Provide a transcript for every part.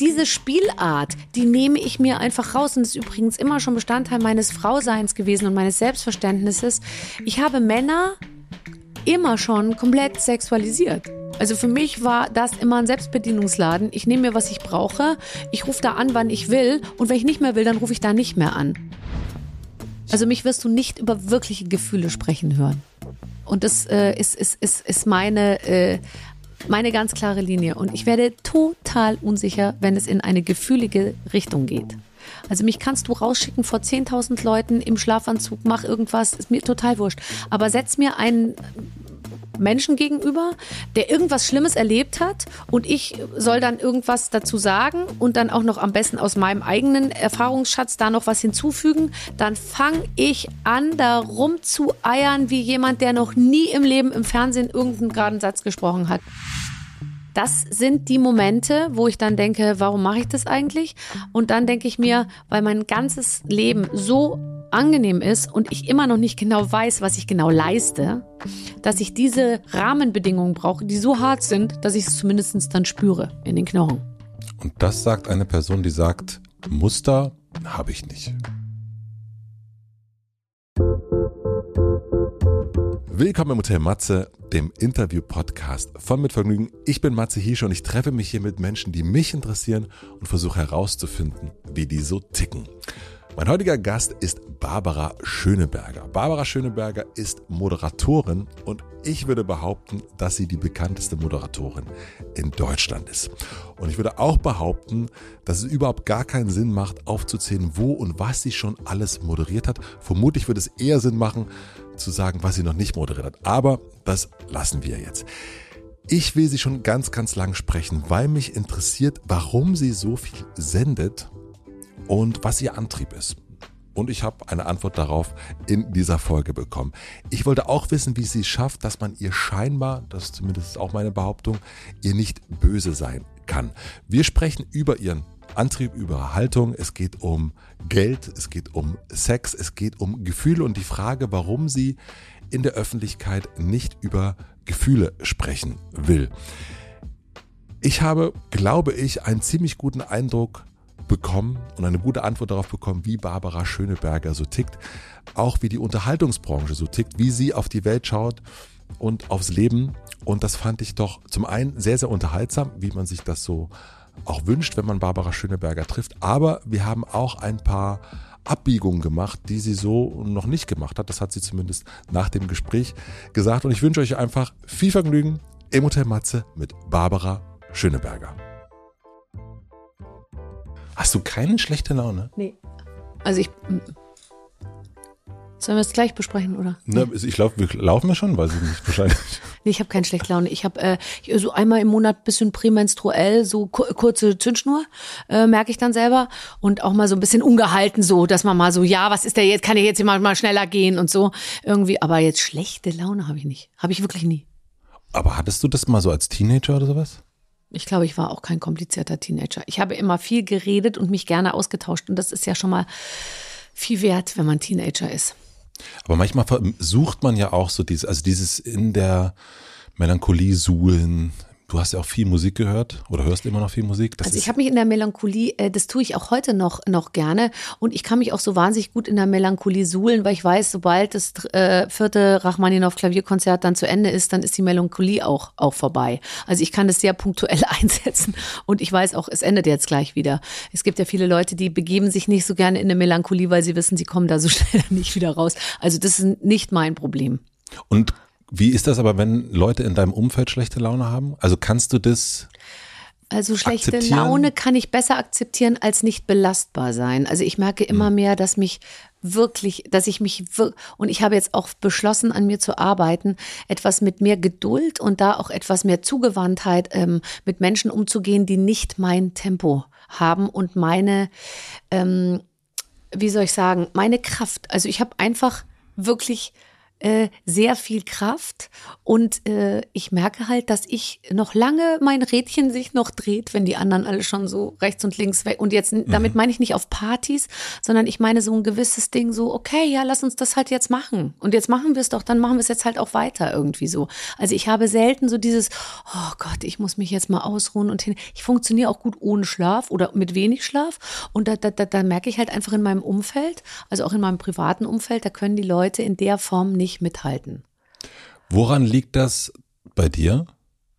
diese Spielart, die nehme ich mir einfach raus. Und ist übrigens immer schon Bestandteil meines Frauseins gewesen und meines Selbstverständnisses. Ich habe Männer immer schon komplett sexualisiert. Also für mich war das immer ein Selbstbedienungsladen. Ich nehme mir, was ich brauche. Ich rufe da an, wann ich will. Und wenn ich nicht mehr will, dann rufe ich da nicht mehr an. Also mich wirst du nicht über wirkliche Gefühle sprechen hören. Und das äh, ist, ist, ist, ist meine, äh, meine ganz klare Linie. Und ich werde total unsicher, wenn es in eine gefühlige Richtung geht. Also mich kannst du rausschicken vor 10.000 Leuten im Schlafanzug, mach irgendwas, ist mir total wurscht. Aber setz mir einen Menschen gegenüber, der irgendwas Schlimmes erlebt hat und ich soll dann irgendwas dazu sagen und dann auch noch am besten aus meinem eigenen Erfahrungsschatz da noch was hinzufügen, dann fange ich an, da rumzueiern wie jemand, der noch nie im Leben im Fernsehen irgendeinen geraden Satz gesprochen hat. Das sind die Momente, wo ich dann denke, warum mache ich das eigentlich? Und dann denke ich mir, weil mein ganzes Leben so angenehm ist und ich immer noch nicht genau weiß, was ich genau leiste, dass ich diese Rahmenbedingungen brauche, die so hart sind, dass ich es zumindest dann spüre in den Knochen. Und das sagt eine Person, die sagt, Muster habe ich nicht. Willkommen im Hotel Matze, dem Interview-Podcast von Mitvergnügen. Ich bin Matze Hiesche und ich treffe mich hier mit Menschen, die mich interessieren und versuche herauszufinden, wie die so ticken. Mein heutiger Gast ist Barbara Schöneberger. Barbara Schöneberger ist Moderatorin und ich würde behaupten, dass sie die bekannteste Moderatorin in Deutschland ist. Und ich würde auch behaupten, dass es überhaupt gar keinen Sinn macht, aufzuzählen, wo und was sie schon alles moderiert hat. Vermutlich würde es eher Sinn machen, zu sagen, was sie noch nicht moderiert hat. Aber das lassen wir jetzt. Ich will sie schon ganz, ganz lang sprechen, weil mich interessiert, warum sie so viel sendet und was ihr Antrieb ist. Und ich habe eine Antwort darauf in dieser Folge bekommen. Ich wollte auch wissen, wie sie es schafft, dass man ihr scheinbar, das ist zumindest auch meine Behauptung, ihr nicht böse sein kann. Wir sprechen über ihren Antrieb, über Haltung. Es geht um Geld, es geht um Sex, es geht um Gefühle und die Frage, warum sie in der Öffentlichkeit nicht über Gefühle sprechen will. Ich habe, glaube ich, einen ziemlich guten Eindruck bekommen und eine gute Antwort darauf bekommen, wie Barbara Schöneberger so tickt, auch wie die Unterhaltungsbranche so tickt, wie sie auf die Welt schaut und aufs Leben. Und das fand ich doch zum einen sehr, sehr unterhaltsam, wie man sich das so auch wünscht, wenn man Barbara Schöneberger trifft. Aber wir haben auch ein paar Abbiegungen gemacht, die sie so noch nicht gemacht hat. Das hat sie zumindest nach dem Gespräch gesagt. Und ich wünsche euch einfach viel Vergnügen im Hotel Matze mit Barbara Schöneberger. Hast du keine schlechte Laune? Nee. Also ich. Sollen wir es gleich besprechen, oder? Ne, ich glaub, wir laufen wir schon, weiß ich nicht, wahrscheinlich. Nee, ich habe keine schlechte Laune. Ich habe äh, so einmal im Monat bisschen prämenstruell, so kurze Zündschnur, äh, merke ich dann selber. Und auch mal so ein bisschen ungehalten so, dass man mal so, ja, was ist der jetzt, kann ich jetzt mal, mal schneller gehen und so. Irgendwie, aber jetzt schlechte Laune habe ich nicht. Habe ich wirklich nie. Aber hattest du das mal so als Teenager oder sowas? Ich glaube, ich war auch kein komplizierter Teenager. Ich habe immer viel geredet und mich gerne ausgetauscht. Und das ist ja schon mal viel wert, wenn man Teenager ist. Aber manchmal sucht man ja auch so dieses, also dieses in der Melancholie suhlen, Du hast ja auch viel Musik gehört oder hörst immer noch viel Musik. Das also ich habe mich in der Melancholie, äh, das tue ich auch heute noch, noch gerne und ich kann mich auch so wahnsinnig gut in der Melancholie suhlen, weil ich weiß, sobald das äh, vierte Rachmaninoff Klavierkonzert dann zu Ende ist, dann ist die Melancholie auch, auch vorbei. Also ich kann das sehr punktuell einsetzen und ich weiß auch, es endet jetzt gleich wieder. Es gibt ja viele Leute, die begeben sich nicht so gerne in eine Melancholie, weil sie wissen, sie kommen da so schnell nicht wieder raus. Also das ist nicht mein Problem. Und wie ist das aber, wenn Leute in deinem Umfeld schlechte Laune haben? Also kannst du das also schlechte Laune kann ich besser akzeptieren als nicht belastbar sein. Also ich merke immer hm. mehr, dass mich wirklich, dass ich mich und ich habe jetzt auch beschlossen, an mir zu arbeiten, etwas mit mehr Geduld und da auch etwas mehr Zugewandtheit ähm, mit Menschen umzugehen, die nicht mein Tempo haben und meine, ähm, wie soll ich sagen, meine Kraft. Also ich habe einfach wirklich äh, sehr viel Kraft und äh, ich merke halt, dass ich noch lange mein Rädchen sich noch dreht, wenn die anderen alle schon so rechts und links weg. Und jetzt, Mhm. damit meine ich nicht auf Partys, sondern ich meine so ein gewisses Ding so, okay, ja, lass uns das halt jetzt machen. Und jetzt machen wir es doch, dann machen wir es jetzt halt auch weiter irgendwie so. Also ich habe selten so dieses, oh Gott, ich muss mich jetzt mal ausruhen und hin. Ich funktioniere auch gut ohne Schlaf oder mit wenig Schlaf. Und da, da, da, da merke ich halt einfach in meinem Umfeld, also auch in meinem privaten Umfeld, da können die Leute in der Form nicht mithalten. Woran liegt das bei dir?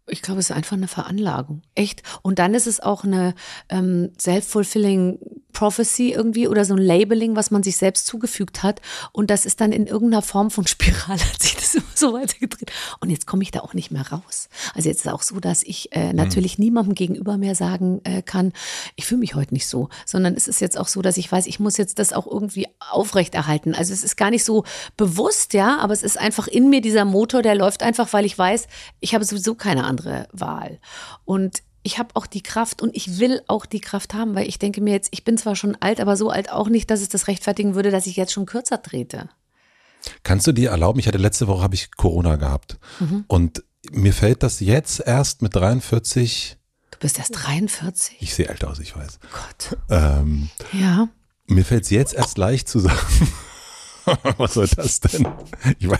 Ich glaube, es ist einfach eine Veranlagung. Echt. Und dann ist es auch eine ähm, self-fulfilling Prophecy irgendwie oder so ein Labeling, was man sich selbst zugefügt hat. Und das ist dann in irgendeiner Form von Spirale, hat sich das immer so weitergedreht. Und jetzt komme ich da auch nicht mehr raus. Also jetzt ist auch so, dass ich äh, natürlich niemandem gegenüber mehr sagen äh, kann, ich fühle mich heute nicht so, sondern es ist jetzt auch so, dass ich weiß, ich muss jetzt das auch irgendwie aufrechterhalten. Also es ist gar nicht so bewusst, ja, aber es ist einfach in mir dieser Motor, der läuft einfach, weil ich weiß, ich habe sowieso keine andere Wahl. Und ich habe auch die Kraft und ich will auch die Kraft haben, weil ich denke mir jetzt, ich bin zwar schon alt, aber so alt auch nicht, dass es das rechtfertigen würde, dass ich jetzt schon kürzer trete. Kannst du dir erlauben, ich hatte letzte Woche habe ich Corona gehabt und mir fällt das jetzt erst mit 43, Du bist erst 43. ich sehe älter aus, ich weiß. Gott. Ähm, Ja. mir fällt es jetzt erst leicht zu sagen. Was soll das denn? Ich weiß,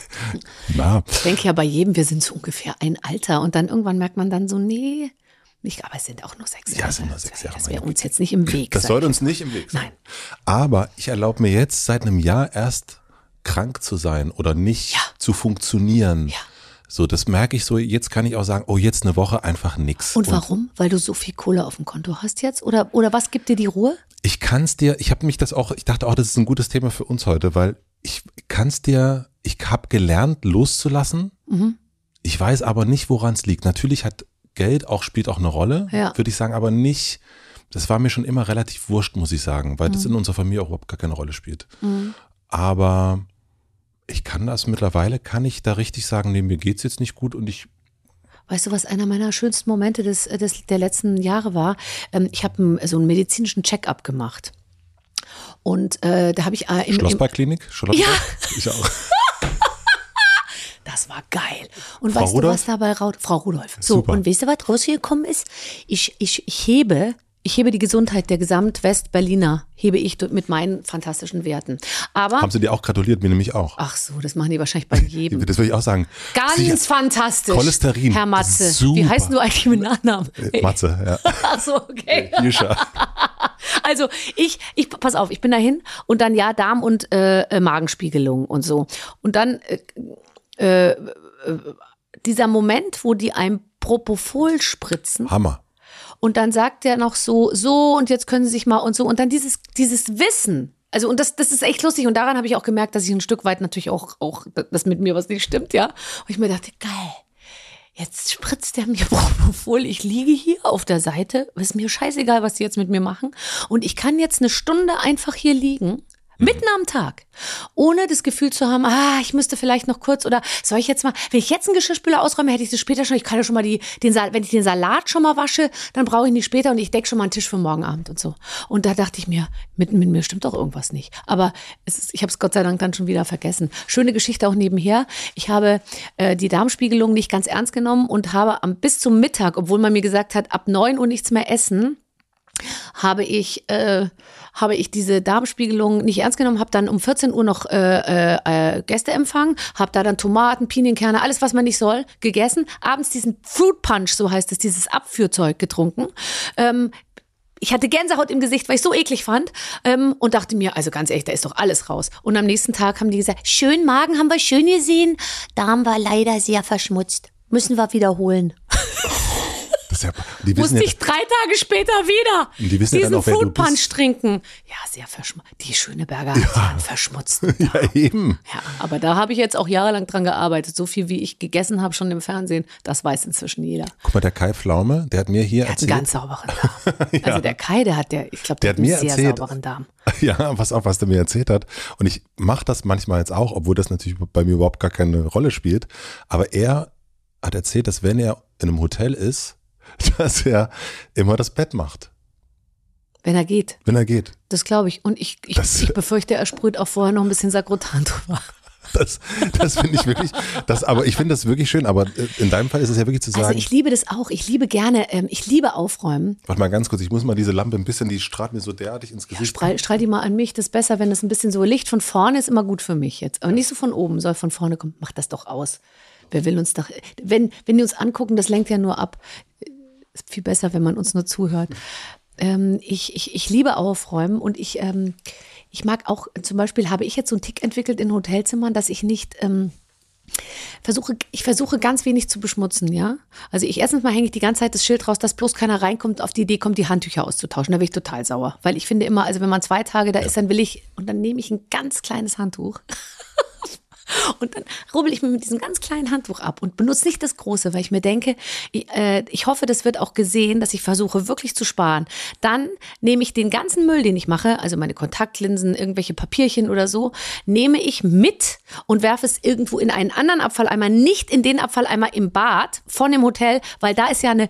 na, Ich denke ja bei jedem, wir sind so ungefähr ein Alter und dann irgendwann merkt man dann so, nee, nicht, aber es sind auch nur sechs Ja, Jahre. es sind nur sechs Jahre, Das wäre uns jetzt nicht im Weg. das sollte uns nicht im Weg sein. Nein. Aber ich erlaube mir jetzt seit einem Jahr erst krank zu sein oder nicht Ja. zu funktionieren. Ja. So, das merke ich so. Jetzt kann ich auch sagen, oh, jetzt eine Woche einfach nix. Und warum? Weil du so viel Kohle auf dem Konto hast jetzt? Oder, oder was gibt dir die Ruhe? Ich kann es dir, ich habe mich das auch, ich dachte auch, das ist ein gutes Thema für uns heute, weil ich kann es dir, ich habe gelernt, loszulassen. Mhm. Ich weiß aber nicht, woran es liegt. Natürlich hat Geld auch, spielt auch eine Rolle, Ja. würde ich sagen, aber nicht, das war mir schon immer relativ wurscht, muss ich sagen, weil Mhm. das in unserer Familie auch überhaupt gar keine Rolle spielt. Aber ich kann das mittlerweile, kann ich da richtig sagen, nee, mir geht's jetzt nicht gut und ich, Weißt du, was einer meiner schönsten Momente des, des, der letzten Jahre war? Ähm, ich habe so einen medizinischen Check-up gemacht. Und äh, da habe ich äh, im, Schlossparkklinik, Charlotte? Ja. Ich auch. Das war geil. Und Frau weißt Rudolph? du, was dabei raus? Frau Rudolph. So, Super. und weißt du, was rausgekommen ist? Ich, ich, ich hebe, ich hebe die Gesundheit der Gesamt-West-Berliner, hebe ich mit meinen fantastischen Werten. Aber, Haben sie dir auch gratuliert, mir nämlich auch. ach so, das machen die wahrscheinlich bei jedem. Das würde ich auch sagen. Ganz Sicher- fantastisch. Cholesterin, Herr Matze. super. Wie heißt du eigentlich mit Nachnamen? Äh, Matze, ja. Ach so, okay. Jischa. Also ich, ich, pass auf, ich bin dahin und dann ja Darm- und äh, äh, Magenspiegelung und so. Und dann äh, äh, äh, dieser Moment, wo die einem Propofol spritzen Hammer. Und dann sagt er noch so, so und jetzt können Sie sich mal und so und dann dieses, dieses Wissen. Also und das, das ist echt lustig und daran habe ich auch gemerkt, dass ich ein Stück weit natürlich auch, auch, dass mit mir was nicht stimmt, ja. Und ich mir dachte, geil. Jetzt spritzt der mir Propofol. Ich liege hier auf der Seite. Ist mir scheißegal, was die jetzt mit mir machen. Und ich kann jetzt eine Stunde einfach hier liegen. Mitten am Tag. Ohne das Gefühl zu haben, ah, ich müsste vielleicht noch kurz oder soll ich jetzt mal, wenn ich jetzt einen Geschirrspüler ausräume, hätte ich das später schon, ich kann ja schon mal die, den Salat, wenn ich den Salat schon mal wasche, dann brauche ich ihn nicht später und ich decke schon mal einen Tisch für morgen Abend und so. Und da dachte ich mir, mit, mit mir stimmt doch irgendwas nicht. Aber ist, ich habe es Gott sei Dank dann schon wieder vergessen. Schöne Geschichte auch nebenher. Ich habe äh, die Darmspiegelung nicht ganz ernst genommen und habe am, bis zum Mittag, obwohl man mir gesagt hat, ab neun Uhr nichts mehr essen, habe ich äh, habe ich diese Darmspiegelung nicht ernst genommen, habe dann um 14 Uhr noch äh, äh, äh, Gäste empfangen, habe da dann Tomaten, Pinienkerne, alles was man nicht soll, gegessen, abends diesen Fruit Punch, so heißt es, dieses Abführzeug getrunken. Ähm, ich hatte Gänsehaut im Gesicht, weil ich so eklig fand ähm, und dachte mir, also ganz ehrlich, da ist doch alles raus. Und am nächsten Tag haben die gesagt, schön Magen haben wir schön gesehen, Darm war leider sehr verschmutzt. Müssen wir wiederholen. Das ist ja, die Musste ja, ich drei Tage später wieder die wissen ja diesen dann auch, Fruit Punch trinken. Ja, sehr verschmutzt. Die Schöneberger hat ja einen verschmutzten ja, eben. Ja, aber da habe ich jetzt auch jahrelang dran gearbeitet. So viel, wie ich gegessen habe schon im Fernsehen, das weiß inzwischen jeder. Guck mal, der Kai Pflaume, der hat mir hier Der hat einen erzählt. ganz sauberen Darm. Also der Kai, der hat der, ich glaube, Der der, hat hat mir einen sehr erzählt- sauberen Darm. Ja, pass auf, was der mir erzählt hat. Und ich mache das manchmal jetzt auch, obwohl das natürlich bei mir überhaupt gar keine Rolle spielt. Aber er hat erzählt, dass wenn er in einem Hotel ist, dass er immer das Bett macht, Wenn er geht. wenn er geht. Das glaube ich. Und ich, ich, Das- ich befürchte, er sprüht auch vorher noch ein bisschen Sakrotan drüber. Das, das finde ich wirklich, das, aber ich finde das wirklich schön, aber äh, in deinem Fall ist es ja wirklich zu sagen. Also ich liebe das auch. Ich liebe gerne, ähm, ich liebe Aufräumen. Warte mal ganz kurz, ich muss mal diese Lampe ein bisschen, die strahlt mir so derartig ins Gesicht. Ja, strahl, strahl die mal an mich. Das ist besser, wenn das ein bisschen so Licht von vorne ist, immer gut für mich jetzt. Aber nicht so von oben, soll von vorne kommen. Mach das doch aus. Wer will uns doch, wenn, wenn die uns angucken, das lenkt ja nur ab. Ist viel besser, wenn man uns nur zuhört. Ähm, ich, ich, ich liebe Aufräumen und ich, ähm, ich mag auch, zum Beispiel habe ich jetzt so einen Tick entwickelt in Hotelzimmern, dass ich nicht, ähm, versuche, ich versuche ganz wenig zu beschmutzen, ja. Also ich erstens mal hänge ich die ganze Zeit das Schild raus, dass bloß keiner reinkommt, auf die Idee kommt, die Handtücher auszutauschen. Da bin ich total sauer. Weil ich finde immer, also wenn man zwei Tage da ja. ist, dann will ich, und dann nehme ich ein ganz kleines Handtuch Und dann rubbel ich mir mit diesem ganz kleinen Handtuch ab und benutze nicht das große, weil ich mir denke, ich, äh, ich hoffe, das wird auch gesehen, dass ich versuche wirklich zu sparen. Dann nehme ich den ganzen Müll, den ich mache, also meine Kontaktlinsen, irgendwelche Papierchen oder so, nehme ich mit und werfe es irgendwo in einen anderen Abfalleimer, nicht in den Abfalleimer im Bad von dem Hotel, weil da ist ja eine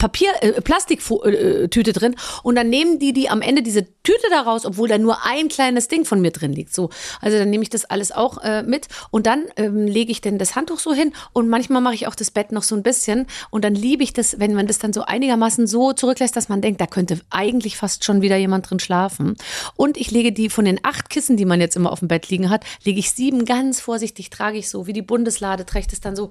Papier, äh, Plastiktüte drin und dann nehmen die die am Ende diese Tüte daraus, obwohl da nur ein kleines Ding von mir drin liegt. So, also dann nehme ich das alles auch äh, mit und dann ähm, lege ich denn das Handtuch so hin und manchmal mache ich auch das Bett noch so ein bisschen und dann liebe ich das, wenn man das dann so einigermaßen so zurücklässt, dass man denkt, da könnte eigentlich fast schon wieder jemand drin schlafen. Und ich lege die von den acht Kissen, die man jetzt immer auf dem Bett liegen hat, lege ich sieben ganz vorsichtig, trage ich so wie die Bundeslade, trägt es dann so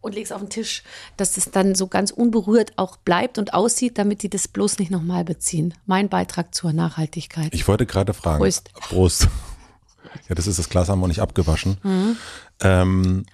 und leg's auf den Tisch, dass es dann so ganz unberührt auch bleibt und aussieht, damit die das bloß nicht nochmal beziehen. Mein Beitrag zur Nachhaltigkeit. Ich wollte gerade fragen. Prost. Prost. Ja, das ist das Glas haben wir nicht abgewaschen. Mhm. Ähm,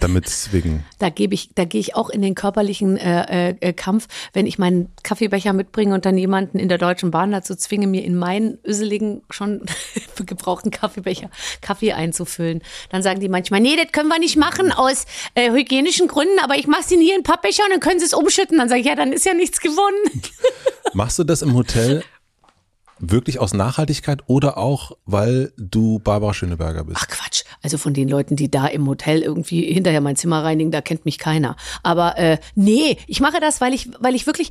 damit wegen. Da gebe ich, da gehe ich auch in den körperlichen äh, äh, Kampf, wenn ich meinen Kaffeebecher mitbringe und dann jemanden in der Deutschen Bahn dazu zwinge, mir in meinen öseligen, schon gebrauchten Kaffeebecher Kaffee einzufüllen. Dann sagen die manchmal, nee, das können wir nicht machen aus äh, hygienischen Gründen, aber ich mache sie nie in Pappbecher und dann können sie es umschütten. Dann sage ich, ja, dann ist ja nichts gewonnen. Machst du das im Hotel wirklich aus Nachhaltigkeit oder auch, weil du Barbara Schöneberger bist? Ach Quatsch. Also von den Leuten, die da im Hotel irgendwie hinterher mein Zimmer reinigen, da kennt mich keiner. Aber äh, nee, ich mache das, weil ich, weil ich wirklich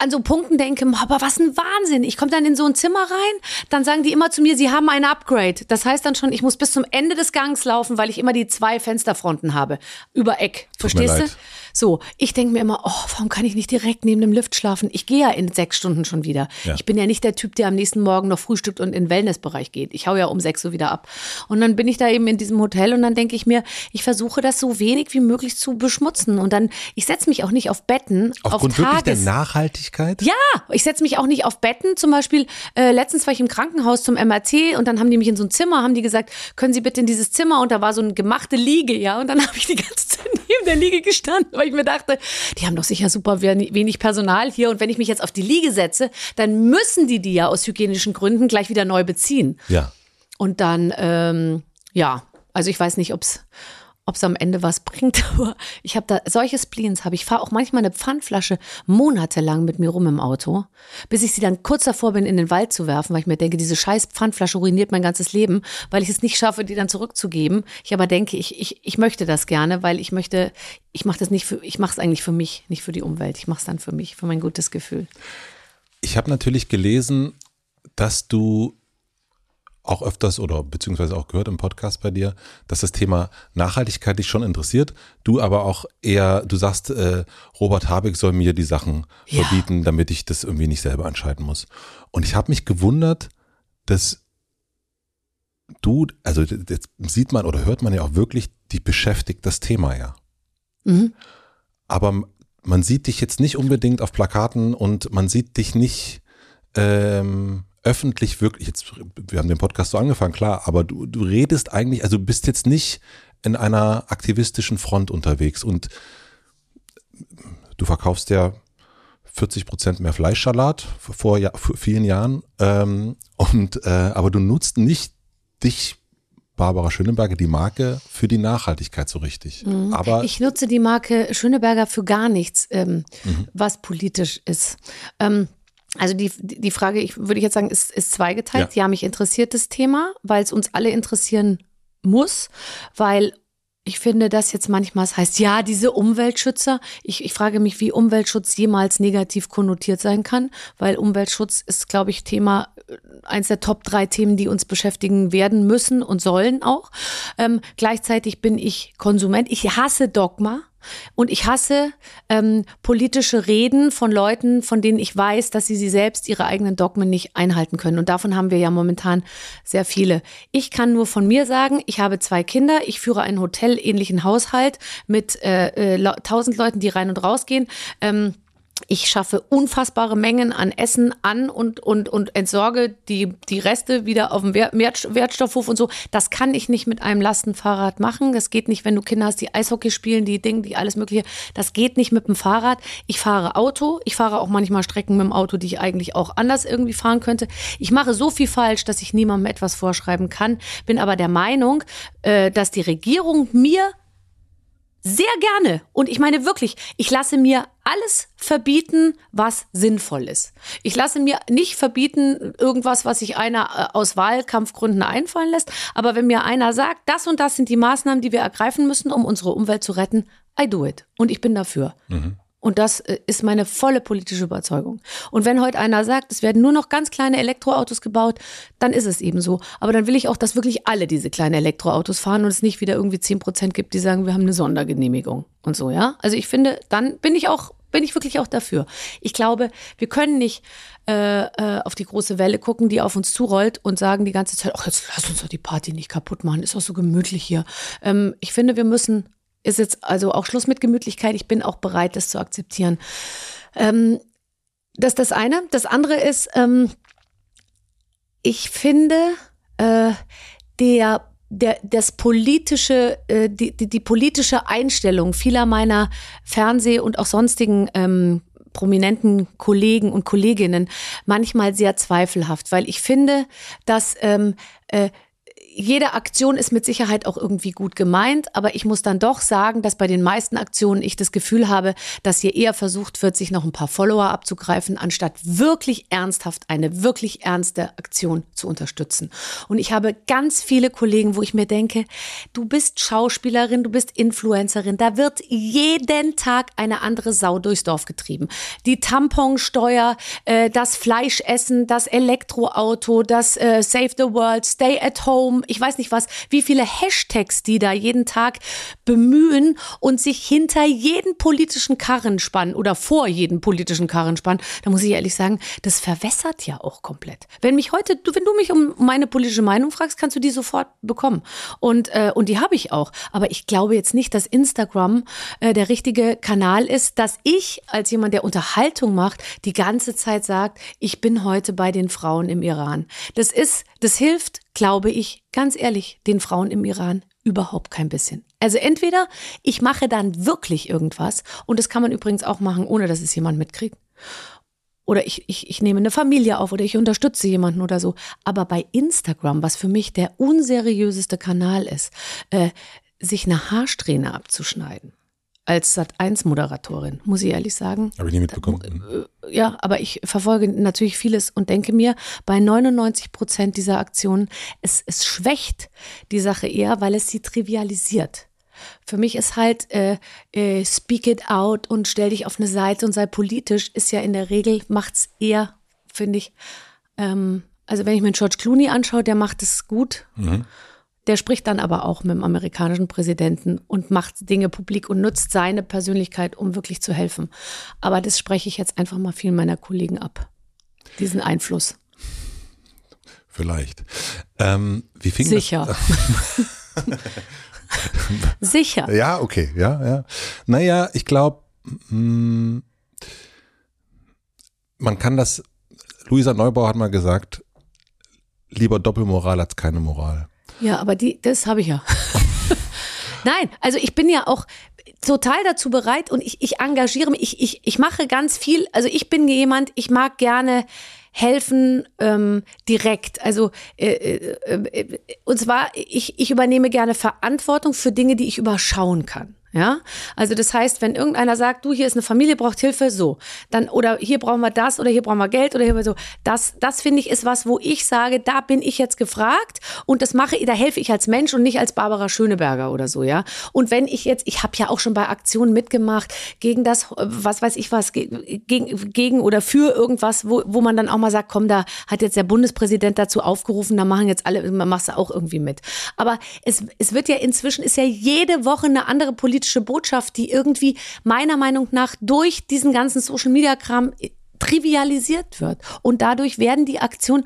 an so Punkten denke, aber was ein Wahnsinn. Ich komme dann in so ein Zimmer rein, dann sagen die immer zu mir, sie haben ein Upgrade. Das heißt dann schon, ich muss bis zum Ende des Gangs laufen, weil ich immer die zwei Fensterfronten habe. Über Eck. Verstehst du? So, ich denke mir immer, oh, warum kann ich nicht direkt neben dem Lift schlafen? Ich gehe ja in sechs Stunden schon wieder. Ja. Ich bin ja nicht der Typ, der am nächsten Morgen noch frühstückt und in den Wellnessbereich geht. Ich hau ja um sechs so wieder ab. Und dann bin ich da eben in diesem Hotel und dann denke ich mir, ich versuche das so wenig wie möglich zu beschmutzen. Und dann, ich setze mich auch nicht auf Betten. Aufgrund auf wirklich der Nachhaltigkeit? Ja, ich setze mich auch nicht auf Betten. Zum Beispiel, äh, letztens war ich im Krankenhaus zum MRT und dann haben die mich in so ein Zimmer, haben die gesagt, können Sie bitte in dieses Zimmer? Und da war so eine gemachte Liege, ja. Und dann habe ich die ganze Zeit neben der Liege gestanden, weil ich mir dachte, die haben doch sicher super wenig Personal hier und wenn ich mich jetzt auf die Liege setze, dann müssen die die ja aus hygienischen Gründen gleich wieder neu beziehen. Ja. Und dann, ähm, ja, also ich weiß nicht, ob es ob es am Ende was bringt. Aber ich habe da solche Spleens habe ich fahre auch manchmal eine Pfandflasche monatelang mit mir rum im Auto, bis ich sie dann kurz davor bin in den Wald zu werfen, weil ich mir denke, diese scheiß Pfandflasche ruiniert mein ganzes Leben, weil ich es nicht schaffe, die dann zurückzugeben. Ich aber denke, ich ich, ich möchte das gerne, weil ich möchte, ich mache das nicht für, ich mache es eigentlich für mich, nicht für die Umwelt. Ich mache es dann für mich, für mein gutes Gefühl. Ich habe natürlich gelesen, dass du auch öfters oder beziehungsweise auch gehört im Podcast bei dir, dass das Thema Nachhaltigkeit dich schon interessiert. Du aber auch eher, du sagst, äh, Robert Habeck soll mir die Sachen ja. verbieten, damit ich das irgendwie nicht selber entscheiden muss. Und ich habe mich gewundert, dass du, also jetzt sieht man oder hört man ja auch wirklich, die beschäftigt das Thema ja. Mhm. Aber man sieht dich jetzt nicht unbedingt auf Plakaten und man sieht dich nicht ähm, öffentlich wirklich, jetzt, wir haben den Podcast so angefangen, klar, aber du, du redest eigentlich, also du bist jetzt nicht in einer aktivistischen Front unterwegs und du verkaufst ja 40 Prozent mehr Fleischsalat vor, ja, vor vielen Jahren ähm, und äh, aber du nutzt nicht dich Barbara Schöneberger die Marke für die Nachhaltigkeit so richtig. Mhm. Aber ich nutze die Marke Schöneberger für gar nichts, ähm, mhm. was politisch ist. Ähm, also die, die Frage, ich würde jetzt sagen, ist, ist zweigeteilt. Ja. ja, mich interessiert das Thema, weil es uns alle interessieren muss, weil Ich finde das jetzt manchmal, es heißt, ja, diese Umweltschützer. Ich, ich frage mich, wie Umweltschutz jemals negativ konnotiert sein kann, weil Umweltschutz ist, glaube ich, Thema, äh, eins der Top drei Themen, die uns beschäftigen werden müssen und sollen auch. Ähm, gleichzeitig bin ich Konsument. Ich hasse Dogma. Und ich hasse ähm, politische Reden von Leuten, von denen ich weiß, dass sie sie selbst ihre eigenen Dogmen nicht einhalten können. Und davon haben wir ja momentan sehr viele. Ich kann nur von mir sagen, ich habe zwei Kinder, ich führe einen hotelähnlichen Haushalt mit äh, äh, tausend Leuten, die rein und rausgehen. Ähm, ich schaffe unfassbare Mengen an Essen an und, und, und entsorge die, die Reste wieder auf dem Wertstoffhof und so. Das kann ich nicht mit einem Lastenfahrrad machen. Das geht nicht, wenn du Kinder hast, die Eishockey spielen, die Dinge, die alles Mögliche. Das geht nicht mit dem Fahrrad. Ich fahre Auto. Ich fahre auch manchmal Strecken mit dem Auto, die ich eigentlich auch anders irgendwie fahren könnte. Ich mache so viel falsch, dass ich niemandem etwas vorschreiben kann. Bin aber der Meinung, äh, dass die Regierung mir sehr gerne. Und ich meine wirklich, ich lasse mir alles verbieten, was sinnvoll ist. Ich lasse mir nicht verbieten irgendwas, was sich einer äh, aus Wahlkampfgründen einfallen lässt. Aber wenn mir einer sagt, das und das sind die Maßnahmen, die wir ergreifen müssen, um unsere Umwelt zu retten, I do it. Und ich bin dafür. Mhm. Und das äh, ist meine volle politische Überzeugung. Und wenn heute einer sagt, es werden nur noch ganz kleine Elektroautos gebaut, dann ist es eben so. Aber dann will ich auch, dass wirklich alle diese kleinen Elektroautos fahren und es nicht wieder irgendwie zehn Prozent gibt, die sagen, wir haben eine Sondergenehmigung und so, ja. Also ich finde, dann bin ich auch, bin ich wirklich auch dafür. Ich glaube, wir können nicht äh, äh, auf die große Welle gucken, die auf uns zurollt und sagen die ganze Zeit, ach, jetzt lass uns doch die Party nicht kaputt machen, ist doch so gemütlich hier. Ähm, ich finde, wir müssen ist jetzt also auch Schluss mit Gemütlichkeit. Ich bin auch bereit, das zu akzeptieren. Ähm, das ist das eine. Das andere ist, ähm, ich finde, äh, der der, das politische, äh, die, die, die politische Einstellung vieler meiner Fernseh- und auch sonstigen ähm, prominenten Kollegen und Kolleginnen manchmal sehr zweifelhaft, weil ich finde, dass ähm, äh, jede Aktion ist mit Sicherheit auch irgendwie gut gemeint, aber ich muss dann doch sagen, dass bei den meisten Aktionen ich das Gefühl habe, dass hier eher versucht wird, sich noch ein paar Follower abzugreifen, anstatt wirklich ernsthaft eine wirklich ernste Aktion zu unterstützen. Und ich habe ganz viele Kollegen, wo ich mir denke, du bist Schauspielerin, du bist Influencerin, da wird jeden Tag eine andere Sau durchs Dorf getrieben. Die Tamponsteuer, äh, das Fleischessen, das Elektroauto, das äh, Save the World, Stay at Home, ich weiß nicht was, wie viele Hashtags die da jeden Tag bemühen und sich hinter jeden politischen Karren spannen oder vor jeden politischen Karren spannen, da muss ich ehrlich sagen, das verwässert ja auch komplett. Wenn mich heute, wenn du mich um meine politische Meinung fragst, kannst du die sofort bekommen. Und, äh, und die habe ich auch. Aber ich glaube jetzt nicht, dass Instagram äh, der richtige Kanal ist, dass ich als jemand, der Unterhaltung macht, die ganze Zeit sagt, ich bin heute bei den Frauen im Iran. Das ist, das hilft glaube ich, ganz ehrlich, den Frauen im Iran überhaupt kein bisschen. Also entweder ich mache dann wirklich irgendwas, und das kann man übrigens auch machen, ohne dass es jemand mitkriegt. Oder ich, ich, ich nehme eine Familie auf oder ich unterstütze jemanden oder so. Aber bei Instagram, was für mich der unseriöseste Kanal ist, äh, sich eine Haarsträhne abzuschneiden als Sat1-Moderatorin, muss ich ehrlich sagen. Habe ich nie mitbekommen. Äh, ja, aber ich verfolge natürlich vieles und denke mir, bei 99 Prozent dieser Aktionen, es, es schwächt die Sache eher, weil es sie trivialisiert. Für mich ist halt äh, äh, speak it out und stell dich auf eine Seite und sei politisch, ist ja in der Regel, macht's eher, finde ich, ähm, also wenn ich mir George Clooney anschaue, der macht es gut. Mhm. Der spricht dann aber auch mit dem amerikanischen Präsidenten und macht Dinge publik und nutzt seine Persönlichkeit, um wirklich zu helfen. Aber das spreche ich jetzt einfach mal vielen meiner Kollegen ab. Diesen Einfluss. Vielleicht. Ähm, wie fing Sicher. Das? Sicher. Ja, okay, ja, ja. Naja, ich glaube, mm, man kann das, Luisa Neubauer hat mal gesagt, lieber Doppelmoral als keine Moral. Ja, aber die, das habe ich ja. Nein, also ich bin ja auch total dazu bereit und ich, ich engagiere mich, ich, ich, ich mache ganz viel, also ich bin jemand, ich mag gerne helfen ähm, direkt. Also äh, äh, äh, und zwar, ich, ich übernehme gerne Verantwortung für Dinge, die ich überschauen kann. Ja, also das heißt, wenn irgendeiner sagt, du, hier ist eine Familie, braucht Hilfe, so, dann, oder hier brauchen wir das, oder hier brauchen wir Geld, oder hier so, das, das finde ich ist was, wo ich sage, da bin ich jetzt gefragt und das mache, da helfe ich als Mensch und nicht als Barbara Schöneberger oder so, ja. Und wenn ich jetzt, ich habe ja auch schon bei Aktionen mitgemacht gegen das, was weiß ich was, gegen, gegen oder für irgendwas, wo, wo man dann auch mal sagt, komm, da hat jetzt der Bundespräsident dazu aufgerufen, da machen jetzt alle, machst du auch irgendwie mit. Aber es, es wird ja inzwischen, ist ja jede Woche eine andere politische politische Botschaft, die irgendwie meiner Meinung nach durch diesen ganzen Social-Media-Kram trivialisiert wird. Und dadurch werden die Aktionen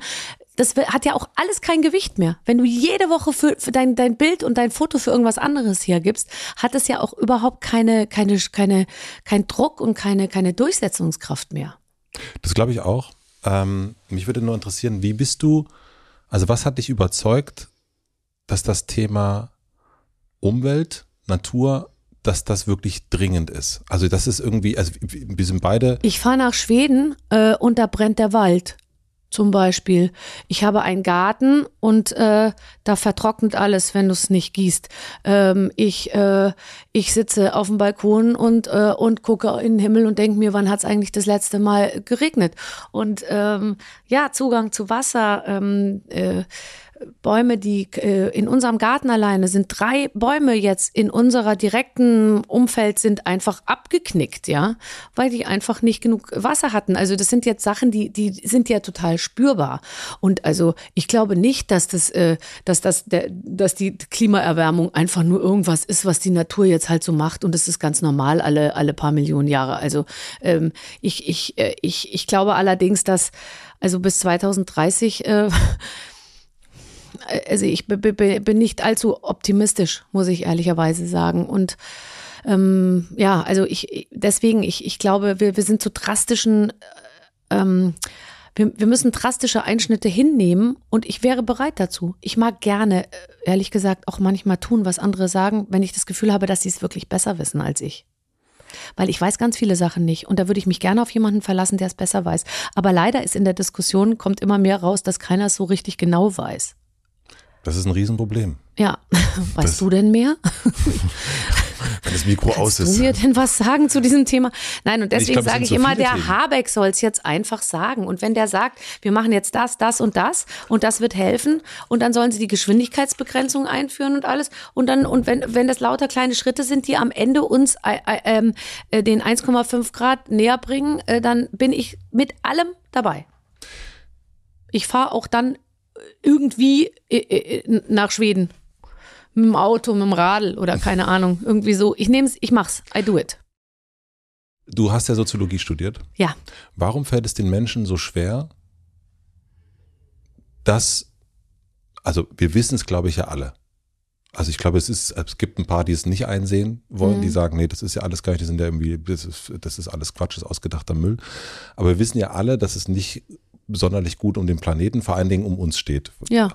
das hat ja auch alles kein Gewicht mehr. Wenn du jede Woche für, für dein, dein Bild und dein Foto für irgendwas anderes hergibst, hat es ja auch überhaupt keine, keine, keine, kein Druck und keine, keine Durchsetzungskraft mehr. Das glaube ich auch. Ähm, mich würde nur interessieren, wie bist du, also was hat dich überzeugt, dass das Thema Umwelt, Natur dass das wirklich dringend ist. Also das ist irgendwie, also wir sind beide. Ich fahre nach Schweden äh, und da brennt der Wald. Zum Beispiel. Ich habe einen Garten und äh, da vertrocknet alles, wenn du es nicht gießt. Ähm, ich, äh, ich sitze auf dem Balkon und, äh, und gucke in den Himmel und denke mir, wann hat es eigentlich das letzte Mal geregnet? Und ähm, ja, Zugang zu Wasser. Ähm, äh, Bäume, die äh, in unserem Garten alleine sind drei Bäume jetzt in unserer direkten Umfeld sind einfach abgeknickt, ja, weil die einfach nicht genug Wasser hatten. Also das sind jetzt Sachen, die die sind ja total spürbar. Und also ich glaube nicht, dass das, äh, dass das, dass die Klimaerwärmung einfach nur irgendwas ist, was die Natur jetzt halt so macht. Und das ist ganz normal alle alle paar Millionen Jahre. Also ähm, ich ich äh, ich ich glaube allerdings, dass also bis 2030 äh, also ich bin nicht allzu optimistisch, muss ich ehrlicherweise sagen. Und ähm, ja, also ich deswegen, ich, ich glaube, wir, wir sind zu drastischen, ähm, wir, wir müssen drastische Einschnitte hinnehmen und ich wäre bereit dazu. Ich mag gerne, äh, ehrlich gesagt, auch manchmal tun, was andere sagen, wenn ich das Gefühl habe, dass sie es wirklich besser wissen als ich weil ich weiß ganz viele Sachen nicht und da würde ich mich gerne auf jemanden verlassen, der es besser weiß. Aber leider ist in der Diskussion kommt immer mehr raus, dass keiner es so richtig genau weiß. Das ist ein Riesenproblem. Ja, weißt das, du denn mehr? Wenn das Mikro Kannst aus ist. Kannst du mir denn was sagen zu diesem Thema? Nein, und deswegen sage ich so immer, der Themen. Habeck soll es jetzt einfach sagen. Und wenn der sagt, wir machen jetzt das, das und das und das wird helfen und dann sollen sie die Geschwindigkeitsbegrenzung einführen und alles und dann und wenn wenn das lauter kleine Schritte sind, die am Ende uns äh, äh, äh, den 1,5 Grad näher bringen, äh, dann bin ich mit allem dabei. Ich fahre auch dann irgendwie äh, äh, nach Schweden. Mit dem Auto, mit dem Radl oder keine Ahnung. Irgendwie so. Ich nehme es, ich mach's. I do it. Du hast ja Soziologie studiert. Ja. Warum fällt es den Menschen so schwer, dass, also wir wissen es, glaube ich, ja alle. Also ich glaube, es ist, es gibt ein paar, die es nicht einsehen wollen, mhm. die sagen, nee, das ist ja alles gar nicht, die sind ja irgendwie, das ist, das ist alles Quatsch, das ist ausgedachter Müll. Aber wir wissen ja alle, dass es nicht sonderlich gut um den Planeten, vor allen Dingen um uns steht. Ja.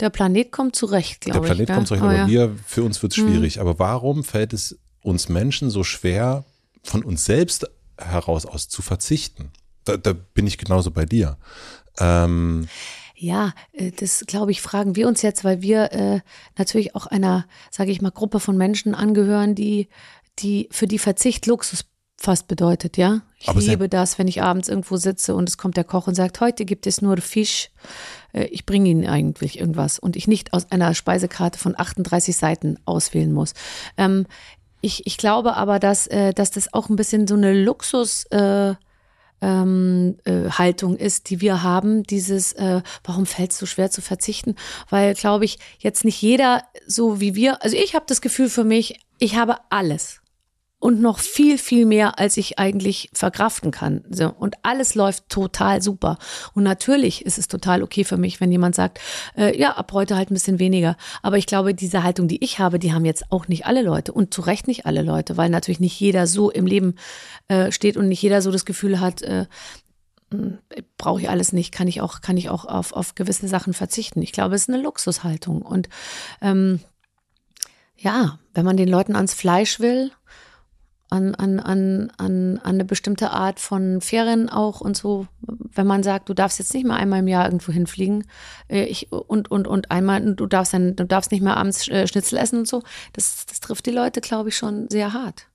Der Planet kommt zurecht, glaube ich. Der Planet ich, kommt zurecht, aber ja. wir, für uns wird es hm. schwierig. Mhm. Aber warum fällt es uns Menschen so schwer, von uns selbst heraus aus zu verzichten? Da, da bin ich genauso bei dir. Ähm, ja, äh, das glaube ich, fragen wir uns jetzt, weil wir äh, natürlich auch einer, sage ich mal, Gruppe von Menschen angehören, die, die für die Verzicht Luxus fast bedeutet, ja. Ich Aber liebe das, wenn ich abends irgendwo sitze und es kommt der Koch und sagt, heute gibt es nur Fisch. Äh, ich bringe Ihnen eigentlich irgendwas und ich nicht aus einer Speisekarte von 38 Seiten auswählen muss. Ähm, ich, ich glaube aber, dass, äh, dass das auch ein bisschen so eine Luxus äh, ähm, äh, Haltung ist, die wir haben, dieses, äh, warum fällt es so schwer zu verzichten? Weil, glaube ich, jetzt nicht jeder so wie wir, also ich habe das Gefühl für mich, ich habe alles und noch viel, viel mehr, als ich eigentlich verkraften kann. So, und alles läuft total super. Und natürlich ist es total okay für mich, wenn jemand sagt, äh, ja, ab heute halt ein bisschen weniger. Aber ich glaube, diese Haltung, die ich habe, die haben jetzt auch nicht alle Leute und zu Recht nicht alle Leute, weil natürlich nicht jeder so im Leben äh, steht und nicht jeder so das Gefühl hat, äh, hm, brauche ich alles nicht, kann ich auch, kann ich auch auf, auf gewisse Sachen verzichten. Ich glaube, es ist eine Luxushaltung. Und ähm, ja, wenn man den Leuten ans Fleisch will, an, an, an, an, an eine bestimmte Art von Ferien auch und so, wenn man sagt, du darfst jetzt nicht mehr einmal im Jahr irgendwo hinfliegen äh, ich, und, und, und einmal, du darfst dann, du darfst nicht mehr abends äh, Schnitzel essen und so, das, das trifft die Leute, glaube ich, schon sehr hart.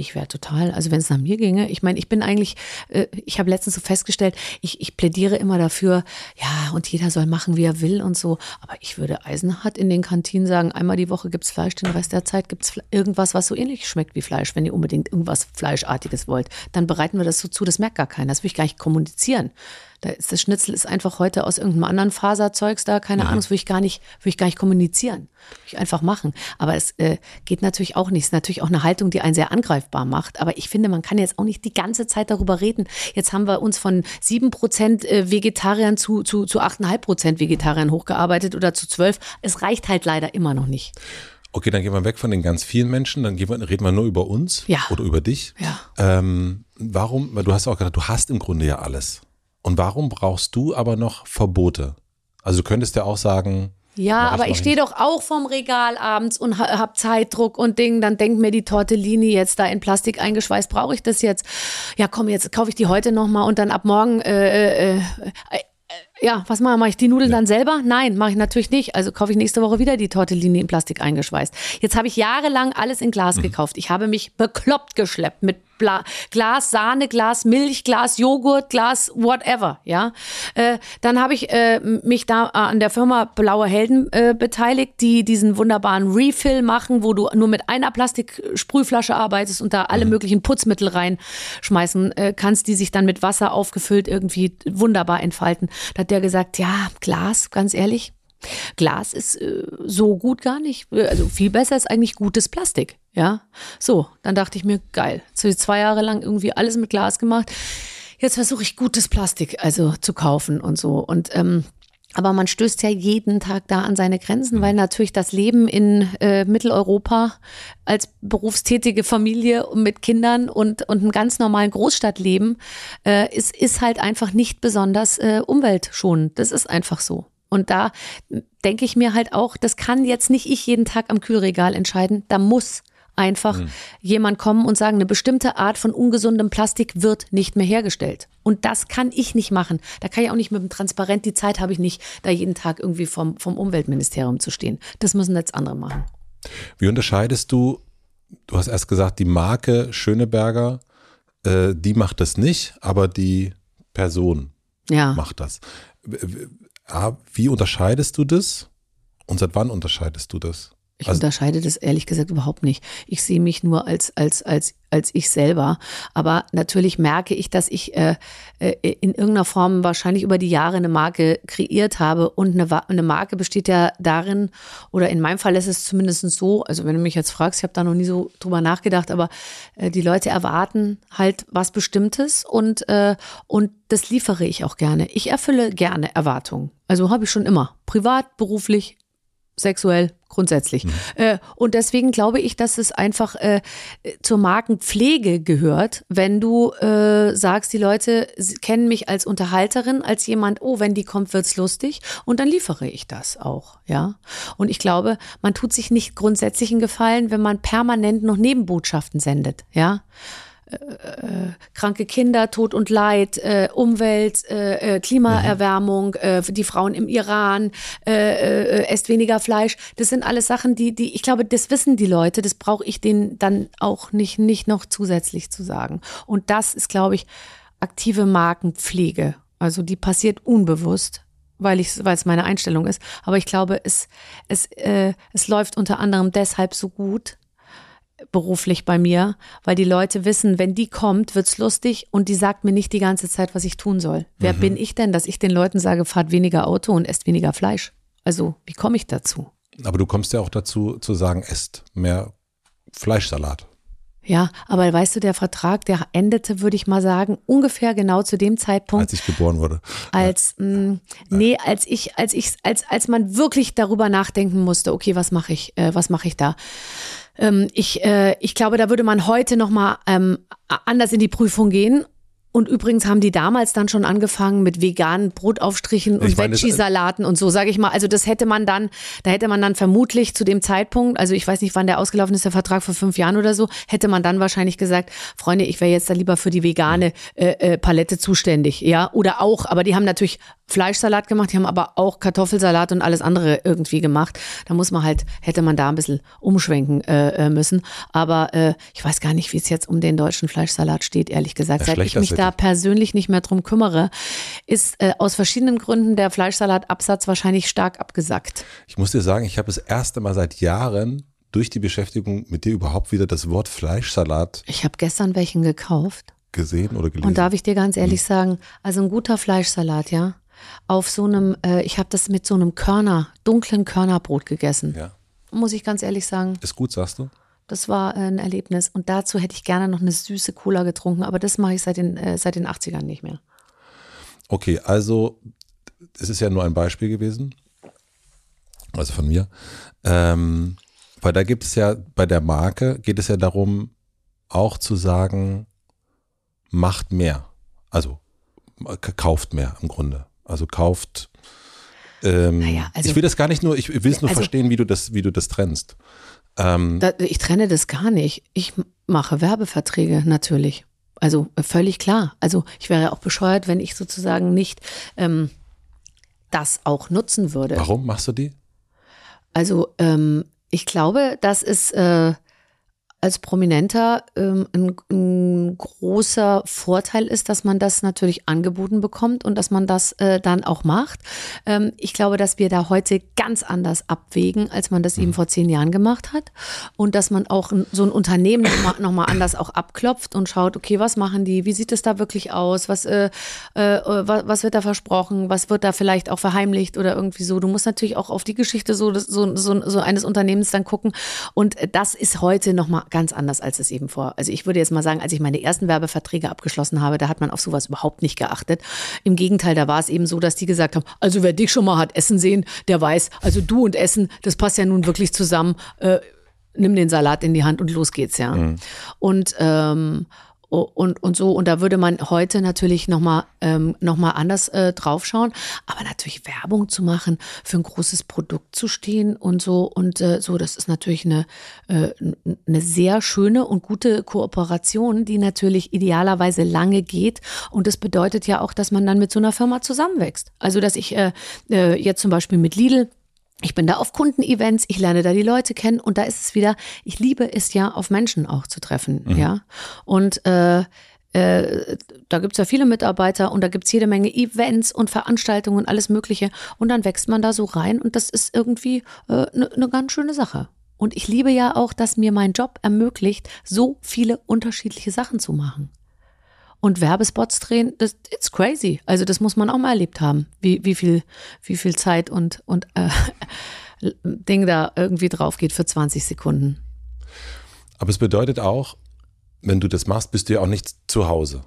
Ich wäre total, also wenn es nach mir ginge, ich meine, ich bin eigentlich, äh, ich habe letztens so festgestellt, ich, ich plädiere immer dafür, ja, und jeder soll machen, wie er will und so. Aber ich würde eisenhart in den Kantinen sagen, einmal die Woche gibt's Fleisch, den Rest der Zeit gibt's irgendwas, was so ähnlich schmeckt wie Fleisch. Wenn ihr unbedingt irgendwas Fleischartiges wollt, dann bereiten wir das so zu, das merkt gar keiner. Das will ich gar nicht kommunizieren. Da ist das Schnitzel ist einfach heute aus irgendeinem anderen Faserzeugs da, keine Ahnung, das will ich gar nicht, will ich gar nicht kommunizieren. Will ich einfach machen. Aber es äh, geht natürlich auch nicht. Es ist natürlich auch eine Haltung, die einen sehr angreifbar macht. Aber ich finde, man kann jetzt auch nicht die ganze Zeit darüber reden. Jetzt haben wir uns von sieben Prozent äh, Vegetariern zu, zu, zu achteinhalb Prozent Vegetariern hochgearbeitet oder zu zwölf. Es reicht halt leider immer noch nicht. Okay, dann gehen wir weg von den ganz vielen Menschen, dann wir, reden wir nur über uns Ja. oder über dich. Ja. Ähm, warum, weil du hast auch gesagt, du hast im Grunde ja alles. Und warum brauchst du aber noch Verbote? Also du könntest ja auch sagen, Ja, aber ich stehe doch auch vorm Regal abends und ha hab Zeitdruck und Ding. Dann denkt mir die Tortellini jetzt da in Plastik eingeschweißt, brauche ich das jetzt? Ja, komm, jetzt kaufe ich die heute nochmal und dann ab morgen, äh, äh, äh, äh, ja, was mache mach ich? Die Nudeln dann selber? Nein, mache ich natürlich nicht. Also kaufe ich nächste Woche wieder die Tortellini in Plastik eingeschweißt. Jetzt habe ich jahrelang alles in Glas gekauft. Ich habe mich bekloppt geschleppt mit Bla Glas Sahne, Glas Milch, Glas Joghurt, Glas whatever, ja. Äh, dann habe ich äh, mich da äh, an der Firma Blaue Helden äh, beteiligt, die diesen wunderbaren Refill machen, wo du nur mit einer Plastiksprühflasche arbeitest und da alle möglichen Putzmittel reinschmeißen äh, kannst, die sich dann mit Wasser aufgefüllt irgendwie wunderbar entfalten. Da der gesagt, ja, Glas, ganz ehrlich, Glas ist äh, so gut gar nicht. Also viel besser ist eigentlich gutes Plastik. Ja, so, dann dachte ich mir, geil. Zwei Jahre lang irgendwie alles mit Glas gemacht. Jetzt versuche ich gutes Plastik also zu kaufen und so. Und ähm, aber man stößt ja jeden Tag da an seine Grenzen, weil natürlich das Leben in äh, Mitteleuropa als berufstätige Familie mit Kindern und, und einem ganz normalen Großstadtleben äh, ist, ist halt einfach nicht besonders äh, umweltschonend. Das ist einfach so. Und da denke ich mir halt auch, das kann jetzt nicht ich jeden Tag am Kühlregal entscheiden. Da muss einfach jemand kommen und sagen, eine bestimmte Art von ungesundem Plastik wird nicht mehr hergestellt. Und das kann ich nicht machen. Da kann ich auch nicht mit dem Transparent, die Zeit habe ich nicht, da jeden Tag irgendwie vom, vom Umweltministerium zu stehen. Das müssen jetzt andere machen. wie unterscheidest du, du hast erst gesagt, die Marke Schöneberger, äh, die macht das nicht, aber die Person Ja. macht das. Wie unterscheidest du das? Und seit wann unterscheidest du das? Ich Also- unterscheide das ehrlich gesagt überhaupt nicht. Ich sehe mich nur als, als, als, als ich selber. Aber natürlich merke ich, dass ich äh, äh, in irgendeiner Form wahrscheinlich über die Jahre eine Marke kreiert habe. Und eine, eine Marke besteht ja darin, oder in meinem Fall ist es zumindest so, also wenn du mich jetzt fragst, ich habe da noch nie so drüber nachgedacht, aber äh, die Leute erwarten halt was Bestimmtes und, äh, und das liefere ich auch gerne. Ich erfülle gerne Erwartungen. Also habe ich schon immer. Privat, beruflich, sexuell grundsätzlich. Äh, und deswegen glaube ich, dass es einfach äh, zur Markenpflege gehört, wenn du äh, sagst, die Leute kennen mich als Unterhalterin, als jemand, oh, wenn die kommt, wird's lustig und dann liefere ich das auch, ja. Und ich glaube, man tut sich nicht grundsätzlich einen Gefallen, wenn man permanent noch Nebenbotschaften sendet, ja kranke Kinder, Tod und Leid, äh, Umwelt, äh, äh, Klimaerwärmung, äh, die Frauen im Iran, äh, äh, esst weniger Fleisch. Das sind alles Sachen, die, die, ich glaube, das wissen die Leute. Das brauche ich denen dann auch nicht, nicht noch zusätzlich zu sagen. Und das ist, glaube ich, aktive Markenpflege. Also die passiert unbewusst weil ich, weil es meine Einstellung ist. Aber ich glaube, es, es, äh, es läuft unter anderem deshalb so gut, beruflich bei mir, weil die Leute wissen, wenn die kommt, wird's lustig und die sagt mir nicht die ganze Zeit, was ich tun soll. Wer bin ich denn, dass ich den Leuten sage, fahrt weniger Auto und esst weniger Fleisch? Also, wie komme ich dazu? Aber du kommst ja auch dazu zu sagen, esst mehr Fleischsalat. Ja, aber weißt du, der Vertrag, der endete, würde ich mal sagen, ungefähr genau zu dem Zeitpunkt, als ich geboren wurde. als mh, nee, als ich, als ich, als als man wirklich darüber nachdenken musste, okay, was mache ich, äh, was mache ich da? Ähm, ich, äh, ich glaube, da würde man heute noch mal ähm, anders in die Prüfung gehen. Und übrigens haben die damals dann schon angefangen mit veganen Brotaufstrichen und Veggie-Salaten und so, sage ich mal. Also das hätte man dann, da hätte man dann vermutlich zu dem Zeitpunkt, also ich weiß nicht, wann der ausgelaufen ist, der Vertrag vor fünf Jahren oder so, hätte man dann wahrscheinlich gesagt, Freunde, ich wäre jetzt da lieber für die vegane äh, äh, Palette zuständig, ja. Oder auch, aber die haben natürlich Fleischsalat gemacht, die haben aber auch Kartoffelsalat und alles andere irgendwie gemacht. Da muss man halt, hätte man da ein bisschen umschwenken äh, äh, müssen. Aber äh, ich weiß gar nicht, wie es jetzt um den deutschen Fleischsalat steht, ehrlich gesagt. Ja, Seit ich mich da persönlich nicht mehr drum kümmere, ist äh, aus verschiedenen Gründen der Fleischsalatabsatz wahrscheinlich stark abgesackt. Ich muss dir sagen, ich habe das erste Mal seit Jahren durch die Beschäftigung mit dir überhaupt wieder das Wort Fleischsalat Ich habe gestern welchen gekauft. gesehen oder gelesen. Und darf ich dir ganz ehrlich sagen, also ein guter Fleischsalat, ja, auf so einem, äh, ich habe das mit so einem Körner, dunklen Körnerbrot gegessen. ja. Muss ich ganz ehrlich sagen, Ist gut, sagst du? Das war äh, ein Erlebnis. Und dazu hätte ich gerne noch eine süße Cola getrunken, aber das mache ich seit den, äh, seit den 80ern nicht mehr. Okay, also es ist ja nur ein Beispiel gewesen, also von mir, ähm, weil da gibt es ja bei der Marke geht es ja darum, auch zu sagen, macht mehr, also kauft mehr im Grunde, also kauft. Ähm, Naja, also- ich will das gar nicht nur, ich will es nur Also- verstehen, wie du das, wie du das trennst. Ähm, Da, ich trenne das gar nicht. Ich mache Werbeverträge natürlich. Also äh, völlig klar. Also ich wäre auch bescheuert, wenn ich sozusagen nicht ähm, das auch nutzen würde. warum machst du die? Also ähm, ich glaube, dass es äh, als Prominenter ähm, ein, ein großer Vorteil ist, dass man das natürlich angeboten bekommt und dass man das äh, dann auch macht. Ähm, ich glaube, dass wir da heute ganz anders abwägen, als man das eben vor zehn Jahren gemacht hat. Und dass man auch so ein Unternehmen nochmal noch mal anders auch abklopft und schaut, okay, was machen die? Wie sieht es da wirklich aus? Was, äh, äh, was, was wird da versprochen? Was wird da vielleicht auch verheimlicht oder irgendwie so? Du musst natürlich auch auf die Geschichte so, so, so, so eines Unternehmens dann gucken. Und das ist heute nochmal ganz anders, als es eben vor. Also ich würde jetzt mal sagen, als ich meine ersten Werbeverträge abgeschlossen habe, da hat man auf sowas überhaupt nicht geachtet. Im Gegenteil, da war es eben so, dass die gesagt haben, also wer dich schon mal hat Essen sehen, der weiß, also du und Essen, das passt ja nun wirklich zusammen. Äh, nimm den Salat in die Hand und los geht's, ja. Und, ähm, und, und so, und da würde man heute natürlich nochmal ähm, noch anders äh, draufschauen, aber natürlich Werbung zu machen, für ein großes Produkt zu stehen und so. Und äh, so, das ist natürlich eine, äh, eine sehr schöne und gute Kooperation, die natürlich idealerweise lange geht. Und das bedeutet ja auch, dass man dann mit so einer Firma zusammenwächst. Also, dass ich äh, äh, jetzt zum Beispiel mit Lidl ich bin da auf Kundenevents, ich lerne da die Leute kennen und da ist es wieder, ich liebe es ja, auf Menschen auch zu treffen, ja. Und äh, äh, da gibt's ja viele Mitarbeiter und da gibt's jede Menge Events und Veranstaltungen und alles Mögliche. Und dann wächst man da so rein und das ist irgendwie eine äh, ne- ne ganz schöne Sache. Und ich liebe ja auch, dass mir mein Job ermöglicht, so viele unterschiedliche Sachen zu machen. Und Werbespots drehen, das it's crazy. Also das muss man auch mal erlebt haben, wie, wie viel, wie viel Zeit und, und äh, Ding da irgendwie drauf geht für 20 Sekunden. Aber es bedeutet auch, wenn du das machst, bist du ja auch nicht zu Hause.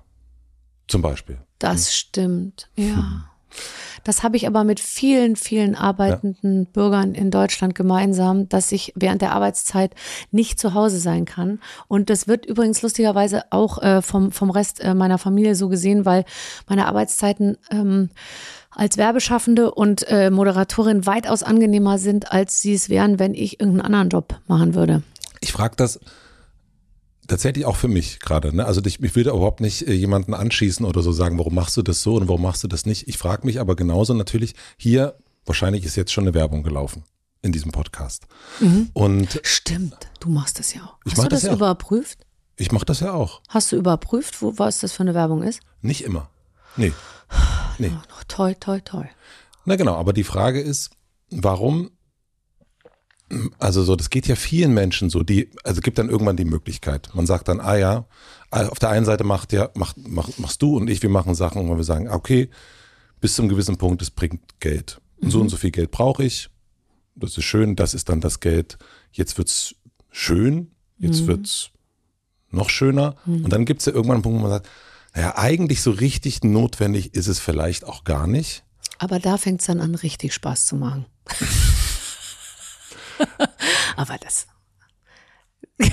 Zum Beispiel. Das stimmt, ja. Das habe ich aber mit vielen, vielen arbeitenden Bürgern in Deutschland gemeinsam, dass ich während der Arbeitszeit nicht zu Hause sein kann. Und das wird übrigens lustigerweise auch äh, vom, vom Rest äh, meiner Familie so gesehen, weil meine Arbeitszeiten ähm, als Werbeschaffende und äh, Moderatorin weitaus angenehmer sind, als sie es wären, wenn ich irgendeinen anderen Job machen würde. Ich frage das tatsächlich auch für mich gerade. Ne? Also ich, ich will da überhaupt nicht äh, jemanden anschießen oder so sagen, warum machst du das so und warum machst du das nicht. Ich frage mich aber genauso natürlich, hier, wahrscheinlich ist jetzt schon eine Werbung gelaufen in diesem Podcast. Und Stimmt, du machst das ja auch. Hast du das das ja auch. überprüft? ich mache das ja auch. Hast du überprüft, wo, was das für eine Werbung ist? Nicht immer. Nee. Nee. Toi, toi, toi. Na genau, aber die Frage ist, warum, also so, das geht ja vielen Menschen so, die, also gibt dann irgendwann die Möglichkeit. Man sagt dann, ah ja, auf der einen Seite macht ja, macht, mach, machst du und ich, wir machen Sachen, wo wir sagen, okay, bis zum gewissen Punkt, es bringt Geld. Und so und so viel Geld brauche ich. Das ist schön, das ist dann das Geld. Jetzt wird's schön, jetzt wird's noch schöner. Und dann gibt's ja irgendwann einen Punkt, wo man sagt, naja, eigentlich so richtig notwendig ist es vielleicht auch gar nicht. Aber da fängt es dann an, richtig Spaß zu machen. Aber das.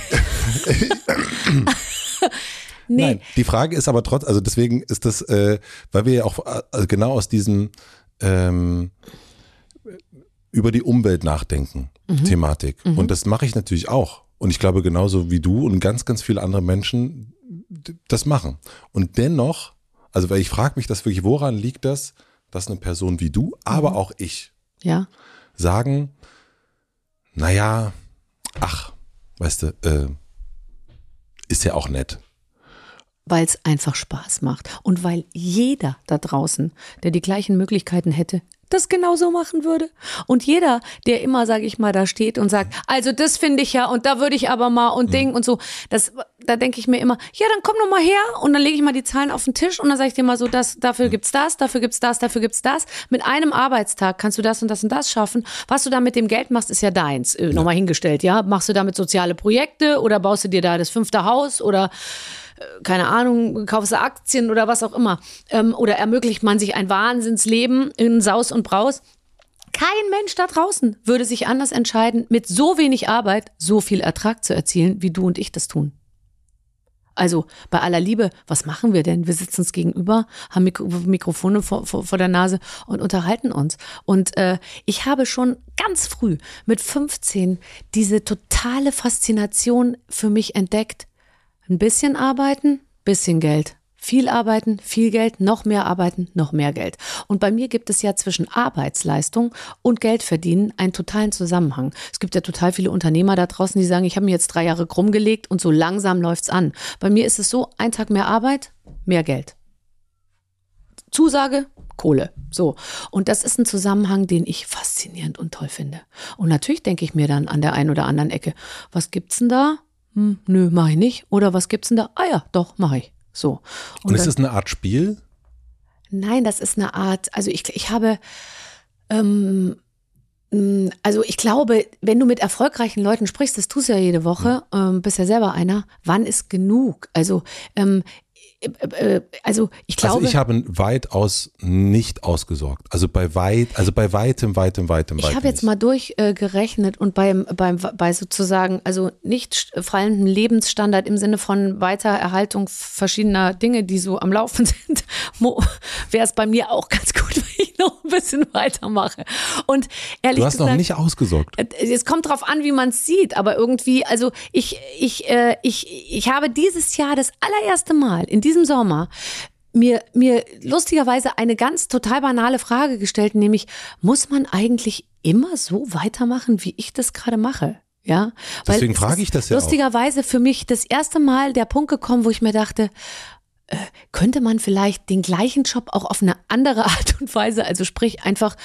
Nee. Nein, die Frage ist aber trotz, also deswegen ist das, äh, weil wir ja auch äh, genau aus diesem ähm, über die Umwelt nachdenken, Thematik. Und das mache ich natürlich auch. Und ich glaube genauso wie du und ganz, ganz viele andere Menschen das machen. Und dennoch, also weil ich frage mich das wirklich, woran liegt das, dass eine Person wie du, aber auch ich Ja. sagen, naja, ach, weißt du, äh, ist ja auch nett. Weil es einfach Spaß macht. Und weil jeder da draußen, der die gleichen Möglichkeiten hätte, das genauso machen würde. Und jeder, der immer, sage ich mal, da steht und sagt, also das finde ich ja und da würde ich aber mal und Ding und so, das, da denke ich mir immer, ja, dann komm doch mal her und dann lege ich mal die Zahlen auf den Tisch und dann sage ich dir mal so, das, dafür gibt's das, dafür gibt's das, dafür gibt's das. Mit einem Arbeitstag kannst du das und das und das schaffen. Was du da mit dem Geld machst, ist ja deins. Äh, Nochmal hingestellt, ja. Machst du damit soziale Projekte oder baust du dir da das fünfte Haus oder keine Ahnung, kaufst du Aktien oder was auch immer. Ähm, oder ermöglicht man sich ein Wahnsinnsleben in Saus und Braus. Kein Mensch da draußen würde sich anders entscheiden, mit so wenig Arbeit so viel Ertrag zu erzielen, wie du und ich das tun. Also bei aller Liebe, was machen wir denn? Wir sitzen uns gegenüber, haben Mikro Mikrofone vor, vor, vor der Nase und unterhalten uns. Und äh, ich habe schon ganz früh mit 15 diese totale Faszination für mich entdeckt. Ein bisschen arbeiten, bisschen Geld. Viel arbeiten, viel Geld, noch mehr arbeiten, noch mehr Geld. Und bei mir gibt es ja zwischen Arbeitsleistung und Geld verdienen einen totalen Zusammenhang. Es gibt ja total viele Unternehmer da draußen, die sagen, ich habe mir jetzt drei Jahre krumm gelegt und so langsam läuft's an. Bei mir ist es so, ein Tag mehr Arbeit, mehr Geld. Zusage, Kohle. So. Und das ist ein Zusammenhang, den ich faszinierend und toll finde. Und natürlich denke ich mir dann an der einen oder anderen Ecke, was gibt's denn da? Hm, nö, mach ich nicht. Oder was gibt's denn da? Ah ja, doch, mach ich. So. Und ist dann- das eine Art Spiel? Nein, das ist eine Art, also ich, ich habe, ähm, mh, also ich glaube, wenn du mit erfolgreichen Leuten sprichst, das tust du ja jede Woche, ähm, bist ja selber einer, wann ist genug? Also, ähm, äh, äh, also ich glaube, also ich habe weitaus nicht ausgesorgt. Also bei weit, also bei weitem, weitem, weitem, Ich weitem. habe jetzt mal durchgerechnet und beim, beim, bei sozusagen, also nicht fallenden Lebensstandard im Sinne von Weitererhaltung verschiedener Dinge, die so am Laufen sind, wäre es bei mir auch ganz gut, wenn ich noch ein bisschen weitermache. Und ehrlich Du hast gesagt, noch nicht ausgesorgt. äh, es kommt drauf an, wie man es sieht, aber irgendwie, also ich, ich, äh, ich, ich habe dieses Jahr das allererste Mal in diesem Sommer mir, mir lustigerweise eine ganz total banale Frage gestellt, nämlich, muss man eigentlich immer so weitermachen, wie ich das gerade mache? Ja, Deswegen es frage ich das ja auch. Lustigerweise für mich das erste Mal der Punkt gekommen, wo ich mir dachte, äh, könnte man vielleicht den gleichen Job auch auf eine andere Art und Weise, also sprich einfach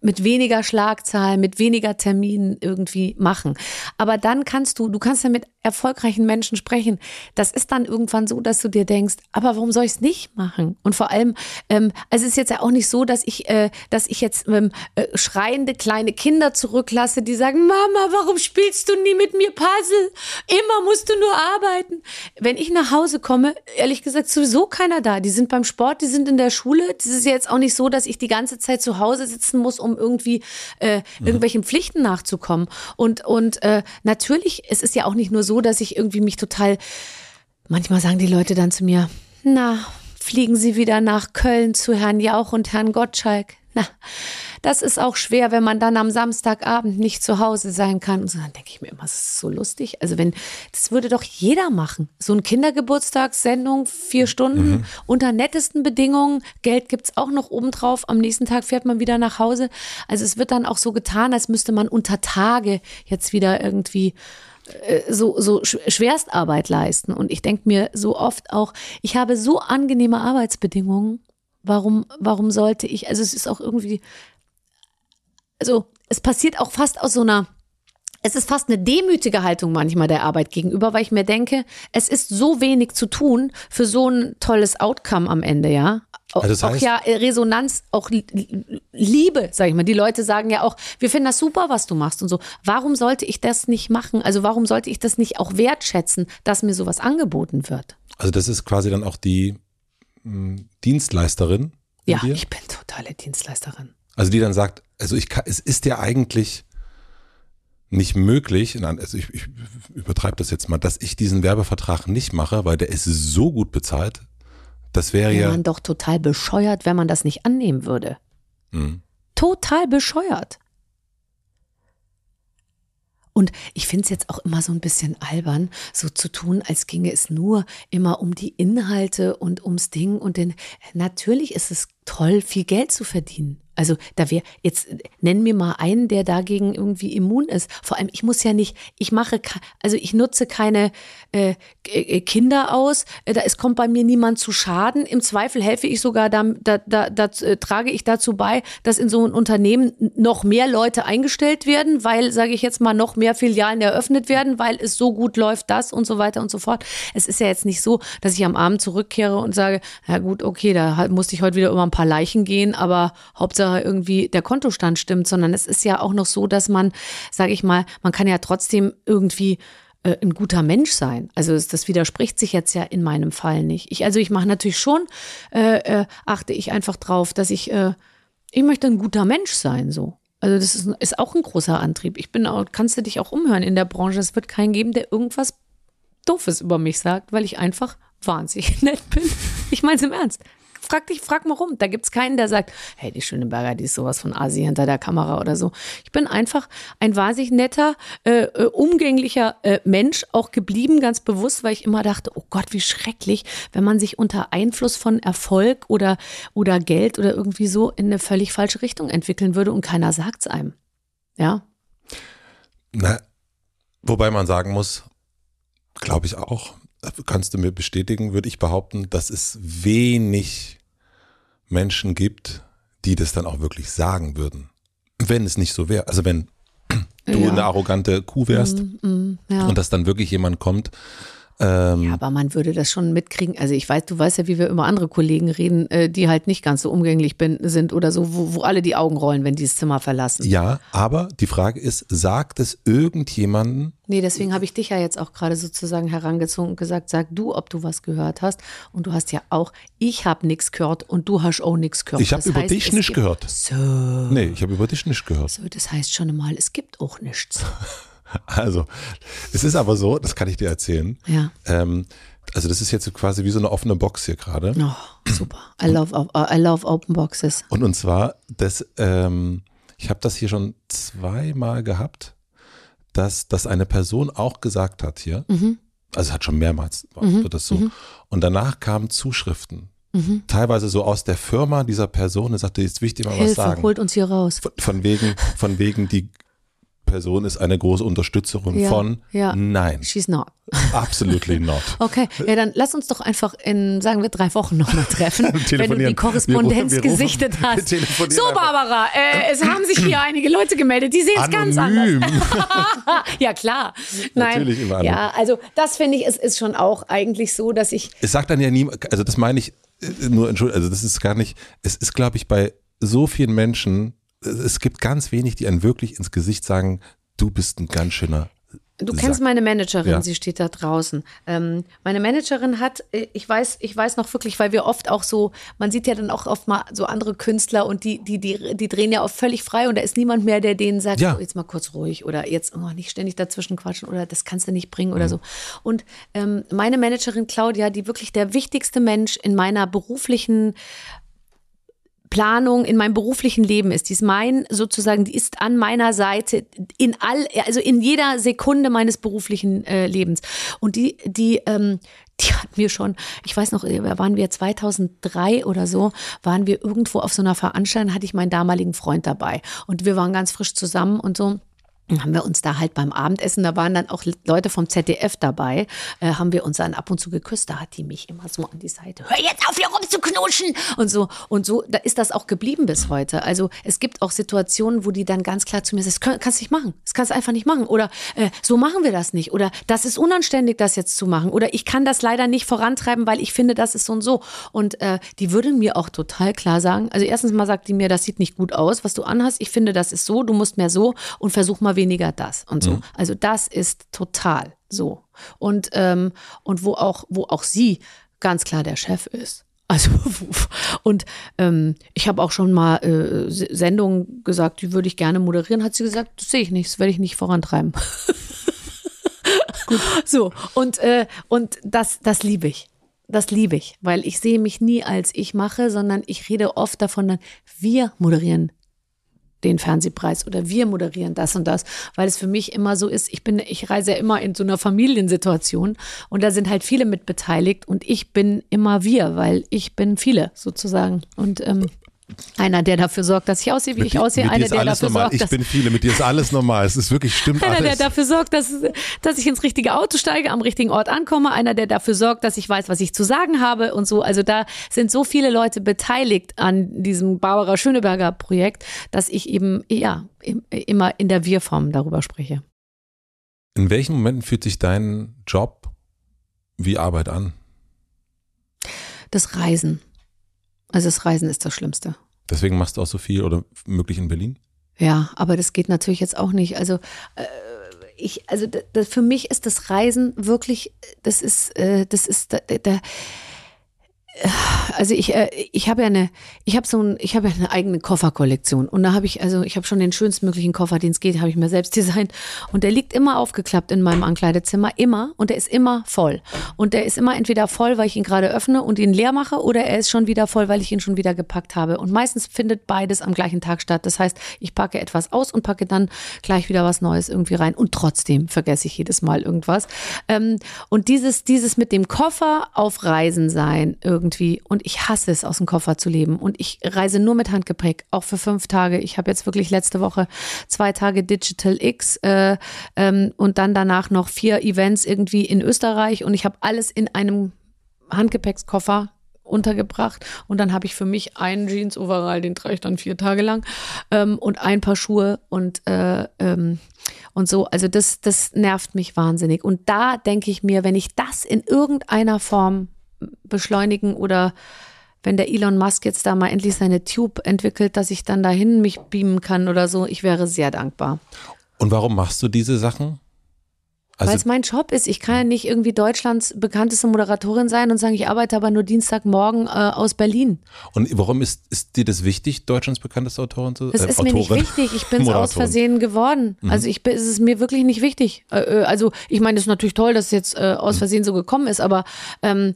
mit weniger Schlagzahlen, mit weniger Terminen irgendwie machen. Aber dann kannst du, du kannst ja mit erfolgreichen Menschen sprechen. Das ist dann irgendwann so, dass du dir denkst, aber warum soll ich es nicht machen? Und vor allem, ähm, es ist jetzt ja auch nicht so, dass ich, äh, dass ich jetzt ähm, äh, schreiende kleine Kinder zurücklasse, die sagen, Mama, warum spielst du nie mit mir Puzzle? Immer musst du nur arbeiten. Wenn ich nach Hause komme, ehrlich gesagt, sowieso keiner da. Die sind beim Sport, die sind in der Schule. Das ist jetzt auch nicht so, dass ich die ganze Zeit zu Hause sitzen muss, um irgendwie äh, irgendwelchen Pflichten nachzukommen. Und, und äh, natürlich, es ist ja auch nicht nur so, dass ich irgendwie mich total, manchmal sagen die Leute dann zu mir, na, fliegen Sie wieder nach Köln zu Herrn Jauch und Herrn Gottschalk. Na, das ist auch schwer, wenn man dann am Samstagabend nicht zu Hause sein kann. Und so, dann denke ich mir immer, das ist so lustig. Also wenn, das würde doch jeder machen. So eine Kindergeburtstagssendung, vier Stunden, unter nettesten Bedingungen. Geld gibt's auch noch obendrauf. Am nächsten Tag fährt man wieder nach Hause. Also es wird dann auch so getan, als müsste man unter Tage jetzt wieder irgendwie so, so Sch- Schwerstarbeit leisten. Und ich denke mir so oft auch, ich habe so angenehme Arbeitsbedingungen. Warum, warum sollte ich, also es ist auch irgendwie, also es passiert auch fast aus so einer, es ist fast eine demütige Haltung manchmal der Arbeit gegenüber, weil ich mir denke, es ist so wenig zu tun für so ein tolles Outcome am Ende, ja. Auch, Also das auch heißt- ja äh, Resonanz, auch Liebe, sag ich mal. Die Leute sagen ja auch, wir finden das super, was du machst und so. Warum sollte ich das nicht machen? Also warum sollte ich das nicht auch wertschätzen, dass mir sowas angeboten wird? Also das ist quasi dann auch die mh, Dienstleisterin. in Ja, dir? ich bin totale Dienstleisterin. Also die dann sagt, also ich kann, es ist ja eigentlich, nicht möglich, also ich, ich übertreibe das jetzt mal, dass ich diesen Werbevertrag nicht mache, weil der ist so gut bezahlt. Das wäre ja. man doch total bescheuert, wenn man das nicht annehmen würde. Mhm. Total bescheuert. Und ich finde es jetzt auch immer so ein bisschen albern, so zu tun, als ginge es nur immer um die Inhalte und ums Ding. Und denn natürlich ist es toll, viel Geld zu verdienen. Also da wäre jetzt nenn mir mal einen, der dagegen irgendwie immun ist. Vor allem ich muss ja nicht, ich mache also ich nutze keine äh, äh, Kinder aus. Äh, da es kommt bei mir niemand zu Schaden. Im Zweifel helfe ich sogar da, da, da, da äh, trage ich dazu bei, dass in so einem Unternehmen noch mehr Leute eingestellt werden, weil sage ich jetzt mal noch mehr Filialen eröffnet werden, weil es so gut läuft, das und so weiter und so fort. Es ist ja jetzt nicht so, dass ich am Abend zurückkehre und sage, na gut, okay, da musste ich heute wieder über ein paar Leichen gehen, aber Hauptsache Hauptsache irgendwie der Kontostand stimmt, sondern es ist ja auch noch so, dass man, sage ich mal, man kann ja trotzdem irgendwie äh, ein guter Mensch sein. Also das widerspricht sich jetzt ja in meinem Fall nicht. Ich, also ich mache natürlich schon, äh, äh, achte ich einfach drauf, dass ich, äh, ich möchte ein guter Mensch sein, so. Also das ist, ist auch ein großer Antrieb. Ich bin auch, kannst du dich auch umhören in der Branche. Es wird keinen geben, der irgendwas Doofes über mich sagt, weil ich einfach wahnsinnig nett bin. Ich meine es im Ernst frag dich, frag mal rum. Da gibt's keinen, der sagt, hey, die Schöneberger, die ist sowas von Asi hinter der Kamera oder so. Ich bin einfach ein wahnsinnig netter, äh, äh, umgänglicher äh, Mensch, auch geblieben, ganz bewusst, weil ich immer dachte, oh Gott, wie schrecklich, wenn man sich unter Einfluss von Erfolg oder, oder Geld oder irgendwie so in eine völlig falsche Richtung entwickeln würde und keiner sagt's einem. Ja. Na, wobei man sagen muss, glaube ich auch, kannst du mir bestätigen, würde ich behaupten, dass es wenig Menschen gibt, die das dann auch wirklich sagen würden. Wenn es nicht so wäre. Also wenn du ja. eine arrogante Kuh wärst mm, mm, ja. und dass dann wirklich jemand kommt ähm, ja, aber man würde das schon mitkriegen. Also ich weiß, du weißt ja, wie wir über andere Kollegen reden, äh, die halt nicht ganz so umgänglich bin, sind oder so, wo, wo alle die Augen rollen, wenn die das Zimmer verlassen. Ja, aber die Frage ist, sagt es irgendjemanden? Nee, deswegen habe ich dich ja jetzt auch gerade sozusagen herangezogen und gesagt, sag du, ob du was gehört hast. Und du hast ja auch, ich habe nichts gehört und du hast auch nichts gehört. Ich habe über heißt, dich nichts gehört. So. Nee, ich habe über dich nichts gehört. So, das heißt schon mal, es gibt auch nichts. Also, es ist aber so, das kann ich dir erzählen. Ja. Ähm, also das ist jetzt quasi wie so eine offene Box hier gerade. Oh, super. I love, I love open boxes. Und und zwar, das, ähm, ich habe das hier schon zweimal gehabt, dass, dass eine Person auch gesagt hat hier, mhm. also es hat schon mehrmals, mhm. wird das so. Mhm. Und danach kamen Zuschriften. Mhm. Teilweise so aus der Firma dieser Person, er sagte, ist wichtig mal Hilfe, was sagen. holt uns hier raus. Von, von wegen, von wegen die Person ist eine große Unterstützerin ja, von. Ja. Nein. She's not. Absolutely not. Okay, ja, dann lass uns doch einfach in, sagen wir, drei Wochen nochmal treffen, wenn du die Korrespondenz wir, wir gesichtet hast. So, Barbara, äh, es haben sich hier einige Leute gemeldet, die sehen es ganz anders. ja, klar. Nein. Natürlich immer Ja, also das finde ich, es ist schon auch eigentlich so, dass ich. Es sagt dann ja niemand, also das meine ich äh, nur, Entschuldigung, also das ist gar nicht, es ist, glaube ich, bei so vielen Menschen es gibt ganz wenig, die einen wirklich ins Gesicht sagen, du bist ein ganz schöner Du kennst meine Managerin, ja. sie steht da draußen. Ähm, meine Managerin hat, äh, ich weiß, ich weiß noch wirklich, weil wir oft auch so, man sieht ja dann auch oft mal so andere Künstler und die, die, die, die drehen ja oft völlig frei und da ist niemand mehr, der denen sagt, ja. oh, jetzt mal kurz ruhig oder jetzt oh, nicht ständig dazwischen quatschen oder das kannst du nicht bringen oder mhm. so. Und ähm, meine Managerin Claudia, die wirklich der wichtigste Mensch in meiner beruflichen Planung in meinem beruflichen Leben ist. Die ist mein sozusagen, die ist an meiner Seite in all, also in jeder Sekunde meines beruflichen äh, Lebens. Und die, die, ähm, die hat mir schon, ich weiß noch, äh, waren wir 2003 oder so, waren wir irgendwo auf so einer Veranstaltung, hatte ich meinen damaligen Freund dabei und wir waren ganz frisch zusammen und so haben wir uns da halt beim Abendessen, da waren dann auch Leute vom ZDF dabei, äh, haben wir uns dann ab und zu geküsst. Da hat die mich immer so an die Seite, hör jetzt auf, hier rumzuknutschen und so. Und so, da ist das auch geblieben bis heute. Also es gibt auch Situationen, wo die dann ganz klar zu mir sagt, das kannst du nicht machen, das kannst du einfach nicht machen. Oder äh, so machen wir das nicht. Oder das ist unanständig, das jetzt zu machen. Oder ich kann das leider nicht vorantreiben, weil ich finde, das ist so und so. Und äh, die würde mir auch total klar sagen, also erstens mal sagt die mir, das sieht nicht gut aus, was du anhast. Ich finde, das ist so, du musst mehr so und versuch mal weniger das und so. Mhm. Also das ist total so. Und, ähm, und wo auch, wo auch sie ganz klar der Chef ist. Also und ähm, ich habe auch schon mal äh, Sendungen gesagt, die würde ich gerne moderieren. Hat sie gesagt, das sehe ich nicht, das werde ich nicht vorantreiben. Gut. So und äh, und das das liebe ich. Das liebe ich, weil ich sehe mich nie als ich mache, sondern ich rede oft davon, wir moderieren den Fernsehpreis oder wir moderieren das und das, weil es für mich immer so ist, ich bin, ich reise ja immer in so einer Familiensituation und da sind halt viele mit beteiligt und ich bin immer wir, weil ich bin viele sozusagen. Und ähm, einer, der dafür sorgt, dass ich aussehe, wie mit ich aussehe. Einer, der dafür normal. sorgt, ich bin viele, mit dir ist alles normal. Es ist wirklich, stimmt einer, alles. der dafür sorgt, dass, dass ich ins richtige Auto steige, am richtigen Ort ankomme. Einer, der dafür sorgt, dass ich weiß, was ich zu sagen habe und so. Also da sind so viele Leute beteiligt an diesem Bauerer Schöneberger Projekt, dass ich eben, ja, immer in der Wir-Form darüber spreche. In welchen Momenten fühlt sich dein Job wie Arbeit an? Das Reisen. Also das Reisen ist das Schlimmste. Deswegen machst du auch so viel oder möglich in Berlin? Ja, aber das geht natürlich jetzt auch nicht. Also äh, ich, also das, für mich ist das Reisen wirklich, das ist, äh, das ist, da, da also ich, äh, ich habe ja eine, ich habe so ein, ich habe ja eine eigene Kofferkollektion. Und da habe ich, also ich habe schon den schönsten möglichen Koffer, den es geht, habe ich mir selbst designt. Und der liegt immer aufgeklappt in meinem Ankleidezimmer, immer. Und der ist immer voll. Und der ist immer entweder voll, weil ich ihn gerade öffne und ihn leer mache oder er ist schon wieder voll, weil ich ihn schon wieder gepackt habe. Und meistens findet beides am gleichen Tag statt. Das heißt, ich packe etwas aus und packe dann gleich wieder was Neues irgendwie rein. Und trotzdem vergesse ich jedes Mal irgendwas. Ähm, und dieses, dieses mit dem Koffer auf Reisen sein irgendwie irgendwie und ich hasse es, aus dem Koffer zu leben. Und ich reise nur mit Handgepäck, auch für fünf Tage. Ich habe jetzt wirklich letzte Woche zwei Tage Digital X äh, ähm, und dann danach noch vier Events irgendwie in Österreich und ich habe alles in einem Handgepäckskoffer untergebracht und dann habe ich für mich einen Jeans Overall, den trage ich dann vier Tage lang ähm, und ein paar Schuhe und äh, ähm, und so. Also das das nervt mich wahnsinnig und da denke ich mir, wenn ich das in irgendeiner Form beschleunigen oder wenn der Elon Musk jetzt da mal endlich seine Tube entwickelt, dass ich dann dahin mich beamen kann oder so, ich wäre sehr dankbar. Und warum machst du diese Sachen? Also Weil es mein Job ist. Ich kann ja nicht irgendwie Deutschlands bekannteste Moderatorin sein und sagen, ich arbeite aber nur Dienstagmorgen äh, aus Berlin. Und warum ist, ist dir das wichtig, Deutschlands bekannteste Autorin zu sein? Das äh, ist Autorin. mir nicht wichtig. Ich bin es aus Versehen geworden. Mhm. Also ich bin, es ist mir wirklich nicht wichtig. Äh, äh also ich meine, es ist natürlich toll, dass es jetzt äh, aus mhm. Versehen so gekommen ist, aber ähm,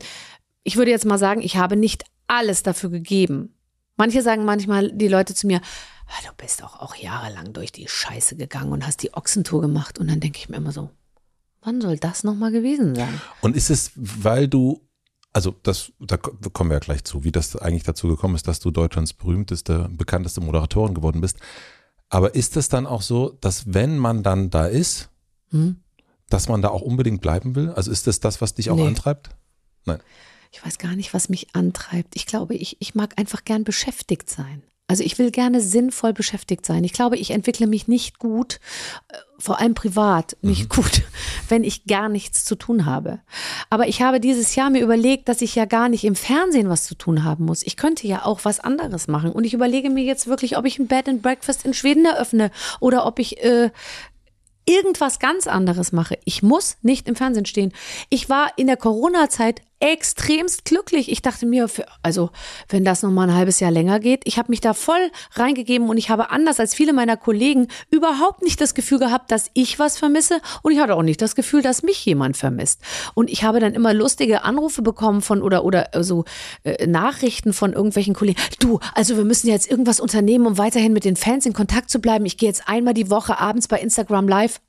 ich würde jetzt mal sagen, ich habe nicht alles dafür gegeben. Manche sagen manchmal die Leute zu mir, ah, du bist auch, auch jahrelang durch die Scheiße gegangen und hast die Ochsentour gemacht. Und dann denke ich mir immer so, wann soll das nochmal gewesen sein? Und ist es, weil du, also das, da kommen wir ja gleich zu, wie das eigentlich dazu gekommen ist, dass du Deutschlands berühmteste, bekannteste Moderatorin geworden bist. Aber ist es dann auch so, dass wenn man dann da ist, hm? dass man da auch unbedingt bleiben will? Also ist das das, was dich auch nee. antreibt? Nein ich weiß gar nicht, was mich antreibt. Ich glaube, ich, ich mag einfach gern beschäftigt sein. Also ich will gerne sinnvoll beschäftigt sein. Ich glaube, ich entwickle mich nicht gut, äh, vor allem privat nicht mhm. gut, wenn ich gar nichts zu tun habe. Aber ich habe dieses Jahr mir überlegt, dass ich ja gar nicht im Fernsehen was zu tun haben muss. Ich könnte ja auch was anderes machen. Und ich überlege mir jetzt wirklich, ob ich ein Bed and Breakfast in Schweden eröffne oder ob ich äh, irgendwas ganz anderes mache. Ich muss nicht im Fernsehen stehen. Ich war in der Corona-Zeit extremst glücklich. Ich dachte mir, also wenn das noch mal ein halbes Jahr länger geht, ich habe mich da voll reingegeben und ich habe anders als viele meiner Kollegen überhaupt nicht das Gefühl gehabt, dass ich was vermisse und ich hatte auch nicht das Gefühl, dass mich jemand vermisst. Und ich habe dann immer lustige Anrufe bekommen von oder oder so äh, Nachrichten von irgendwelchen Kollegen. Du, also wir müssen jetzt irgendwas unternehmen, um weiterhin mit den Fans in Kontakt zu bleiben. Ich gehe jetzt einmal die Woche abends bei Instagram live.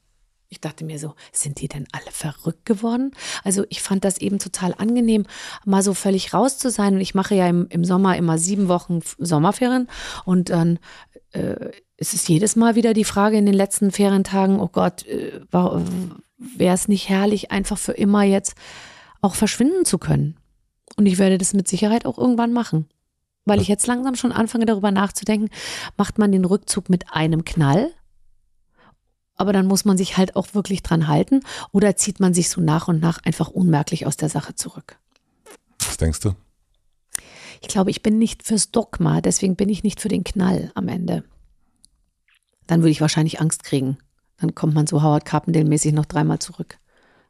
Ich dachte mir so, sind die denn alle verrückt geworden? Also ich fand das eben total angenehm, mal so völlig raus zu sein. Und ich mache ja im, im Sommer immer sieben Wochen Sommerferien und dann äh, ist es jedes Mal wieder die Frage in den letzten Ferientagen, oh Gott, äh, wäre es nicht herrlich, einfach für immer jetzt auch verschwinden zu können? Und ich werde das mit Sicherheit auch irgendwann machen. Weil ich jetzt langsam schon anfange darüber nachzudenken, macht man den Rückzug mit einem Knall aber dann muss man sich halt auch wirklich dran halten oder zieht man sich so nach und nach einfach unmerklich aus der Sache zurück. Was denkst du? Ich glaube, ich bin nicht fürs Dogma, deswegen bin ich nicht für den Knall am Ende. Dann würde ich wahrscheinlich Angst kriegen. Dann kommt man so Howard Carpendale-mäßig noch dreimal zurück.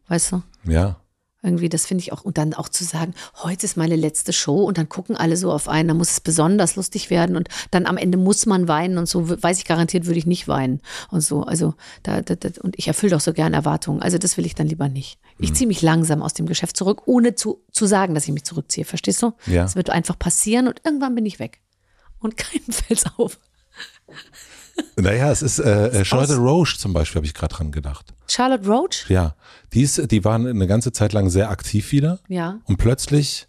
Weißt du? Ja. Irgendwie, das finde ich auch. Und dann auch zu sagen, heute ist meine letzte Show und dann gucken alle so auf einen, da muss es besonders lustig werden und dann am Ende muss man weinen und so, weiß ich garantiert, würde ich nicht weinen und so. Also, da, da, da und ich erfülle doch so gern Erwartungen. Also, das will ich dann lieber nicht. Ich mhm. ziehe mich langsam aus dem Geschäft zurück, ohne zu, zu sagen, dass ich mich zurückziehe. Verstehst du? Ja. Es wird einfach passieren und irgendwann bin ich weg. Und keinem fällt's auf. Naja, es ist äh, äh Charlotte Roche zum Beispiel, habe ich gerade dran gedacht. Charlotte Roach? Ja, die, ist, die waren eine ganze Zeit lang sehr aktiv wieder. Ja. Und plötzlich.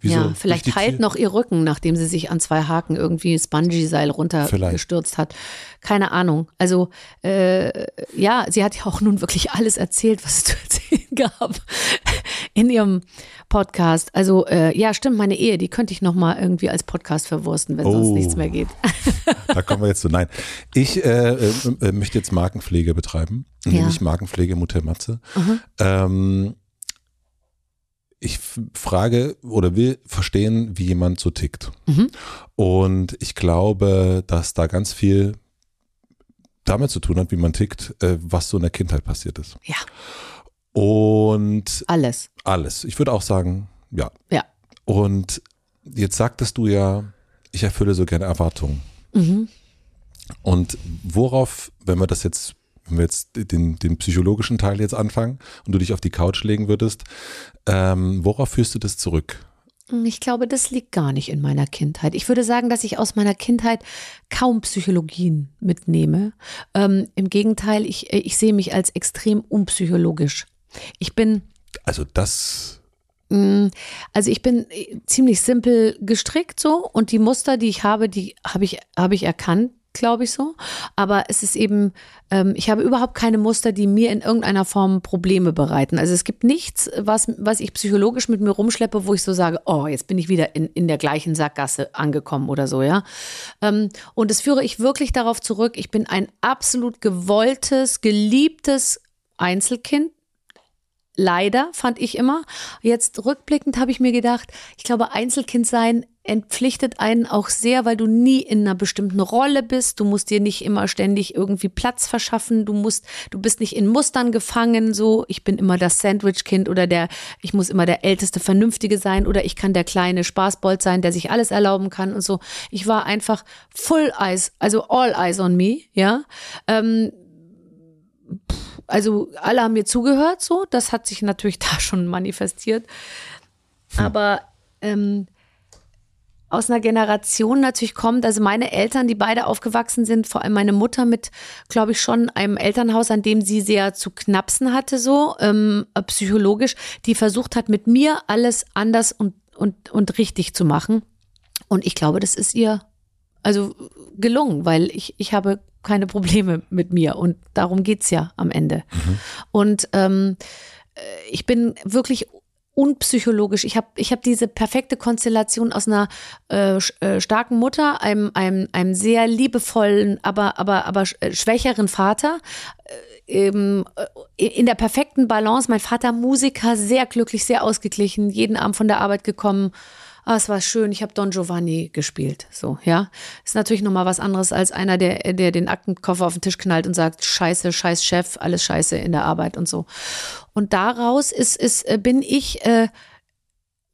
Wieso? Ja, vielleicht heilt noch ihr Rücken, nachdem sie sich an zwei Haken irgendwie das Bungee-Seil runtergestürzt hat. Keine Ahnung. Also, äh, ja, sie hat ja auch nun wirklich alles erzählt, was es zu erzählen gab in ihrem Podcast. Also äh, ja, stimmt, meine Ehe, die könnte ich noch mal irgendwie als Podcast verwursten, wenn oh, sonst nichts mehr geht. da kommen wir jetzt zu. Nein, ich äh, äh, äh möchte jetzt Markenpflege betreiben, ja. nämlich Markenpflege Mutter Matze. Ähm, ich frage oder will verstehen, wie jemand so tickt. Mhm. Und ich glaube, dass da ganz viel damit zu tun hat, wie man tickt, äh, was so in der Kindheit passiert ist. Ja. Und alles. Alles. Ich würde auch sagen, ja. Ja. Und jetzt sagtest du ja, ich erfülle so gerne Erwartungen. Mhm. Und worauf, wenn wir das jetzt, wenn wir jetzt den, den psychologischen Teil jetzt anfangen und du dich auf die Couch legen würdest, ähm, worauf führst du das zurück? Ich glaube, das liegt gar nicht in meiner Kindheit. Ich würde sagen, dass ich aus meiner Kindheit kaum Psychologien mitnehme. Ähm, Im Gegenteil, ich, ich sehe mich als extrem unpsychologisch. Ich bin. Also das. Mm, also ich bin äh, ziemlich simpel gestrickt so und die Muster, die ich habe, die habe ich, habe ich erkannt glaube ich so. Aber es ist eben, ähm, ich habe überhaupt keine Muster, die mir in irgendeiner Form Probleme bereiten. Also es gibt nichts, was, was ich psychologisch mit mir rumschleppe, wo ich so sage, oh, jetzt bin ich wieder in, in der gleichen Sackgasse angekommen oder so, ja. Ähm, und das führe ich wirklich darauf zurück, ich bin ein absolut gewolltes, geliebtes Einzelkind Leider, fand ich immer. Jetzt rückblickend habe ich mir gedacht, ich glaube, Einzelkind sein entpflichtet einen auch sehr, weil du nie in einer bestimmten Rolle bist. Du musst dir nicht immer ständig irgendwie Platz verschaffen. Du musst, du bist nicht in Mustern gefangen. So, ich bin immer das Sandwich-Kind oder der, ich muss immer der älteste Vernünftige sein oder ich kann der kleine Spaßbold sein, der sich alles erlauben kann und so. Ich war einfach full eyes, also all eyes on me, ja. Ähm, also alle haben mir zugehört, so. Das hat sich natürlich da schon manifestiert. Hm. Aber ähm, aus einer Generation natürlich kommt, also meine Eltern, die beide aufgewachsen sind, vor allem meine Mutter mit, glaube ich, schon einem Elternhaus, an dem sie sehr zu knapsen hatte, so ähm, psychologisch, die versucht hat, mit mir alles anders und, und, und richtig zu machen. Und ich glaube, das ist ihr also gelungen, weil ich, ich habe keine Probleme mit mir und darum geht's ja am Ende. Mhm. Und ähm, äh, ich bin wirklich unpsychologisch. Ich habe ich hab diese perfekte Konstellation aus einer äh, äh, starken Mutter, einem, einem, einem sehr liebevollen, aber, aber, aber äh, schwächeren Vater. Äh, in der perfekten Balance. Mein Vater Musiker, sehr glücklich, sehr ausgeglichen, jeden Abend von der Arbeit gekommen ah, es war schön, ich habe Don Giovanni gespielt. So, ja. Ist natürlich nochmal was anderes als einer, der, der den Aktenkoffer auf den Tisch knallt und sagt, scheiße, scheiß Chef, alles scheiße in der Arbeit und so. Und daraus ist, ist, äh, bin ich äh,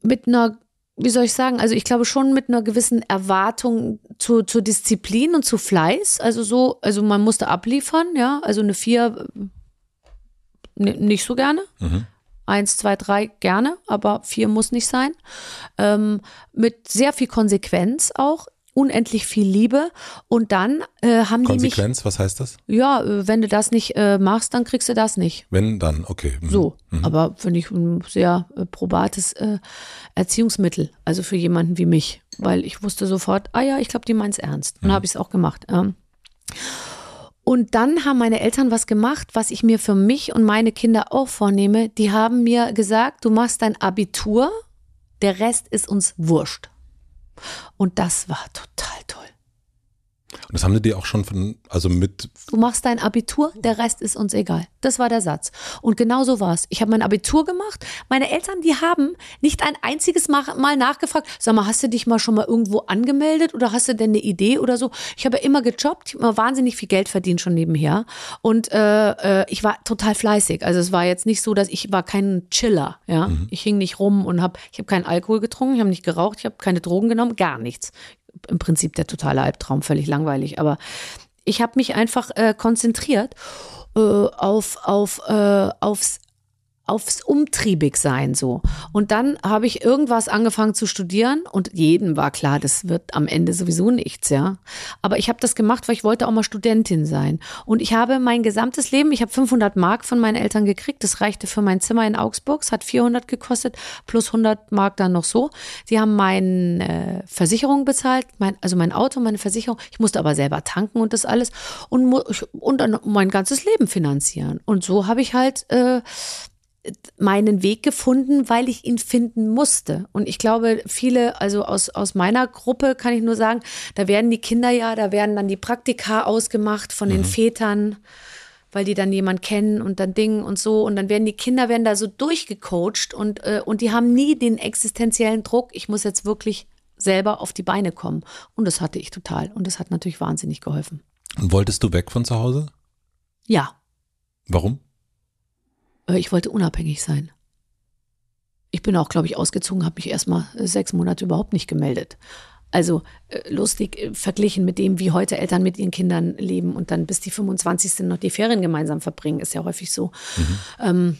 mit einer wie soll ich sagen, also ich glaube schon mit einer gewissen Erwartung zu, zur Disziplin und zu Fleiß. Also so, also man musste abliefern, ja. Also eine vier äh, nicht so gerne. Mhm. Eins, zwei, drei gerne, aber vier muss nicht sein. Ähm, mit sehr viel Konsequenz auch unendlich viel Liebe und dann äh, haben Konsequenz, die mich Konsequenz, was heißt das? Ja, äh, wenn du das nicht äh, machst, dann kriegst du das nicht. Wenn dann, okay. Mhm. So, mhm. aber finde ich ein sehr äh, probates äh, Erziehungsmittel, also für jemanden wie mich, weil ich wusste sofort, ah ja, ich glaube, die meint's ernst und mhm. habe ich es auch gemacht. Ähm. Und dann haben meine Eltern was gemacht, was ich mir für mich und meine Kinder auch vornehme. Die haben mir gesagt, du machst dein Abitur, der Rest ist uns wurscht. Und das war total toll. Und das haben die dir auch schon von, also mit. Du machst dein Abitur, der Rest ist uns egal. Das war der Satz. Und genau so war es. Ich habe mein Abitur gemacht. Meine Eltern, die haben nicht ein einziges Mal nachgefragt, sag mal, hast du dich mal schon mal irgendwo angemeldet oder hast du denn eine Idee oder so? Ich habe immer gejobbt, ich habe immer wahnsinnig viel Geld verdient schon nebenher. Und äh, äh, ich war total fleißig. Also es war jetzt nicht so, dass ich war kein Chiller. Ja, mhm. ich hing nicht rum und habe, ich habe keinen Alkohol getrunken, ich habe nicht geraucht, ich habe keine Drogen genommen, gar nichts im Prinzip der totale Albtraum, völlig langweilig. Aber ich habe mich einfach äh, konzentriert äh, auf, auf, äh, aufs aufs umtriebig sein so. Und dann habe ich irgendwas angefangen zu studieren und jedem war klar, das wird am Ende sowieso nichts, ja. Aber ich habe das gemacht, weil ich wollte auch mal Studentin sein. Und ich habe mein gesamtes Leben, ich habe 500 Mark von meinen Eltern gekriegt, das reichte für mein Zimmer in Augsburg, es hat 400 gekostet, plus 100 Mark dann noch so. Sie haben meine äh, Versicherung bezahlt, mein, also mein Auto, meine Versicherung. Ich musste aber selber tanken und das alles und, und dann mein ganzes Leben finanzieren. Und so habe ich halt äh, meinen Weg gefunden, weil ich ihn finden musste. Und ich glaube, viele, also aus, aus meiner Gruppe kann ich nur sagen, da werden die Kinder ja, da werden dann die Praktika ausgemacht von den mhm. Vätern, weil die dann jemand kennen und dann Dingen und so. Und dann werden die Kinder werden da so durchgecoacht und, äh, und die haben nie den existenziellen Druck, ich muss jetzt wirklich selber auf die Beine kommen. Und das hatte ich total. Und das hat natürlich wahnsinnig geholfen. Und wolltest du weg von zu Hause? Ja. Warum? Äh, ich wollte unabhängig sein. Ich bin auch, glaube ich, ausgezogen, habe mich erstmal sechs Monate überhaupt nicht gemeldet. Also äh, lustig äh, verglichen mit dem, wie heute Eltern mit ihren Kindern leben und dann bis die 25. noch die Ferien gemeinsam verbringen, ist ja häufig so. Mhm. Ähm,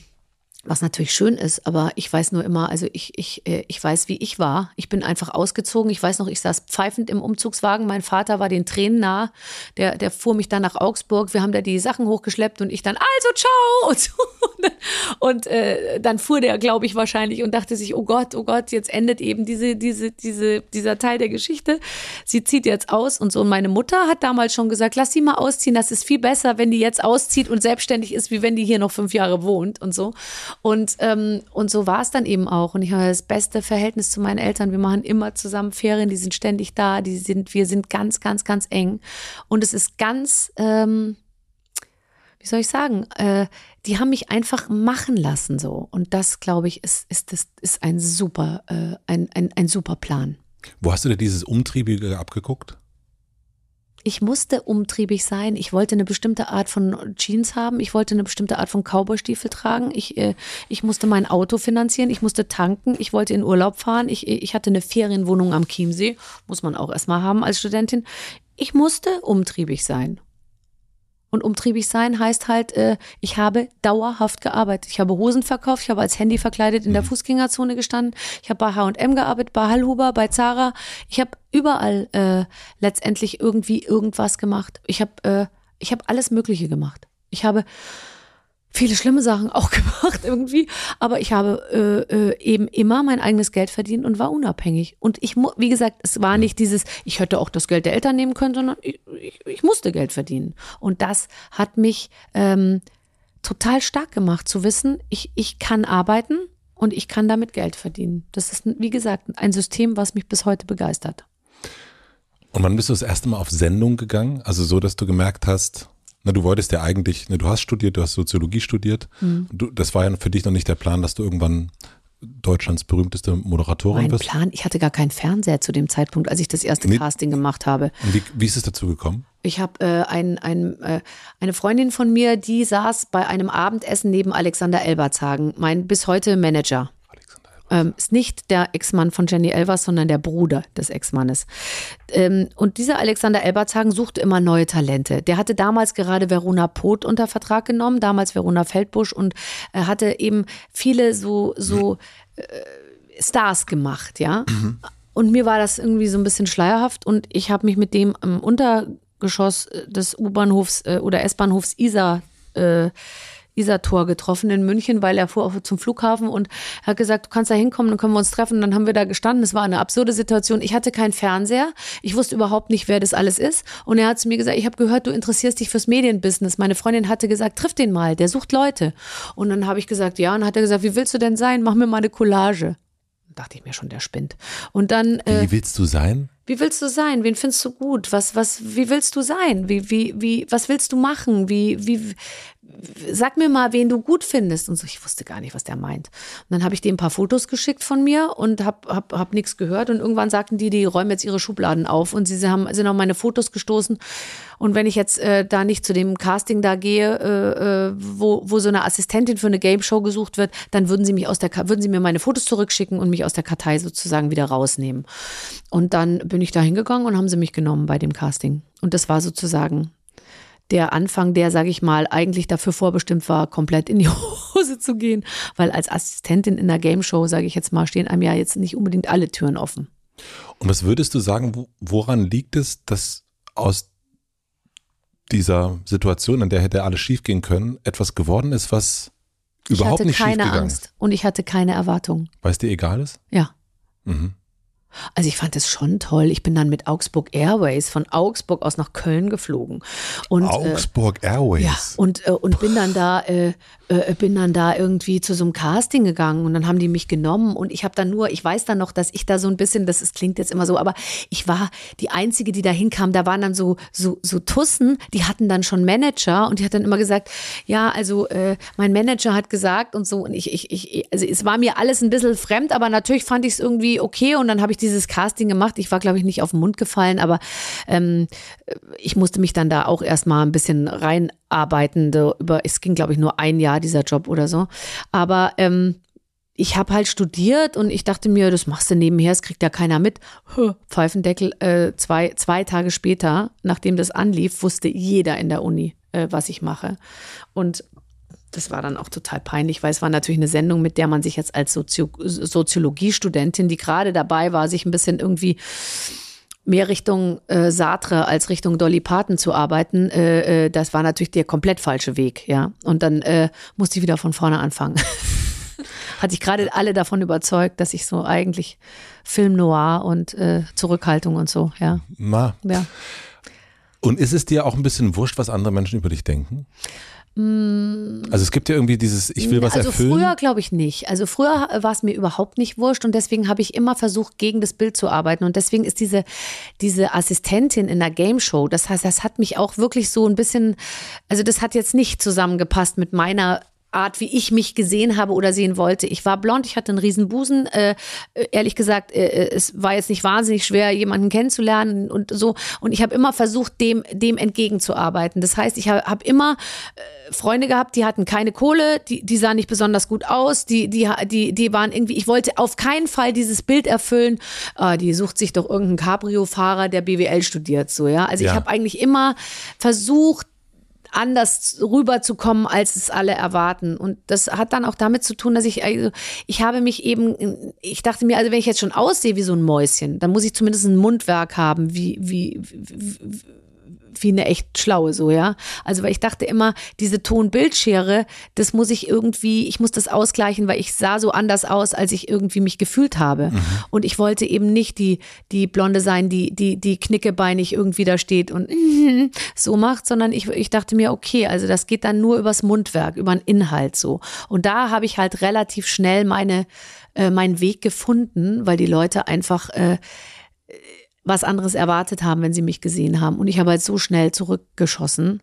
was natürlich schön ist, aber ich weiß nur immer, also ich, ich, äh, ich weiß, wie ich war. Ich bin einfach ausgezogen. Ich weiß noch, ich saß pfeifend im Umzugswagen. Mein Vater war den Tränen nah. Der, der fuhr mich dann nach Augsburg. Wir haben da die Sachen hochgeschleppt und ich dann, also ciao. Und, so. und äh, dann fuhr der, glaube ich, wahrscheinlich und dachte sich, oh Gott, oh Gott, jetzt endet eben diese, diese, diese, dieser Teil der Geschichte. Sie zieht jetzt aus und so. Und meine Mutter hat damals schon gesagt, lass sie mal ausziehen. Das ist viel besser, wenn die jetzt auszieht und selbstständig ist, wie wenn die hier noch fünf Jahre wohnt und so. Und, ähm, und so war es dann eben auch. Und ich habe das beste Verhältnis zu meinen Eltern. Wir machen immer zusammen Ferien, die sind ständig da, die sind, wir sind ganz, ganz, ganz eng. Und es ist ganz, ähm, wie soll ich sagen, äh, die haben mich einfach machen lassen so. Und das, glaube ich, ist, ist, das ist ein super, äh, ein, ein, ein super Plan. Wo hast du dir dieses Umtriebige abgeguckt? Ich musste umtriebig sein. Ich wollte eine bestimmte Art von Jeans haben. Ich wollte eine bestimmte Art von Cowboystiefel tragen. Ich, äh, ich musste mein Auto finanzieren. Ich musste tanken. Ich wollte in Urlaub fahren. Ich, ich hatte eine Ferienwohnung am Chiemsee. Muss man auch erstmal haben als Studentin. Ich musste umtriebig sein. Und umtriebig sein heißt halt, äh, ich habe dauerhaft gearbeitet. Ich habe Hosen verkauft, ich habe als Handy verkleidet in der mhm. Fußgängerzone gestanden, ich habe bei H&M gearbeitet, bei Hallhuber, bei Zara. Ich habe überall äh, letztendlich irgendwie irgendwas gemacht. Ich habe äh, ich habe alles Mögliche gemacht. Ich habe viele schlimme Sachen auch gemacht irgendwie, aber ich habe äh, äh, eben immer mein eigenes Geld verdient und war unabhängig. Und ich, wie gesagt, es war nicht dieses, ich hätte auch das Geld der Eltern nehmen können, sondern ich, ich, ich musste Geld verdienen. Und das hat mich ähm, total stark gemacht, zu wissen, ich, ich kann arbeiten und ich kann damit Geld verdienen. Das ist, wie gesagt, ein System, was mich bis heute begeistert. Und wann bist du das erste Mal auf Sendung gegangen? Also so, dass du gemerkt hast, na, du wolltest ja eigentlich, ne, du hast studiert, du hast Soziologie studiert. Mhm. Du, das war ja für dich noch nicht der Plan, dass du irgendwann Deutschlands berühmteste Moderatorin mein bist? Plan, ich hatte gar keinen Fernseher zu dem Zeitpunkt, als ich das erste nee. Casting gemacht habe. Und wie, wie ist es dazu gekommen? Ich habe äh, ein, ein, äh, eine Freundin von mir, die saß bei einem Abendessen neben Alexander Elbertshagen, mein bis heute Manager ähm, ist nicht der Ex-Mann von Jenny Elvers, sondern der Bruder des Ex-Mannes. Ähm, und dieser Alexander Elbertshagen suchte immer neue Talente. Der hatte damals gerade Verona Poth unter Vertrag genommen, damals Verona Feldbusch und er hatte eben viele so, so äh, Stars gemacht, ja. Mhm. Und mir war das irgendwie so ein bisschen schleierhaft und ich habe mich mit dem im Untergeschoss des U-Bahnhofs äh, oder S-Bahnhofs Isar äh, Isar-Tor getroffen in München, weil er fuhr zum Flughafen und hat gesagt, du kannst da hinkommen, dann können wir uns treffen. Und dann haben wir da gestanden. Es war eine absurde Situation. Ich hatte keinen Fernseher. Ich wusste überhaupt nicht, wer das alles ist. Und er hat zu mir gesagt, ich habe gehört, du interessierst dich fürs Medienbusiness. Meine Freundin hatte gesagt, triff den mal, der sucht Leute. Und dann habe ich gesagt, ja. Und dann hat er gesagt, wie willst du denn sein? Mach mir mal eine Collage. dachte ich mir schon, der spinnt. Und dann. Äh, wie willst du sein? Wie willst du sein? Wen findest du gut? Was, was, wie willst du sein? Wie, wie, wie, was willst du machen? Wie, wie, sag mir mal, wen du gut findest. Und so, ich wusste gar nicht, was der meint. Und dann habe ich dem ein paar Fotos geschickt von mir und hab, hab, hab nichts gehört. Und irgendwann sagten die, die räumen jetzt ihre Schubladen auf. Und sie haben, sind auf meine Fotos gestoßen. Und wenn ich jetzt äh, da nicht zu dem Casting da gehe, äh, äh, wo, wo so eine Assistentin für eine Game Show gesucht wird, dann würden sie mich aus der, würden sie mir meine Fotos zurückschicken und mich aus der Kartei sozusagen wieder rausnehmen. Und dann bin ich da hingegangen und haben sie mich genommen bei dem Casting. Und das war sozusagen der Anfang, der, sage ich mal, eigentlich dafür vorbestimmt war, komplett in die Hose zu gehen. Weil als Assistentin in der Game Show, sage ich jetzt mal, stehen einem ja jetzt nicht unbedingt alle Türen offen. Und was würdest du sagen, woran liegt es, dass aus dieser Situation, in der hätte alles schiefgehen können, etwas geworden ist, was überhaupt nicht schiefgegangen ist? Ich hatte keine Angst und ich hatte keine Erwartungen. Weil es dir egal ist? Ja. Mhm. Also ich fand es schon toll. Ich bin dann mit Augsburg Airways von Augsburg aus nach Köln geflogen. Und, äh, Augsburg äh, Airways. Ja, und, äh, und bin dann da, äh, äh, bin dann da irgendwie zu so einem Casting gegangen und dann haben die mich genommen und ich habe dann nur, ich weiß dann noch, dass ich da so ein bisschen, das ist, klingt jetzt immer so, aber ich war die einzige, die da hinkam. Da waren dann so so so Tussen, die hatten dann schon Manager und die hat dann immer gesagt, ja, also äh, mein Manager hat gesagt und so und ich ich ich also es war mir alles ein bisschen fremd, aber natürlich fand ich es irgendwie okay und dann habe ich dieses Casting gemacht. Ich war glaube ich nicht auf den Mund gefallen, aber ähm, ich musste mich dann da auch erstmal ein bisschen reinarbeiten. Über, es ging, glaube ich, nur ein Jahr dieser Job oder so. Aber ähm, ich habe halt studiert und ich dachte mir, das machst du nebenher, das kriegt ja keiner mit. Pfeifendeckel, äh, zwei, zwei Tage später, nachdem das anlief, wusste jeder in der Uni, äh, was ich mache. Und das war dann auch total peinlich, weil es war natürlich eine Sendung, mit der man sich jetzt als Sozio Soziologiestudentin, die gerade dabei war, sich ein bisschen irgendwie mehr Richtung äh, Sartre als Richtung Dolly Parton zu arbeiten, äh, äh, das war natürlich der komplett falsche Weg, ja. Und dann äh, musste ich wieder von vorne anfangen. Hatte ich gerade alle davon überzeugt, dass ich so eigentlich Film Noir und äh, Zurückhaltung und so, ja. Na. Ja. Und ist es dir auch ein bisschen wurscht, was andere Menschen über dich denken? Also es gibt ja irgendwie dieses, ich will was also erfüllen. Also früher glaube ich nicht. Also früher war es mir überhaupt nicht wurscht und deswegen habe ich immer versucht, gegen das Bild zu arbeiten. Und deswegen ist diese, diese Assistentin in der Game Show, das heißt, das hat mich auch wirklich so ein bisschen, also das hat jetzt nicht zusammengepasst mit meiner Art, wie ich mich gesehen habe oder sehen wollte. Ich war blond, ich hatte einen riesen Busen. Äh, ehrlich gesagt, äh, äh, es war jetzt nicht wahnsinnig schwer, jemanden kennenzulernen und so. Und ich habe immer versucht, dem, dem entgegenzuarbeiten. Das heißt, ich habe hab immer äh, Freunde gehabt, die hatten keine Kohle, die, die sahen nicht besonders gut aus, die, die, die, die waren irgendwie, ich wollte auf keinen Fall dieses Bild erfüllen. Äh, die sucht sich doch irgendeinen Cabrio-Fahrer, der BWL studiert, so, ja. Also ja. ich habe eigentlich immer versucht, anders rüberzukommen, als es alle erwarten. Und das hat dann auch damit zu tun, dass ich, also, ich habe mich eben, ich dachte mir, also wenn ich jetzt schon aussehe wie so ein Mäuschen, dann muss ich zumindest ein Mundwerk haben, wie, wie, wie wie eine echt schlaue so, ja. Also weil ich dachte immer, diese Ton-Bildschere, das muss ich irgendwie, ich muss das ausgleichen, weil ich sah so anders aus, als ich irgendwie mich gefühlt habe. Mhm. Und ich wollte eben nicht die, die Blonde sein, die, die, die knickebeinig irgendwie da steht und so macht, sondern ich, ich dachte mir, okay, also das geht dann nur übers Mundwerk, über den Inhalt so. Und da habe ich halt relativ schnell meine, äh, meinen Weg gefunden, weil die Leute einfach, äh, was anderes erwartet haben, wenn sie mich gesehen haben. Und ich habe halt so schnell zurückgeschossen.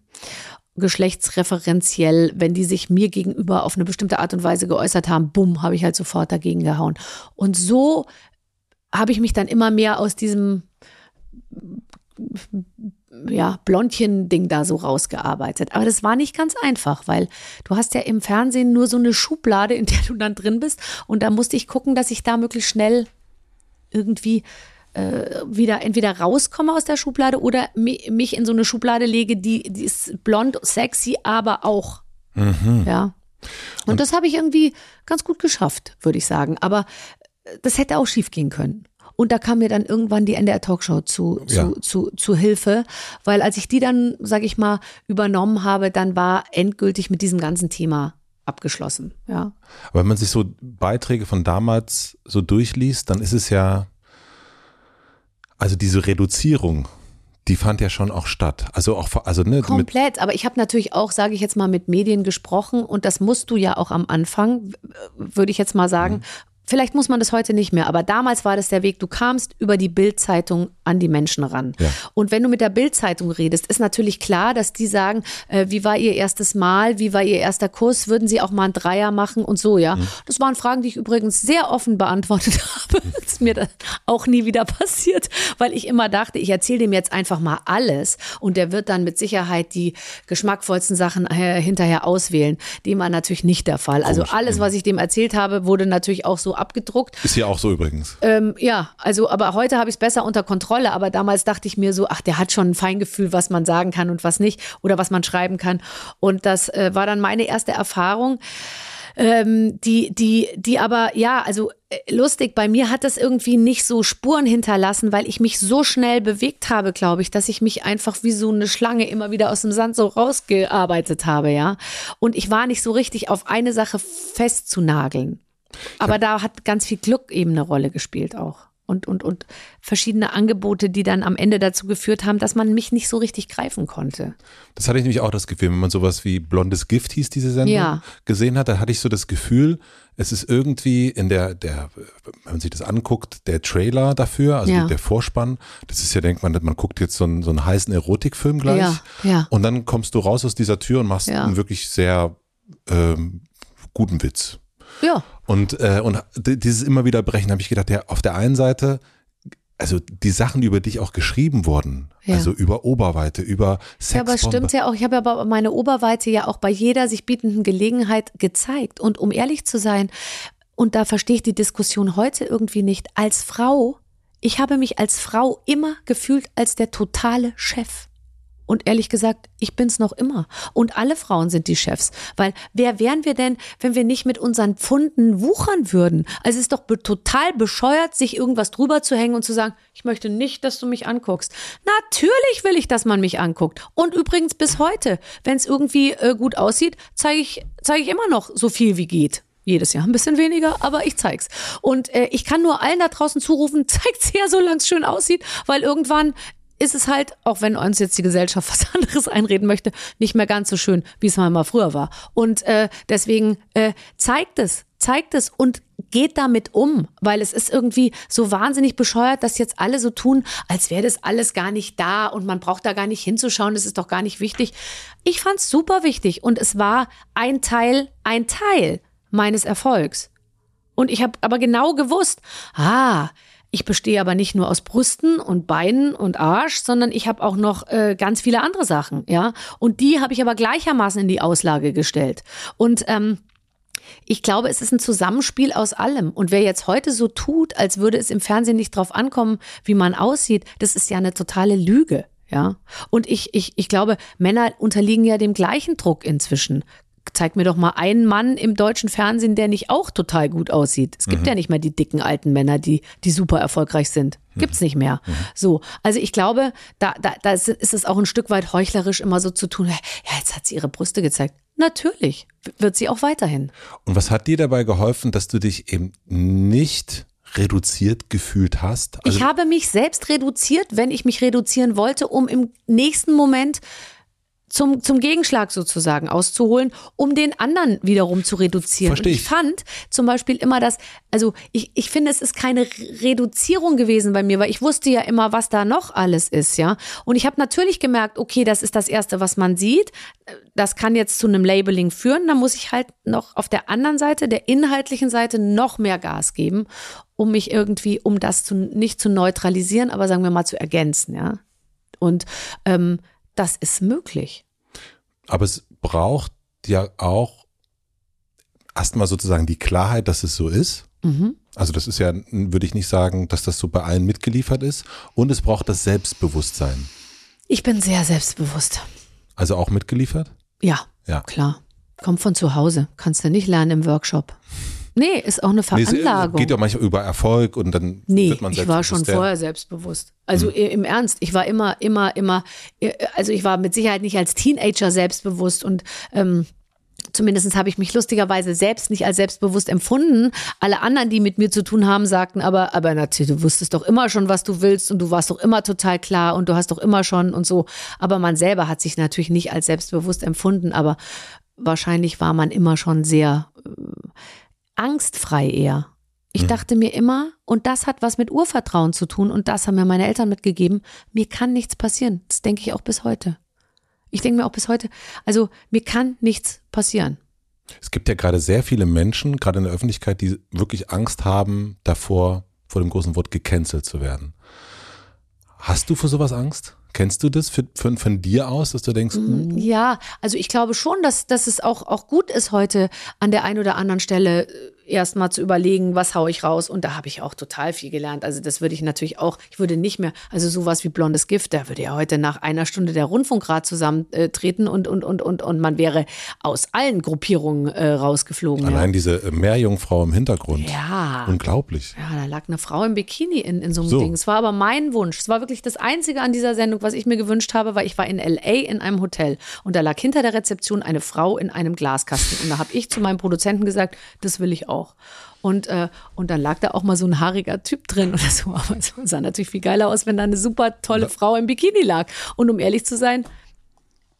Geschlechtsreferenziell, wenn die sich mir gegenüber auf eine bestimmte Art und Weise geäußert haben, bumm, habe ich halt sofort dagegen gehauen. Und so habe ich mich dann immer mehr aus diesem ja, Blondchen-Ding da so rausgearbeitet. Aber das war nicht ganz einfach, weil du hast ja im Fernsehen nur so eine Schublade, in der du dann drin bist. Und da musste ich gucken, dass ich da möglichst schnell irgendwie äh, wieder entweder rauskomme aus der Schublade oder mich in so eine Schublade lege, die, die ist blond, sexy, aber auch. Mhm. Ja. Und, Und das habe ich irgendwie ganz gut geschafft, würde ich sagen. Aber äh, das hätte auch schief gehen können. Und da kam mir dann irgendwann die NDR Talkshow zu, zu, ja. zu, zu Hilfe, weil als ich die dann, sage ich mal, übernommen habe, dann war endgültig mit diesem ganzen Thema abgeschlossen. Ja. Aber wenn man sich so Beiträge von damals so durchliest, dann ist es ja also diese Reduzierung, die fand ja schon auch statt. Also auch also ne, komplett. Aber ich habe natürlich auch, sage ich jetzt mal, mit Medien gesprochen und das musst du ja auch am Anfang, würde ich jetzt mal sagen. Mhm. Vielleicht muss man das heute nicht mehr, aber damals war das der Weg. Du kamst über die Bildzeitung an die Menschen ran. Ja. Und wenn du mit der Bildzeitung redest, ist natürlich klar, dass die sagen, äh, wie war ihr erstes Mal, wie war ihr erster Kurs, würden sie auch mal einen Dreier machen und so, ja. Das waren Fragen, die ich übrigens sehr offen beantwortet habe. Das ist mir auch nie wieder passiert, weil ich immer dachte, ich erzähle dem jetzt einfach mal alles und der wird dann mit Sicherheit die geschmackvollsten Sachen äh, hinterher auswählen. Dem war natürlich nicht der Fall. Also alles, was ich dem erzählt habe, wurde natürlich auch so abgedruckt. Ist hier auch so übrigens. Ähm, ja, also, aber heute habe ich es besser unter Kontrolle. Aber damals dachte ich mir so, ach, der hat schon ein Feingefühl, was man sagen kann und was nicht oder was man schreiben kann. Und das äh, war dann meine erste Erfahrung. Ähm, die, die, die aber, ja, also äh, lustig, bei mir hat das irgendwie nicht so Spuren hinterlassen, weil ich mich so schnell bewegt habe, glaube ich, dass ich mich einfach wie so eine Schlange immer wieder aus dem Sand so rausgearbeitet habe, ja. Und ich war nicht so richtig auf eine Sache festzunageln. Aber da hat ganz viel Glück eben eine Rolle gespielt auch. Und, und, und verschiedene Angebote, die dann am Ende dazu geführt haben, dass man mich nicht so richtig greifen konnte. Das hatte ich nämlich auch das Gefühl, wenn man sowas wie Blondes Gift hieß, diese Sendung, Ja. gesehen hat, da hatte ich so das Gefühl, es ist irgendwie in der, der, wenn man sich das anguckt, der Trailer dafür, also Ja. der Vorspann, das ist ja, denkt man, man guckt jetzt so einen, so einen heißen Erotikfilm gleich. Ja, ja. Und dann kommst du raus aus dieser Tür und machst einen wirklich sehr ähm, guten Witz. Ja. Und, äh, und dieses immer wieder brechen, habe ich gedacht, ja, auf der einen Seite, also die Sachen, die über dich auch geschrieben wurden, Ja. also über Oberweite, über Ja, Sexbombe. aber stimmt ja auch. Ich habe aber meine Oberweite ja auch bei jeder sich bietenden Gelegenheit gezeigt. Und um ehrlich zu sein, und da verstehe ich die Diskussion heute irgendwie nicht, als Frau, ich habe mich als Frau immer gefühlt als der totale Chef. Und ehrlich gesagt, ich bin's noch immer. Und alle Frauen sind die Chefs. Weil wer wären wir denn, wenn wir nicht mit unseren Pfunden wuchern würden? Also es ist doch be total bescheuert, sich irgendwas drüber zu hängen und zu sagen, ich möchte nicht, dass du mich anguckst. Natürlich will ich, dass man mich anguckt. Und übrigens bis heute, wenn es irgendwie äh, gut aussieht, zeige ich, zeige ich immer noch so viel wie geht. Jedes Jahr ein bisschen weniger, aber ich zeig's. Und äh, ich kann nur allen da draußen zurufen, zeigt's her, solange es schön aussieht, weil irgendwann ist es halt, auch wenn uns jetzt die Gesellschaft was anderes einreden möchte, nicht mehr ganz so schön, wie es mal früher war. Und äh, deswegen äh, zeigt es, zeigt es und geht damit um, weil es ist irgendwie so wahnsinnig bescheuert, dass jetzt alle so tun, als wäre das alles gar nicht da und man braucht da gar nicht hinzuschauen, das ist doch gar nicht wichtig. Ich fand's super wichtig und es war ein Teil, ein Teil meines Erfolgs. Und ich habe aber genau gewusst, ah, ich bestehe aber nicht nur aus Brüsten und Beinen und Arsch, sondern ich habe auch noch äh, ganz viele andere Sachen, ja. Und die habe ich aber gleichermaßen in die Auslage gestellt. Und ähm, ich glaube, es ist ein Zusammenspiel aus allem. Und wer jetzt heute so tut, als würde es im Fernsehen nicht drauf ankommen, wie man aussieht, das ist ja eine totale Lüge. Ja. Und ich, ich, ich glaube, Männer unterliegen ja dem gleichen Druck inzwischen. Zeig mir doch mal einen Mann im deutschen Fernsehen, der nicht auch total gut aussieht. Es gibt ja nicht mehr die dicken alten Männer, die, die super erfolgreich sind. Gibt's nicht mehr. So. Also ich glaube, da, da, da ist ist es auch ein Stück weit heuchlerisch, immer so zu tun, ja, jetzt hat sie ihre Brüste gezeigt. Natürlich. Wird sie auch weiterhin. Und was hat dir dabei geholfen, dass du dich eben nicht reduziert gefühlt hast? Also ich habe mich selbst reduziert, wenn ich mich reduzieren wollte, um im nächsten Moment zum, zum Gegenschlag sozusagen auszuholen, um den anderen wiederum zu reduzieren. Versteh Und ich. ich fand zum Beispiel immer das, also ich, ich finde, es ist keine Reduzierung gewesen bei mir, weil ich wusste ja immer, was da noch alles ist, ja. Und ich habe natürlich gemerkt, okay, das ist das Erste, was man sieht. Das kann jetzt zu einem Labeling führen. Da muss ich halt noch auf der anderen Seite, der inhaltlichen Seite, noch mehr Gas geben, um mich irgendwie, um das zu, nicht zu neutralisieren, aber sagen wir mal zu ergänzen, ja. Und ähm, das ist möglich. Aber es braucht ja auch erstmal sozusagen die Klarheit, dass es so ist. Mhm. Also das ist ja, würde ich nicht sagen, dass das so bei allen mitgeliefert ist. Und es braucht das Selbstbewusstsein. Ich bin sehr selbstbewusst. Also auch mitgeliefert? Ja, Ja. klar. Kommt von zu Hause. Kannst du nicht lernen im Workshop. Nee, ist auch eine Nee, es Veranlagung. geht ja manchmal über Erfolg und dann Nee, wird man ich war schon vorher selbstbewusst. Also i- im Ernst, ich war immer, immer, immer, also ich war mit Sicherheit nicht als Teenager selbstbewusst und ähm, zumindest habe ich mich lustigerweise selbst nicht als selbstbewusst empfunden. Alle anderen, die mit mir zu tun haben, sagten aber, aber natürlich, du wusstest doch immer schon, was du willst und du warst doch immer total klar und du hast doch immer schon und so. Aber man selber hat sich natürlich nicht als selbstbewusst empfunden, aber wahrscheinlich war man immer schon sehr äh, angstfrei eher. Ich mhm. dachte mir immer, und das hat was mit Urvertrauen zu tun, und das haben mir meine Eltern mitgegeben, mir kann nichts passieren. Das denke ich auch bis heute. Ich denke mir auch bis heute, also mir kann nichts passieren. Es gibt ja gerade sehr viele Menschen, gerade in der Öffentlichkeit, die wirklich Angst haben davor, vor dem großen Wort gecancelt zu werden. Hast du vor sowas Angst? Kennst du das von, von, von dir aus, dass du denkst? Uh. Ja, also ich glaube schon, dass, dass es auch, auch gut ist, heute an der einen oder anderen Stelle äh, erstmal zu überlegen, was haue ich raus. Und da habe ich auch total viel gelernt. Also das würde ich natürlich auch, ich würde nicht mehr, also sowas wie blondes Gift, da würde ja heute nach einer Stunde der Rundfunkrat zusammentreten und, und, und, und, und man wäre aus allen Gruppierungen äh, rausgeflogen. Allein ja. diese äh, Meerjungfrau im Hintergrund. Ja. Unglaublich. Ja, da lag eine Frau im Bikini in, in so einem so. Ding. Es war aber mein Wunsch. Es war wirklich das Einzige an dieser Sendung, was ich mir gewünscht habe, weil ich war in L.A. in einem Hotel und da lag hinter der Rezeption eine Frau in einem Glaskasten. Und da habe ich zu meinem Produzenten gesagt, das will ich auch. Und, äh, und dann lag da auch mal so ein haariger Typ drin oder so. Aber es sah natürlich viel geiler aus, wenn da eine super tolle Frau im Bikini lag. Und um ehrlich zu sein,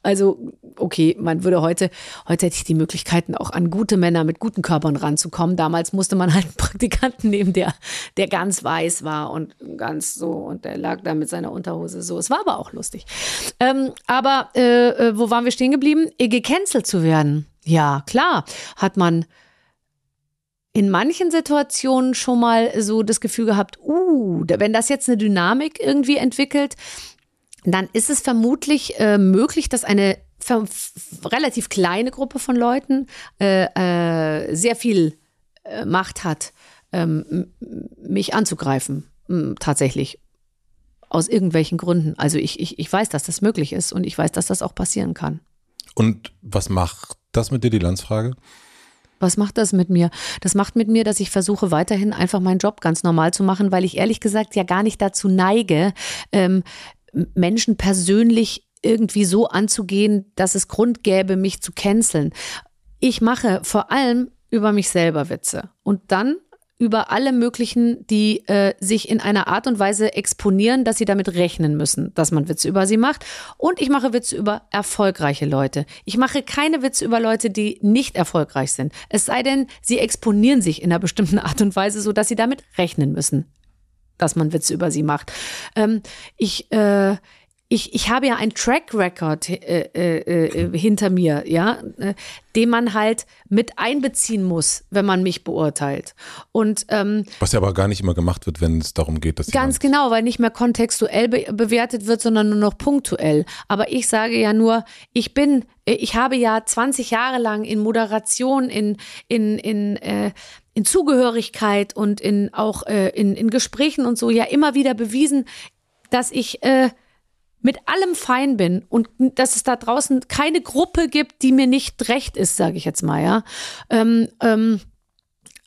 also, okay, man würde heute, heute hätte ich die Möglichkeiten, auch an gute Männer mit guten Körpern ranzukommen. Damals musste man halt einen Praktikanten nehmen, der, der ganz weiß war und ganz so, und der lag da mit seiner Unterhose so. Es war aber auch lustig. Ähm, aber äh, äh wo waren wir stehen geblieben? Gecancelt zu werden. Ja, klar, hat man in manchen Situationen schon mal so das Gefühl gehabt, uh, wenn das jetzt eine Dynamik irgendwie entwickelt, dann ist es vermutlich äh, möglich, dass eine relativ kleine Gruppe von Leuten äh, äh, sehr viel äh, Macht hat, ähm, mich anzugreifen, tatsächlich. Aus irgendwelchen Gründen. Also ich, ich, ich weiß, dass das möglich ist und ich weiß, dass das auch passieren kann. Und was macht das mit dir, die Landsfrage? Was macht das mit mir? Das macht mit mir, dass ich versuche, weiterhin einfach meinen Job ganz normal zu machen, weil ich ehrlich gesagt ja gar nicht dazu neige, ähm, Menschen persönlich irgendwie so anzugehen, dass es Grund gäbe, mich zu canceln. Ich mache vor allem über mich selber Witze. Und dann über alle möglichen, die äh, sich in einer Art und Weise exponieren, dass sie damit rechnen müssen, dass man Witze über sie macht. Und ich mache Witze über erfolgreiche Leute. Ich mache keine Witze über Leute, die nicht erfolgreich sind. Es sei denn, sie exponieren sich in einer bestimmten Art und Weise, so dass sie damit rechnen müssen, dass man Witze über sie macht. Ähm, ich äh, ich, ich habe ja einen Track Record äh, äh, äh, hinter mir, ja, äh, den man halt mit einbeziehen muss, wenn man mich beurteilt. Und ähm, was ja aber gar nicht immer gemacht wird, wenn es darum geht, dass ganz genau, weil nicht mehr kontextuell be bewertet wird, sondern nur noch punktuell. Aber ich sage ja nur, ich bin, äh, ich habe ja 20 Jahre lang in Moderation, in in in äh, in Zugehörigkeit und in auch äh, in, in Gesprächen und so ja immer wieder bewiesen, dass ich äh, mit allem fein bin und dass es da draußen keine Gruppe gibt, die mir nicht recht ist, sage ich jetzt mal, ja. Ähm, ähm,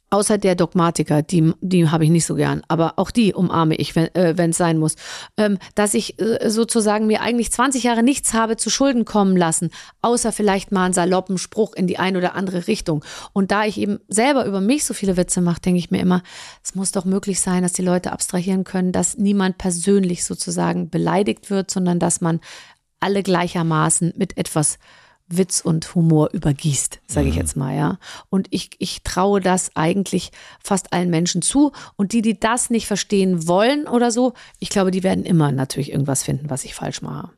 Außer der Dogmatiker, die, die habe ich nicht so gern, aber auch die umarme ich, wenn äh, es sein muss. Ähm, dass ich äh, sozusagen mir eigentlich 20 Jahre nichts habe zu Schulden kommen lassen, außer vielleicht mal einen saloppen Spruch in die eine oder andere Richtung. Und da ich eben selber über mich so viele Witze mache, denke ich mir immer, es muss doch möglich sein, dass die Leute abstrahieren können, dass niemand persönlich sozusagen beleidigt wird, sondern dass man alle gleichermaßen mit etwas Witz und Humor übergießt, sage ich mhm. jetzt mal, ja. Und ich, ich traue das eigentlich fast allen Menschen zu. Und die, die das nicht verstehen wollen oder so, ich glaube, die werden immer natürlich irgendwas finden, was ich falsch mache.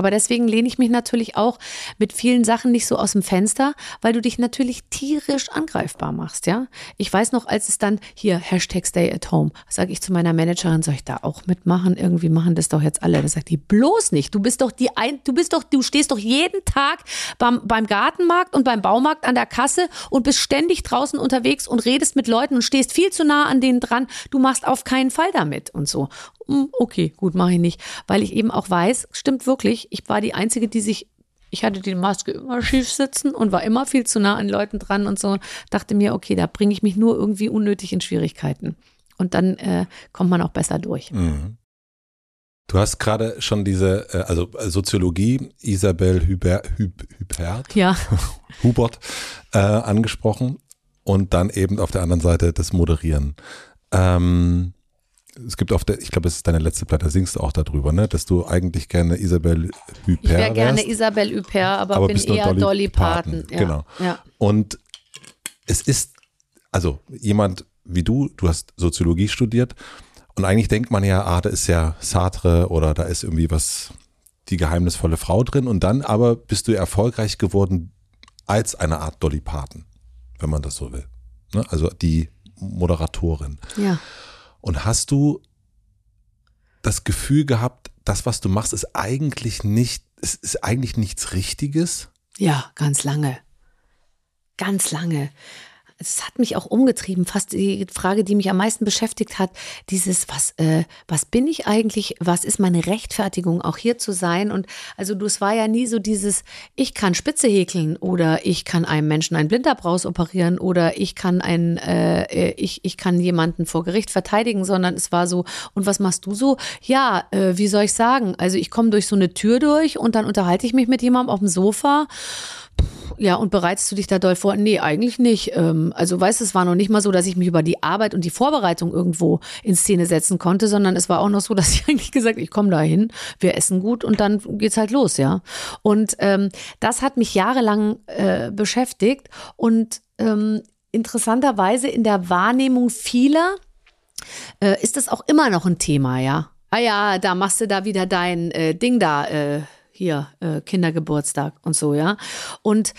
Aber deswegen lehne ich mich natürlich auch mit vielen Sachen nicht so aus dem Fenster, weil du dich natürlich tierisch angreifbar machst, ja. Ich weiß noch, als es dann hier Hashtag Stay at Home, sage ich zu meiner Managerin, soll ich da auch mitmachen? Irgendwie machen das doch jetzt alle. Da sagt die bloß nicht. Du bist doch die ein, du bist doch, du stehst doch jeden Tag beim, beim Gartenmarkt und beim Baumarkt an der Kasse und bist ständig draußen unterwegs und redest mit Leuten und stehst viel zu nah an denen dran. Du machst auf keinen Fall damit und so. Hm, okay, gut, mache ich nicht, weil ich eben auch weiß, stimmt wirklich, ich war die Einzige, die sich ich hatte die Maske immer schief sitzen und war immer viel zu nah an Leuten dran und so. Dachte mir, okay, da bringe ich mich nur irgendwie unnötig in Schwierigkeiten. Und dann äh, kommt man auch besser durch. Mhm. Du hast gerade schon diese, äh, also Soziologie, Isabel Hubert, Hubert ja. Hubert äh, angesprochen und dann eben auf der anderen Seite das Moderieren. Ähm, es gibt auf der, ich glaube, es ist deine letzte Platte, da singst du auch darüber, ne? Dass du eigentlich gerne Isabelle Huppert Ich wäre gerne Isabelle Huppert, aber, aber bin eher Dolly, Dolly Parton. Parton. Ja. Genau. Ja. Und es ist, also jemand wie du, du hast Soziologie studiert und eigentlich denkt man ja, ah, da ist ja Sartre oder da ist irgendwie was, die geheimnisvolle Frau drin und dann aber bist du erfolgreich geworden als eine Art Dolly Parton, wenn man das so will. Ne? Also die Moderatorin. Ja. Und hast du das Gefühl gehabt, das, was du machst, ist eigentlich nicht, ist, ist eigentlich nichts Richtiges? Ja, ganz lange. Ganz lange es hat mich auch umgetrieben, fast die Frage, die mich am meisten beschäftigt hat, dieses, was, äh, was bin ich eigentlich, was ist meine Rechtfertigung, auch hier zu sein? Und also du, es war ja nie so dieses, ich kann Spitze häkeln oder ich kann einem Menschen einen Blinderbraus operieren oder ich kann ein, äh, äh, ich, ich kann jemanden vor Gericht verteidigen, sondern es war so, und was machst du so? Ja, äh, wie soll ich sagen? Also ich komme durch so eine Tür durch und dann unterhalte ich mich mit jemandem auf dem Sofa ja, und bereitest du dich da doll vor? Nee, eigentlich nicht. Ähm, also, weißt du, es war noch nicht mal so, dass ich mich über die Arbeit und die Vorbereitung irgendwo in Szene setzen konnte, sondern es war auch noch so, dass ich eigentlich gesagt ich komme da hin, wir essen gut und dann geht's halt los, ja. Und ähm, das hat mich jahrelang äh, beschäftigt und ähm, interessanterweise in der Wahrnehmung vieler äh, ist das auch immer noch ein Thema, ja. Ah ja, da machst du da wieder dein äh, Ding da, äh, hier äh, Kindergeburtstag und so, ja. Und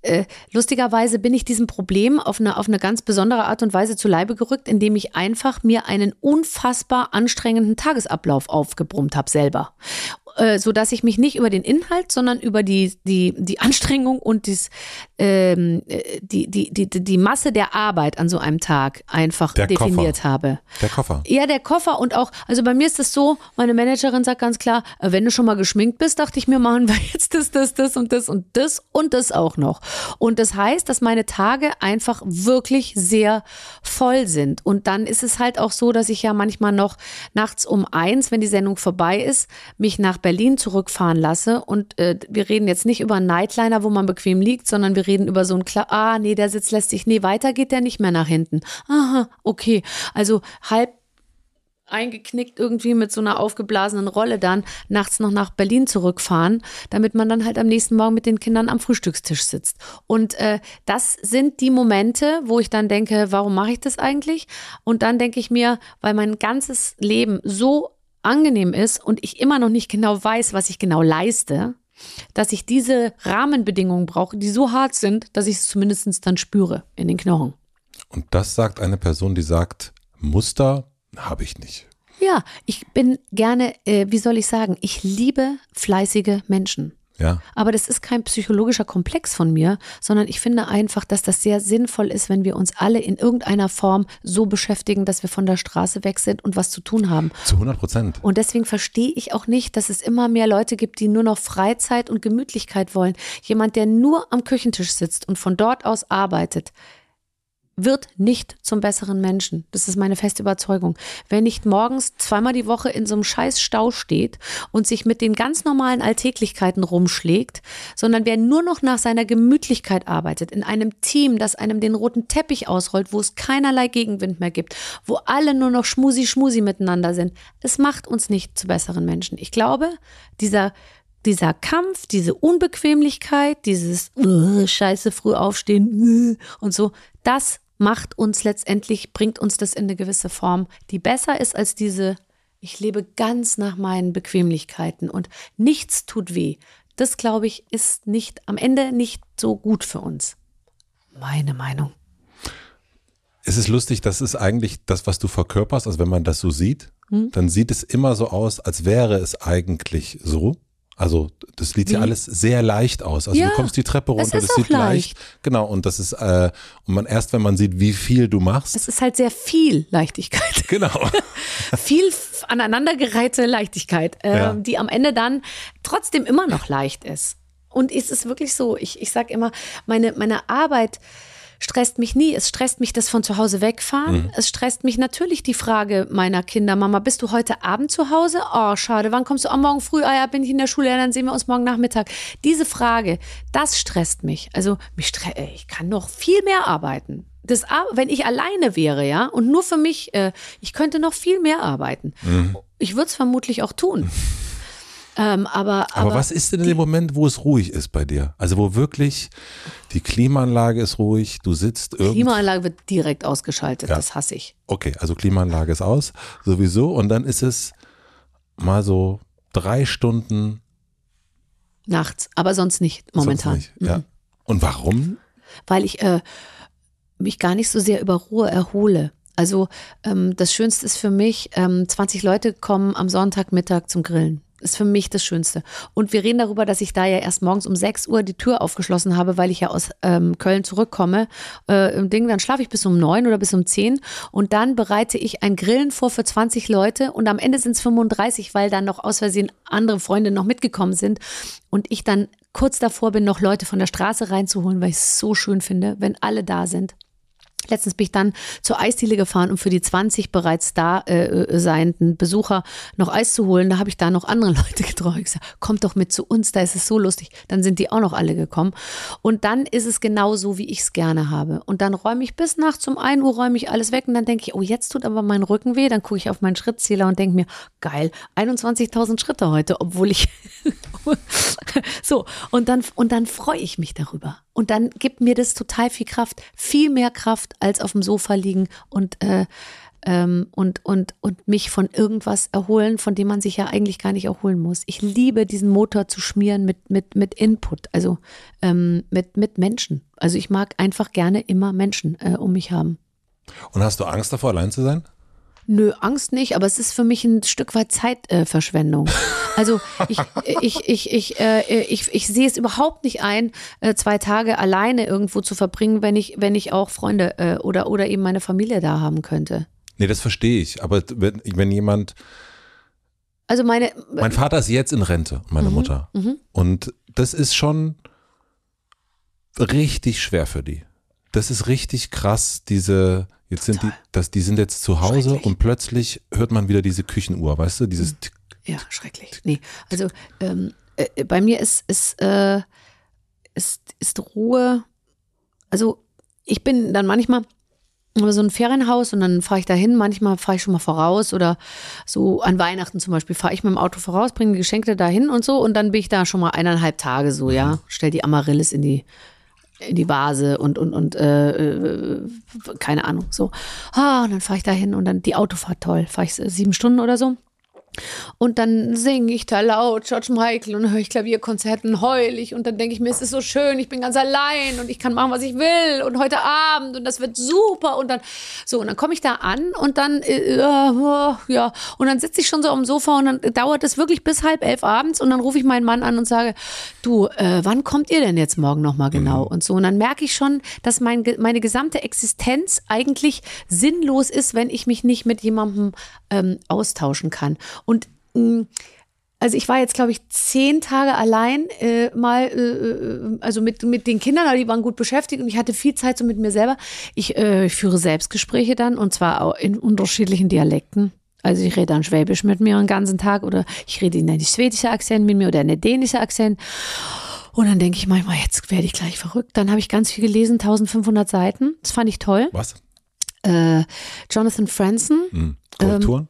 äh, lustigerweise bin ich diesem Problem auf eine, auf eine ganz besondere Art und Weise zu Leibe gerückt, indem ich einfach mir einen unfassbar anstrengenden Tagesablauf aufgebrummt habe selber. Äh, so dass ich mich nicht über den Inhalt, sondern über die, die, die Anstrengung und dies, ähm, äh, die, die, die, die Masse der Arbeit an so einem Tag einfach Der definiert Koffer. habe. Der Koffer. Ja, der Koffer und auch, also bei mir ist es so, meine Managerin sagt ganz klar, äh, wenn du schon mal geschminkt bist, dachte ich mir, machen wir jetzt das, das, das und das und das und das auch noch. Und das heißt, dass meine Tage einfach wirklich sehr voll sind. Und dann ist es halt auch so, dass ich ja manchmal noch nachts um eins, wenn die Sendung vorbei ist, mich nach Berlin zurückfahren lasse. Und äh, wir reden jetzt nicht über einen Nightliner, wo man bequem liegt, sondern wir reden über so einen, Kla ah, nee, der Sitz lässt sich, nee, weiter geht der nicht mehr nach hinten. Aha, okay. Also halb eingeknickt irgendwie mit so einer aufgeblasenen Rolle dann nachts noch nach Berlin zurückfahren, damit man dann halt am nächsten Morgen mit den Kindern am Frühstückstisch sitzt. Und äh, das sind die Momente, wo ich dann denke, warum mache ich das eigentlich? Und dann denke ich mir, weil mein ganzes Leben so angenehm ist und ich immer noch nicht genau weiß, was ich genau leiste, dass ich diese Rahmenbedingungen brauche, die so hart sind, dass ich es zumindest dann spüre in den Knochen. Und das sagt eine Person, die sagt, Muster habe ich nicht. Ja, ich bin gerne, äh, wie soll ich sagen, ich liebe fleißige Menschen. Ja. Aber das ist kein psychologischer Komplex von mir, sondern ich finde einfach, dass das sehr sinnvoll ist, wenn wir uns alle in irgendeiner Form so beschäftigen, dass wir von der Straße weg sind und was zu tun haben. Zu 100 Prozent. Und deswegen verstehe ich auch nicht, dass es immer mehr Leute gibt, die nur noch Freizeit und Gemütlichkeit wollen. Jemand, der nur am Küchentisch sitzt und von dort aus arbeitet, wird nicht zum besseren Menschen. Das ist meine feste Überzeugung. Wer nicht morgens zweimal die Woche in so einem scheiß Stau steht und sich mit den ganz normalen Alltäglichkeiten rumschlägt, sondern wer nur noch nach seiner Gemütlichkeit arbeitet, in einem Team, das einem den roten Teppich ausrollt, wo es keinerlei Gegenwind mehr gibt, wo alle nur noch schmusi schmusi miteinander sind, es macht uns nicht zu besseren Menschen. Ich glaube, dieser dieser Kampf, diese Unbequemlichkeit, dieses uh, Scheiße früh aufstehen uh, und so, das macht uns letztendlich, bringt uns das in eine gewisse Form, die besser ist als diese, ich lebe ganz nach meinen Bequemlichkeiten und nichts tut weh. Das, glaube ich, ist nicht am Ende nicht so gut für uns. Meine Meinung. Es ist lustig, das ist eigentlich das, was du verkörperst. Also wenn man das so sieht, hm? dann sieht es immer so aus, als wäre es eigentlich so. Also das sieht ja alles sehr leicht aus. Also Ja, du kommst die Treppe es runter, das sieht leicht. leicht. Genau, und das ist, äh, und man erst, wenn man sieht, wie viel du machst. Es ist halt sehr viel Leichtigkeit. Genau. viel aneinandergereihte Leichtigkeit, ähm, Ja. die am Ende dann trotzdem immer noch leicht ist. Und es ist wirklich so, ich, ich sage immer, meine, meine Arbeit stresst mich nie. Es stresst mich das von zu Hause wegfahren. Es stresst mich natürlich die Frage meiner Kinder, Mama, bist du heute Abend zu Hause? Oh, schade, wann kommst du? Oh, morgen früh, ah ja, bin ich in der Schule, ja, dann sehen wir uns morgen Nachmittag. Diese Frage, das stresst mich. Also mich stre ey, ich kann noch viel mehr arbeiten. Das, wenn ich alleine wäre, ja, und nur für mich, äh, ich könnte noch viel mehr arbeiten. Ich würde es vermutlich auch tun. Ähm, aber, Aber, aber, was ist denn in dem Moment, wo es ruhig ist bei dir? Also wo wirklich die Klimaanlage ist ruhig, du sitzt irgendwo. Klimaanlage wird direkt ausgeschaltet, Ja. das hasse ich. Okay, also Klimaanlage ist aus, sowieso. Und dann ist es mal so drei Stunden Nachts, aber sonst nicht momentan. Sonst nicht. Ja. Mhm. Und warum? Weil ich äh, mich gar nicht so sehr über Ruhe erhole. Also ähm, das Schönste ist für mich, ähm, 20 Leute kommen am Sonntagmittag zum Grillen. Ist für mich das Schönste. Und wir reden darüber, dass ich da ja erst morgens um 6 Uhr die Tür aufgeschlossen habe, weil ich ja aus ähm, Köln zurückkomme. Äh, Im Ding, dann schlafe ich bis um 9 oder bis um 10 und dann bereite ich ein Grillen vor für 20 Leute und am Ende sind es 35, weil dann noch aus Versehen andere Freunde noch mitgekommen sind und ich dann kurz davor bin, noch Leute von der Straße reinzuholen, weil ich es so schön finde, wenn alle da sind. Letztens bin ich dann zur Eisdiele gefahren, um für die 20 bereits da äh, äh, seienden Besucher noch Eis zu holen. Da habe ich da noch andere Leute getroffen. Ich gesagt, kommt doch mit zu uns, da ist es so lustig. Dann sind die auch noch alle gekommen. Und dann ist es genau so, wie ich es gerne habe. Und dann räume ich bis nachts um 1 Uhr räume ich alles weg und dann denke ich, oh, jetzt tut aber mein Rücken weh. Dann gucke ich auf meinen Schrittzähler und denke mir, geil, 21.000 Schritte heute, obwohl ich so und dann und dann freue ich mich darüber und dann gibt mir das total viel Kraft, viel mehr Kraft als auf dem Sofa liegen und äh, ähm, und und und mich von irgendwas erholen, von dem man sich ja eigentlich gar nicht erholen muss. Ich liebe diesen Motor zu schmieren mit mit mit Input, also ähm, mit mit Menschen. Also ich mag einfach gerne immer Menschen äh, um mich haben. Und hast du Angst davor, allein zu sein? Nö, Angst nicht, aber es ist für mich ein Stück weit Zeitverschwendung. Äh, also ich, ich, ich, ich, äh, ich, ich sehe es überhaupt nicht ein, äh, zwei Tage alleine irgendwo zu verbringen, wenn ich, wenn ich auch Freunde äh, oder, oder eben meine Familie da haben könnte. Nee, das verstehe ich. Aber wenn, wenn jemand, Also meine, mein Vater ist jetzt in Rente, meine Mutter. mhm. Und das ist schon richtig schwer für die. Das ist richtig krass, diese, jetzt sind die, das, die sind jetzt zu Hause und plötzlich hört man wieder diese Küchenuhr, weißt du, dieses Tick, Ja, schrecklich. Nee, also ähm, äh, bei mir ist, ist, äh, ist, ist Ruhe. Also ich bin dann manchmal so ein Ferienhaus und dann fahre ich dahin. Manchmal fahre ich schon mal voraus oder so an Weihnachten zum Beispiel fahre ich mit dem Auto voraus, bringe die Geschenke dahin und so und dann bin ich da schon mal eineinhalb Tage so, ja. Stell die Amaryllis in die in die Vase und und und äh, äh, keine Ahnung so. Ah, und dann fahre ich dahin und dann die Autofahrt toll, fahre ich sieben Stunden oder so. Und dann singe ich da laut George Michael und höre ich Klavierkonzerten, heul ich. Und dann denke ich mir, es ist so schön, ich bin ganz allein und ich kann machen, was ich will. Und heute Abend und das wird super. Und dann so und dann komme ich da an und dann äh, äh, ja und dann sitze ich schon so am Sofa und dann dauert es wirklich bis halb elf abends und dann rufe ich meinen Mann an und sage, du, äh, wann kommt ihr denn jetzt morgen nochmal genau? Und so. Und dann merke ich schon, dass mein, meine gesamte Existenz eigentlich sinnlos ist, wenn ich mich nicht mit jemandem ähm, austauschen kann. Und mh, also ich war jetzt, glaube ich, zehn Tage allein äh, mal, äh, äh, also mit, mit den Kindern, aber die waren gut beschäftigt und ich hatte viel Zeit so mit mir selber. Ich, äh, führe Selbstgespräche dann und zwar auch in unterschiedlichen Dialekten. Also ich rede dann Schwäbisch mit mir den ganzen Tag oder ich rede in einen schwedischen Akzent mit mir oder einen dänischen Akzent. Und dann denke ich manchmal, jetzt werde ich gleich verrückt. Dann habe ich ganz viel gelesen, 1500 Seiten. Das fand ich toll. was? Äh, Jonathan Franzen, Hm. Korrekturen? ähm,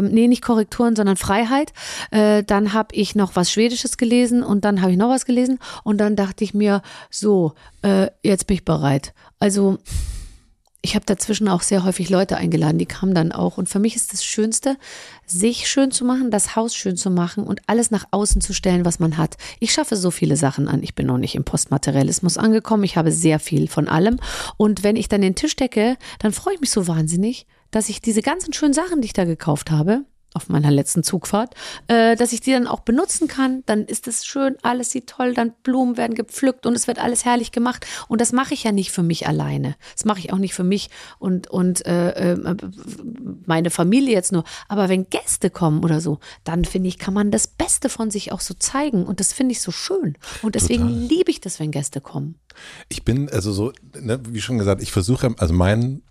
nee, nicht Korrekturen, sondern Freiheit. Äh, dann habe ich noch was Schwedisches gelesen und dann habe ich noch was gelesen und dann dachte ich mir, so, äh, jetzt bin ich bereit. Also ich habe dazwischen auch sehr häufig Leute eingeladen, die kamen dann auch. Und für mich ist das Schönste, sich schön zu machen, das Haus schön zu machen und alles nach außen zu stellen, was man hat. Ich schaffe so viele Sachen an. Ich bin noch nicht im Postmaterialismus angekommen. Ich habe sehr viel von allem. Und wenn ich dann den Tisch decke, dann freue ich mich so wahnsinnig, dass ich diese ganzen schönen Sachen, die ich da gekauft habe, auf meiner letzten Zugfahrt, äh, dass ich die dann auch benutzen kann. Dann ist es schön, alles sieht toll, dann Blumen werden gepflückt und es wird alles herrlich gemacht. Und das mache ich ja nicht für mich alleine. Das mache ich auch nicht für mich und, und äh, äh, meine Familie jetzt nur. Aber wenn Gäste kommen oder so, dann finde ich, kann man das Beste von sich auch so zeigen. Und das finde ich so schön. Und deswegen Total. liebe ich das, wenn Gäste kommen. Ich bin also so, ne, wie schon gesagt, ich versuche, also mein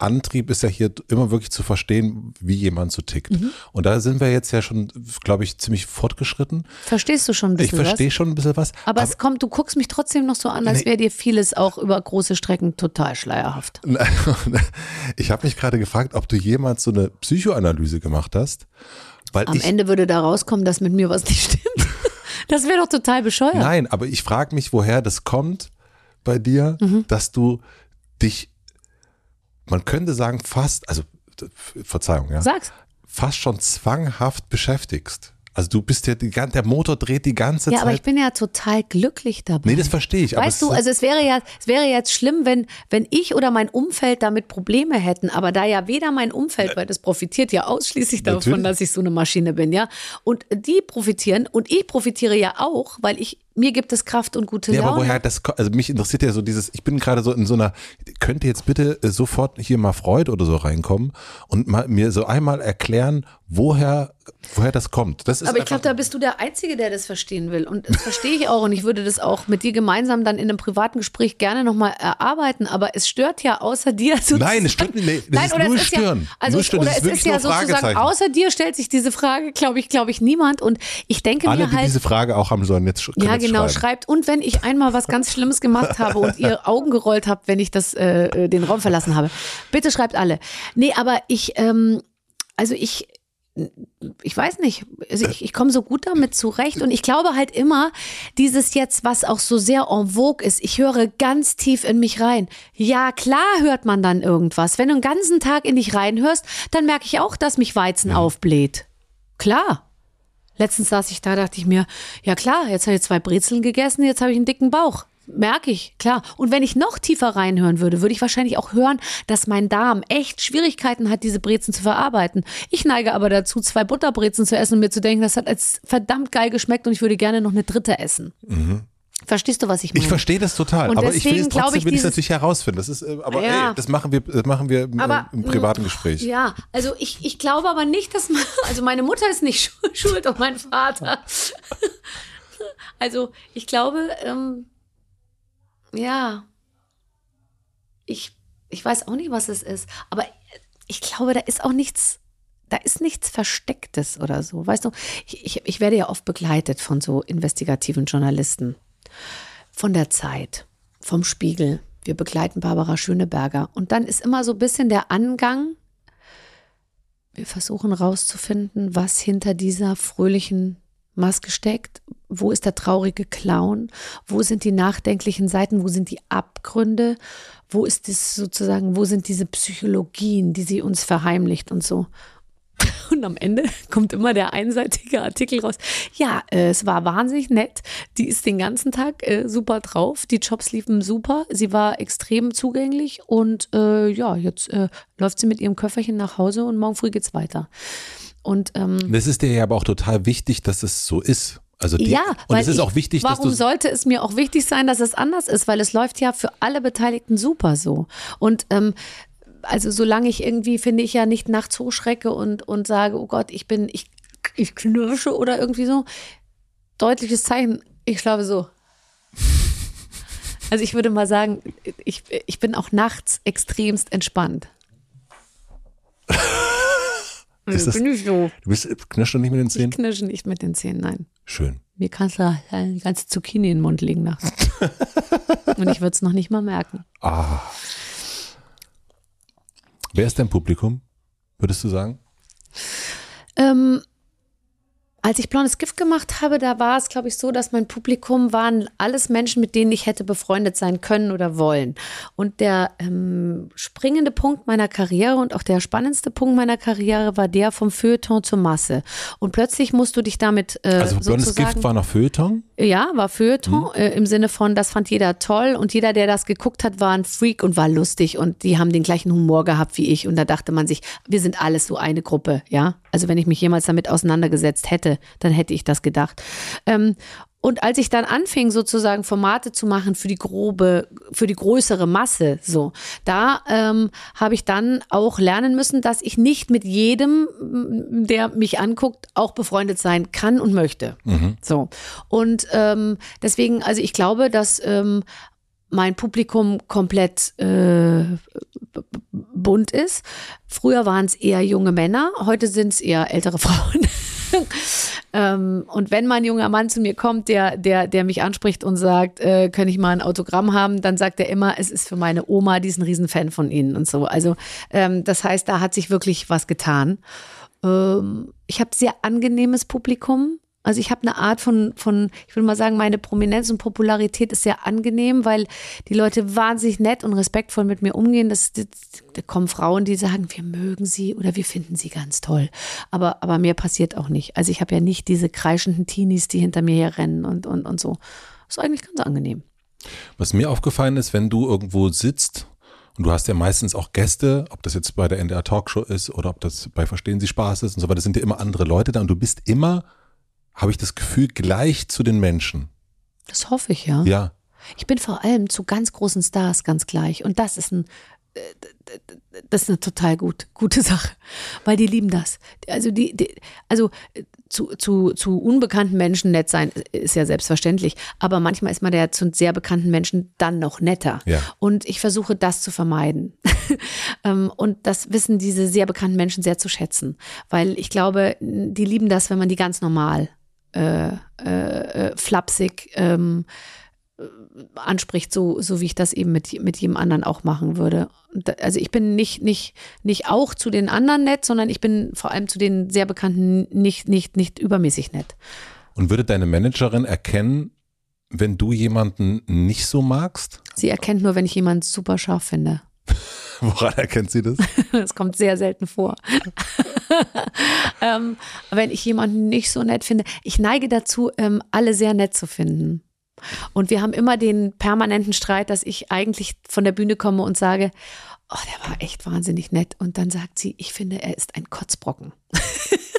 Antrieb ist ja hier immer wirklich zu verstehen, wie jemand so tickt. Mhm. Und da sind wir jetzt ja schon, glaube ich, ziemlich fortgeschritten. Verstehst du schon ein Ich bisschen was? verstehe schon ein bisschen was. Aber, es kommt, du guckst mich trotzdem noch so an, als Nee. wäre dir vieles auch über große Strecken total schleierhaft. Ich habe mich gerade gefragt, ob du jemals so eine Psychoanalyse gemacht hast. Weil Am ich, Ende würde da rauskommen, dass mit mir was nicht stimmt. Das wäre doch total bescheuert. Nein, aber ich frage mich, woher das kommt bei dir, Mhm. dass du dich, man könnte sagen, fast, also Verzeihung, ja, Sag's. fast schon zwanghaft beschäftigst. Also du bist ja, die, der Motor dreht die ganze Ja, Zeit. aber ich bin ja total glücklich dabei. nee, das verstehe ich. Weißt du, also es wäre ja, es wäre jetzt schlimm, wenn, wenn ich oder mein Umfeld damit Probleme hätten. Aber da ja weder mein Umfeld, weil das profitiert ja ausschließlich davon, Natürlich. dass ich so eine Maschine bin, ja. Und die profitieren und ich profitiere ja auch, weil ich, mir gibt es Kraft und gute Ja, Laune. aber woher das also mich interessiert ja so dieses, ich bin gerade so in so einer, könnte jetzt bitte äh, sofort hier mal Freud oder so reinkommen und mal, mir so einmal erklären, woher, woher das kommt. Das ist Aber ich glaube, da bist du der Einzige, der das verstehen will. Und das verstehe ich auch. Und ich würde das auch mit dir gemeinsam dann in einem privaten Gespräch gerne nochmal erarbeiten. Aber es stört ja außer dir sozusagen. Nein, es stört nicht. Nee, oder nur es ist ja, stören. also Nur es, stören. oder ist es ist ja sozusagen, außer dir stellt sich diese Frage, glaube ich, glaube ich, niemand. Und ich denke Alle, mir die halt. diese Frage auch haben sollen, jetzt können Ja, jetzt genau, schreiben. schreibt. Und wenn ich einmal was ganz Schlimmes gemacht habe und ihr Augen gerollt habt, wenn ich das, äh, den Raum verlassen habe, bitte schreibt alle. Nee, aber ich, ähm, also ich, ich weiß nicht, also ich, ich komme so gut damit zurecht und ich glaube halt immer, dieses jetzt, was auch so sehr en vogue ist, ich höre ganz tief in mich rein. Ja, klar hört man dann irgendwas. Wenn du den ganzen Tag in dich reinhörst, dann merke ich auch, dass mich Weizen aufbläht. Klar. Letztens saß ich da, dachte ich mir, ja klar, jetzt habe ich zwei Brezeln gegessen, jetzt habe ich einen dicken Bauch. Merke ich, klar. Und wenn ich noch tiefer reinhören würde, würde ich wahrscheinlich auch hören, dass mein Darm echt Schwierigkeiten hat, diese Brezen zu verarbeiten. Ich neige aber dazu, zwei Butterbrezen zu essen und mir zu denken, das hat als verdammt geil geschmeckt und ich würde gerne noch eine dritte essen. Verstehst du, was ich meine? Ich verstehe das total, Und aber ich will deswegen es trotzdem ich, will ich natürlich herausfinden. Das ist, äh, aber Ja. ey, das machen wir, das machen wir im, Aber, im privaten Gespräch. Ja, also ich, ich glaube aber nicht, dass man, also meine Mutter ist nicht schuld, schuld und mein Vater. Also ich glaube, ähm, ja, ich, ich weiß auch nicht, was es ist, aber ich glaube, da ist auch nichts, da ist nichts Verstecktes oder so. Weißt du, ich, ich, ich werde ja oft begleitet von so investigativen Journalisten, von der Zeit, vom Spiegel. Wir begleiten Barbara Schöneberger. Und dann ist immer so ein bisschen der Angang. Wir versuchen rauszufinden, was hinter dieser fröhlichen Maske steckt. Wo ist der traurige Clown? Wo sind die nachdenklichen Seiten? Wo sind die Abgründe? Wo ist das sozusagen, wo sind diese Psychologien, die sie uns verheimlicht und so? Und am Ende kommt immer der einseitige Artikel raus. Ja, äh, es war wahnsinnig nett. Die ist den ganzen Tag äh, super drauf. Die Jobs liefen super. Sie war extrem zugänglich und äh, ja, jetzt äh, läuft sie mit ihrem Köfferchen nach Hause und morgen früh geht's weiter. Und ähm, Das ist dir ja aber auch total wichtig, dass es so ist. Also die, ja, und es ist ich, auch wichtig, dass warum du sollte es mir auch wichtig sein, dass es anders ist, weil es läuft ja für alle Beteiligten super so. Und ähm, also solange ich irgendwie, finde ich ja nicht nachts hochschrecke und, und sage, oh Gott, ich bin, ich, ich knirsche oder irgendwie so, deutliches Zeichen, ich schlafe so. Also ich würde mal sagen, ich, ich bin auch nachts extremst entspannt. Ist das- bin ich so. du bist knirscht du nicht mit den Ich Zähnen. knirsche nicht mit den Zähnen, nein. Schön. Mir kannst du eine ganze Zucchini in den Mund legen nachts. Und ich würde es noch nicht mal merken. Ah. Wer ist dein Publikum? Würdest du sagen? Ähm, als ich blondes Gift gemacht habe, da war es, glaube ich, so, dass mein Publikum waren alles Menschen, mit denen ich hätte befreundet sein können oder wollen. Und der ähm, springende Punkt meiner Karriere und auch der spannendste Punkt meiner Karriere war der vom Feuilleton zur Masse. Und plötzlich musst du dich damit äh, Also blondes Gift war noch Feuilleton. Ja, war Feuilleton Mhm. äh, im Sinne von, das fand jeder toll und jeder, der das geguckt hat, war ein Freak und war lustig und die haben den gleichen Humor gehabt wie ich und da dachte man sich, wir sind alles so eine Gruppe, ja. Also wenn ich mich jemals damit auseinandergesetzt hätte, dann hätte ich das gedacht. Ähm, und als ich dann anfing, sozusagen Formate zu machen für die grobe, für die größere Masse, so, da ähm, habe ich dann auch lernen müssen, dass ich nicht mit jedem, m, der mich anguckt, auch befreundet sein kann und möchte. So. Und ähm, deswegen, also ich glaube, dass ähm, mein Publikum komplett äh, bunt ist. Früher waren es eher junge Männer, heute sind es eher ältere Frauen. ähm, und wenn mal ein junger Mann zu mir kommt, der, der, der mich anspricht und sagt, äh, kann ich mal ein Autogramm haben, dann sagt er immer, es ist für meine Oma, die ist ein Riesenfan von Ihnen und so. Also ähm, das heißt, da hat sich wirklich was getan. Ähm, ich habe sehr angenehmes Publikum. Also ich habe eine Art von, von, ich würde mal sagen, meine Prominenz und Popularität ist sehr angenehm, weil die Leute wahnsinnig nett und respektvoll mit mir umgehen. Das, das, da kommen Frauen, die sagen, wir mögen sie oder wir finden sie ganz toll. Aber, aber mir passiert auch nicht. Also ich habe ja nicht diese kreischenden Teenies, die hinter mir herrennen und, und, und so. Das ist eigentlich ganz angenehm. Was mir aufgefallen ist, wenn du irgendwo sitzt und du hast ja meistens auch Gäste, ob das jetzt bei der NDR Talkshow ist oder ob das bei Verstehen Sie Spaß ist und so weiter, sind ja immer andere Leute da und du bist immer habe ich das Gefühl, gleich zu den Menschen. Das hoffe ich, ja. Ja. Ich bin vor allem zu ganz großen Stars ganz gleich. Und das ist ein, äh, das ist eine total gut, gute Sache, weil die lieben das. Also die, die also äh, zu, zu, zu unbekannten Menschen nett sein ist ja selbstverständlich, aber manchmal ist man ja zu sehr bekannten Menschen dann noch netter. Ja. Und ich versuche das zu vermeiden. Ähm, und das wissen diese sehr bekannten Menschen sehr zu schätzen, weil ich glaube, die lieben das, wenn man die ganz normal äh, äh, äh, flapsig ähm, äh, anspricht, so, so wie ich das eben mit, mit jedem anderen auch machen würde. Also ich bin nicht, nicht, nicht auch zu den anderen nett, sondern ich bin vor allem zu den sehr bekannten nicht, nicht, nicht übermäßig nett. Und würde deine Managerin erkennen, wenn du jemanden nicht so magst? Sie erkennt nur, wenn ich jemanden super scharf finde. Woran erkennt sie das? Das kommt sehr selten vor. ähm, wenn ich jemanden nicht so nett finde, ich neige dazu, ähm, alle sehr nett zu finden. Und wir haben immer den permanenten Streit, dass ich eigentlich von der Bühne komme und sage, oh, der war echt wahnsinnig nett. Und dann sagt sie, ich finde, er ist ein Kotzbrocken.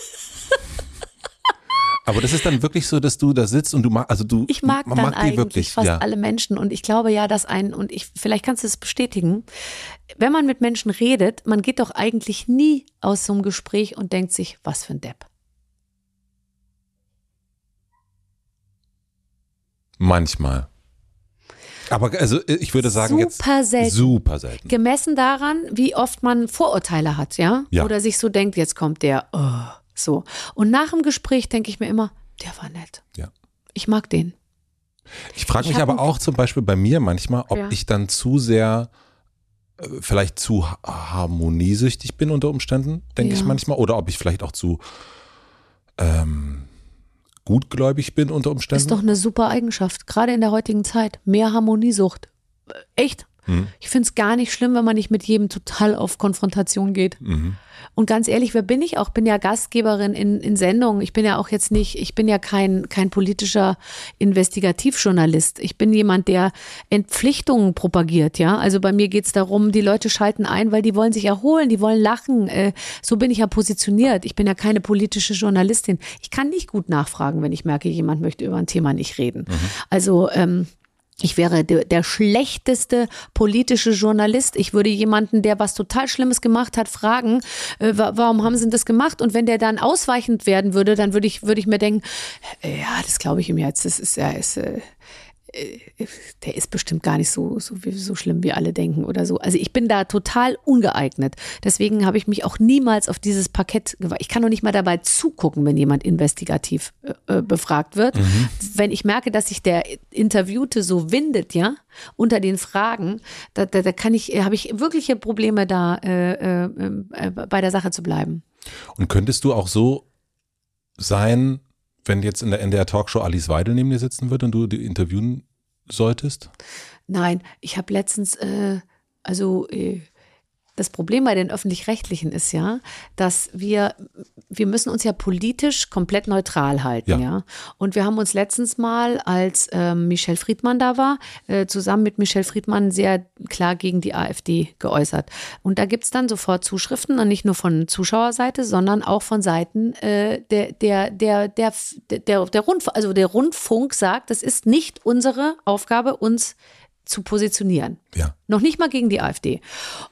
Aber das ist dann wirklich so, dass du da sitzt und du magst, also du ich mag dann mag eigentlich wirklich, fast ja. alle Menschen und ich glaube ja, dass ein und ich vielleicht kannst du es bestätigen, wenn man mit Menschen redet, man geht doch eigentlich nie aus so einem Gespräch und denkt sich, was für ein Depp. Manchmal. Aber also ich würde sagen Super jetzt selten. super selten. Gemessen daran, wie oft man Vorurteile hat, ja? Ja. Oder sich so denkt, jetzt kommt der, oh, so. Und nach dem Gespräch denke ich mir immer, der war nett. Ja. Ich mag den. Ich frage Ich mich aber auch zum Beispiel bei mir manchmal, ob Ja. ich dann zu sehr äh, vielleicht zu ha- harmoniesüchtig bin unter Umständen, denke ich Ja. manchmal, oder ob ich vielleicht auch zu ähm, gutgläubig bin unter Umständen. Ist doch eine super Eigenschaft, gerade in der heutigen Zeit. Mehr Harmoniesucht. Äh, Echt? Mhm. Ich finde es gar nicht schlimm, wenn man nicht mit jedem total auf Konfrontation geht. Mhm. Und ganz ehrlich, wer bin ich auch? Bin ja Gastgeberin in, in Sendungen. Ich bin ja auch jetzt nicht, ich bin ja kein, kein politischer Investigativjournalist. Ich bin jemand, der Entpflichtungen propagiert, ja. Also bei mir geht es darum, die Leute schalten ein, weil die wollen sich erholen, die wollen lachen. Äh, so bin ich ja positioniert. Ich bin ja keine politische Journalistin. Ich kann nicht gut nachfragen, wenn ich merke, jemand möchte über ein Thema nicht reden. Also ähm, ich wäre der, der schlechteste politische Journalist. Ich würde jemanden, der was total Schlimmes gemacht hat, fragen, äh, wa- warum haben sie das gemacht? Und wenn der dann ausweichend werden würde, dann würde ich, würde ich mir denken, äh, ja, das glaube ich ihm jetzt. Das ist ja, ist, äh, der ist bestimmt gar nicht so, so, so schlimm, wie alle denken oder so. Also ich bin da total ungeeignet. Deswegen habe ich mich auch niemals auf dieses Parkett gewagt. Ich kann noch nicht mal dabei zugucken, wenn jemand investigativ äh, äh, befragt wird. Wenn ich merke, dass sich der Interviewte so windet, ja, unter den Fragen, da, da, da kann ich, habe ich wirkliche Probleme da äh, äh, äh, bei der Sache zu bleiben. Und könntest du auch so sein, wenn jetzt in der NDR Talkshow Alice Weidel neben dir sitzen würde und du die interviewen solltest? Nein, ich habe letztens, äh, also äh, das Problem bei den öffentlich-rechtlichen ist ja, dass wir, wir müssen uns ja politisch komplett neutral halten, Ja. ja. Und wir haben uns letztens mal, als ähm, Michelle Friedmann da war, äh, zusammen mit Michelle Friedmann sehr klar gegen die AfD geäußert. Und da gibt's dann sofort Zuschriften, und nicht nur von Zuschauerseite, sondern auch von Seiten äh, der, der, der, der, der, der Rundfunk, also der Rundfunk sagt, das ist nicht unsere Aufgabe, uns zu positionieren. Ja. Noch nicht mal gegen die AfD.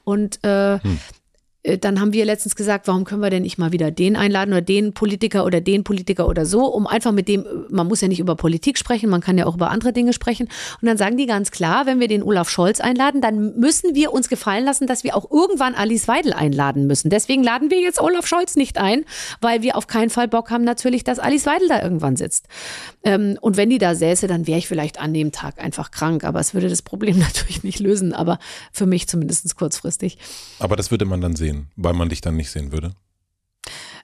Und äh, äh, dann haben wir letztens gesagt, warum können wir denn nicht mal wieder den einladen oder den Politiker oder den Politiker oder so, um einfach mit dem, man muss ja nicht über Politik sprechen, man kann ja auch über andere Dinge sprechen. Und dann sagen die ganz klar, wenn wir den Olaf Scholz einladen, dann müssen wir uns gefallen lassen, dass wir auch irgendwann Alice Weidel einladen müssen. Deswegen laden wir jetzt Olaf Scholz nicht ein, weil wir auf keinen Fall Bock haben natürlich, dass Alice Weidel da irgendwann sitzt. Ähm, und wenn die da säße, dann wäre ich vielleicht an dem Tag einfach krank, aber es würde das Problem natürlich nicht lösen, aber für mich zumindest kurzfristig. Aber das würde man dann sehen, weil man dich dann nicht sehen würde.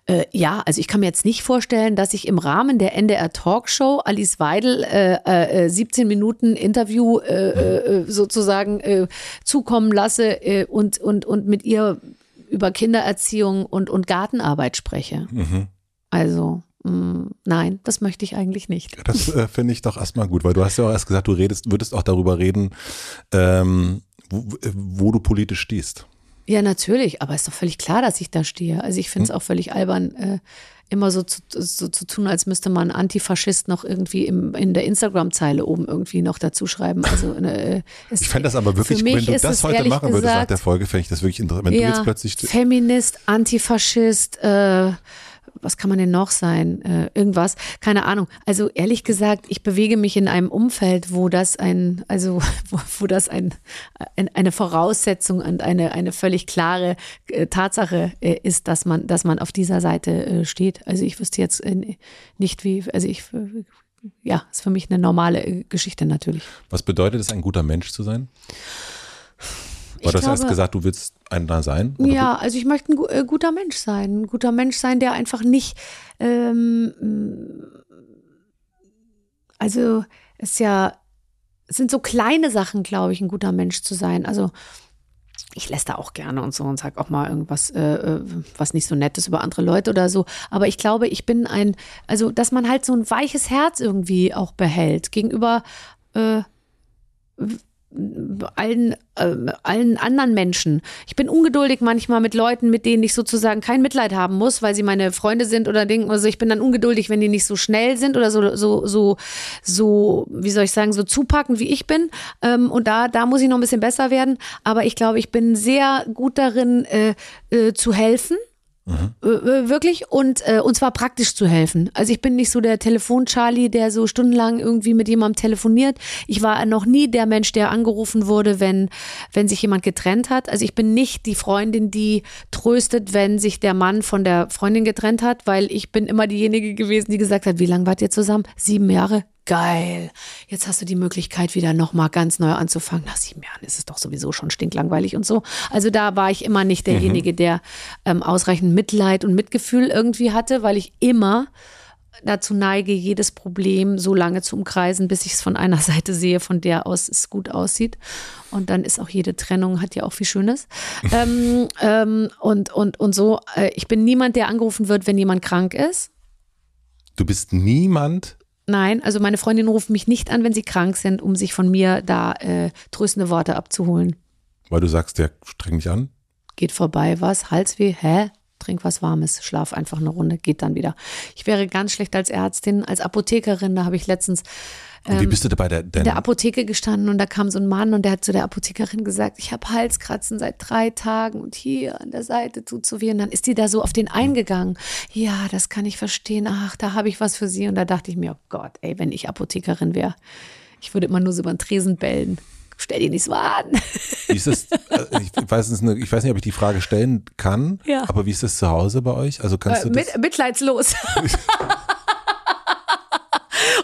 Äh, ja, also ich kann mir jetzt nicht vorstellen, dass ich im Rahmen der NDR Talkshow Alice Weidel äh, äh, 17 Minuten Interview äh, äh, sozusagen äh, zukommen lasse äh, und, und, und mit ihr über Kindererziehung und, und Gartenarbeit spreche. Mhm. Also, mh, nein, das möchte ich eigentlich nicht. Das äh, finde ich doch erstmal gut, weil du hast ja auch erst gesagt, du redest, würdest auch darüber reden, ähm, wo, wo du politisch stehst. Ja, natürlich, aber ist doch völlig klar, dass ich da stehe. Also ich finde es auch völlig albern, äh, immer so zu, so zu tun, als müsste man Antifaschist noch irgendwie im, in der Instagram-Zeile oben irgendwie noch dazu schreiben. Also, äh, es, Ich fände das aber wirklich, wenn du das heute machen würdest nach gesagt- der Folge, fände ich das wirklich interessant. Wenn du jetzt plötzlich Feminist, Antifaschist, äh, was kann man denn noch sein? Äh, irgendwas, keine Ahnung. Also ehrlich gesagt, ich bewege mich in einem Umfeld, wo das ein, also wo, wo das ein, ein eine Voraussetzung und eine eine völlig klare äh, Tatsache äh, ist, dass man dass man auf dieser Seite äh, steht. Also ich wüsste jetzt äh, nicht wie, also ich äh, ja, ist für mich eine normale Geschichte natürlich. Was bedeutet es, ein guter Mensch zu sein? Weil Ich du hast erst gesagt, du willst einer sein. Ja, also ich möchte ein äh, guter Mensch sein. Ein guter Mensch sein, der einfach nicht, ähm, also es ist ja, es sind so kleine Sachen, glaube ich, ein guter Mensch zu sein. Also ich lässt da auch gerne und so und sag auch mal irgendwas, äh, äh, was nicht so nett ist über andere Leute oder so. Aber ich glaube, ich bin ein, also dass man halt so ein weiches Herz irgendwie auch behält gegenüber äh, allen, äh, allen anderen Menschen. Ich bin ungeduldig manchmal mit Leuten, mit denen ich sozusagen kein Mitleid haben muss, weil sie meine Freunde sind oder Dinge. Also ich bin dann ungeduldig, wenn die nicht so schnell sind oder so, so, so, so, wie soll ich sagen, so zupackend wie ich bin. Ähm, und da, da muss ich noch ein bisschen besser werden. Aber ich glaube, ich bin sehr gut darin, äh, äh, zu helfen. Äh, wirklich und äh, und zwar praktisch zu helfen. Also ich bin nicht so der Telefon-Charlie, der so stundenlang irgendwie mit jemandem telefoniert. Ich war noch nie der Mensch, der angerufen wurde, wenn wenn sich jemand getrennt hat. Also ich bin nicht die Freundin, die tröstet, wenn sich der Mann von der Freundin getrennt hat, weil ich bin immer diejenige gewesen, die gesagt hat, wie lange wart ihr zusammen? Sieben Jahre. Geil. Jetzt hast du die Möglichkeit, wieder nochmal ganz neu anzufangen. Nach sieben Jahren ist es doch sowieso schon stinklangweilig und so. Also da war ich immer nicht derjenige, der ähm, ausreichend Mitleid und Mitgefühl irgendwie hatte, weil ich immer dazu neige, jedes Problem so lange zu umkreisen, bis ich es von einer Seite sehe, von der aus es gut aussieht. Und dann ist auch jede Trennung, hat ja auch viel Schönes. ähm, ähm, und, und, und so, äh, ich bin niemand, der angerufen wird, wenn jemand krank ist. Du bist niemand, Nein, also meine Freundinnen rufen mich nicht an, wenn sie krank sind, um sich von mir da äh, tröstende Worte abzuholen. weil du sagst, der streng dich an. Geht vorbei, was? Halsweh? Hä? Trink was Warmes, schlaf einfach eine Runde, geht dann wieder. Ich wäre ganz schlecht als Ärztin, als Apothekerin, da habe ich letztens Und wie bist du dabei? Der, der, in der Apotheke gestanden und da kam so ein Mann und der hat zu der Apothekerin gesagt, ich habe Halskratzen seit drei Tagen und hier an der Seite tut so weh. Und dann ist die da so auf den eingegangen. Ja, das kann ich verstehen. Ach, da habe ich was für sie. Und da dachte ich mir, oh Gott, ey, wenn ich Apothekerin wäre, ich würde immer nur so über den Tresen bellen. Stell dir nicht so an. wie ist das, äh, ich, weiß, eine- ich weiß nicht, ob ich die Frage stellen kann, Ja. aber wie ist das zu Hause bei euch? Also kannst du Äh, das? mit, mitleidslos.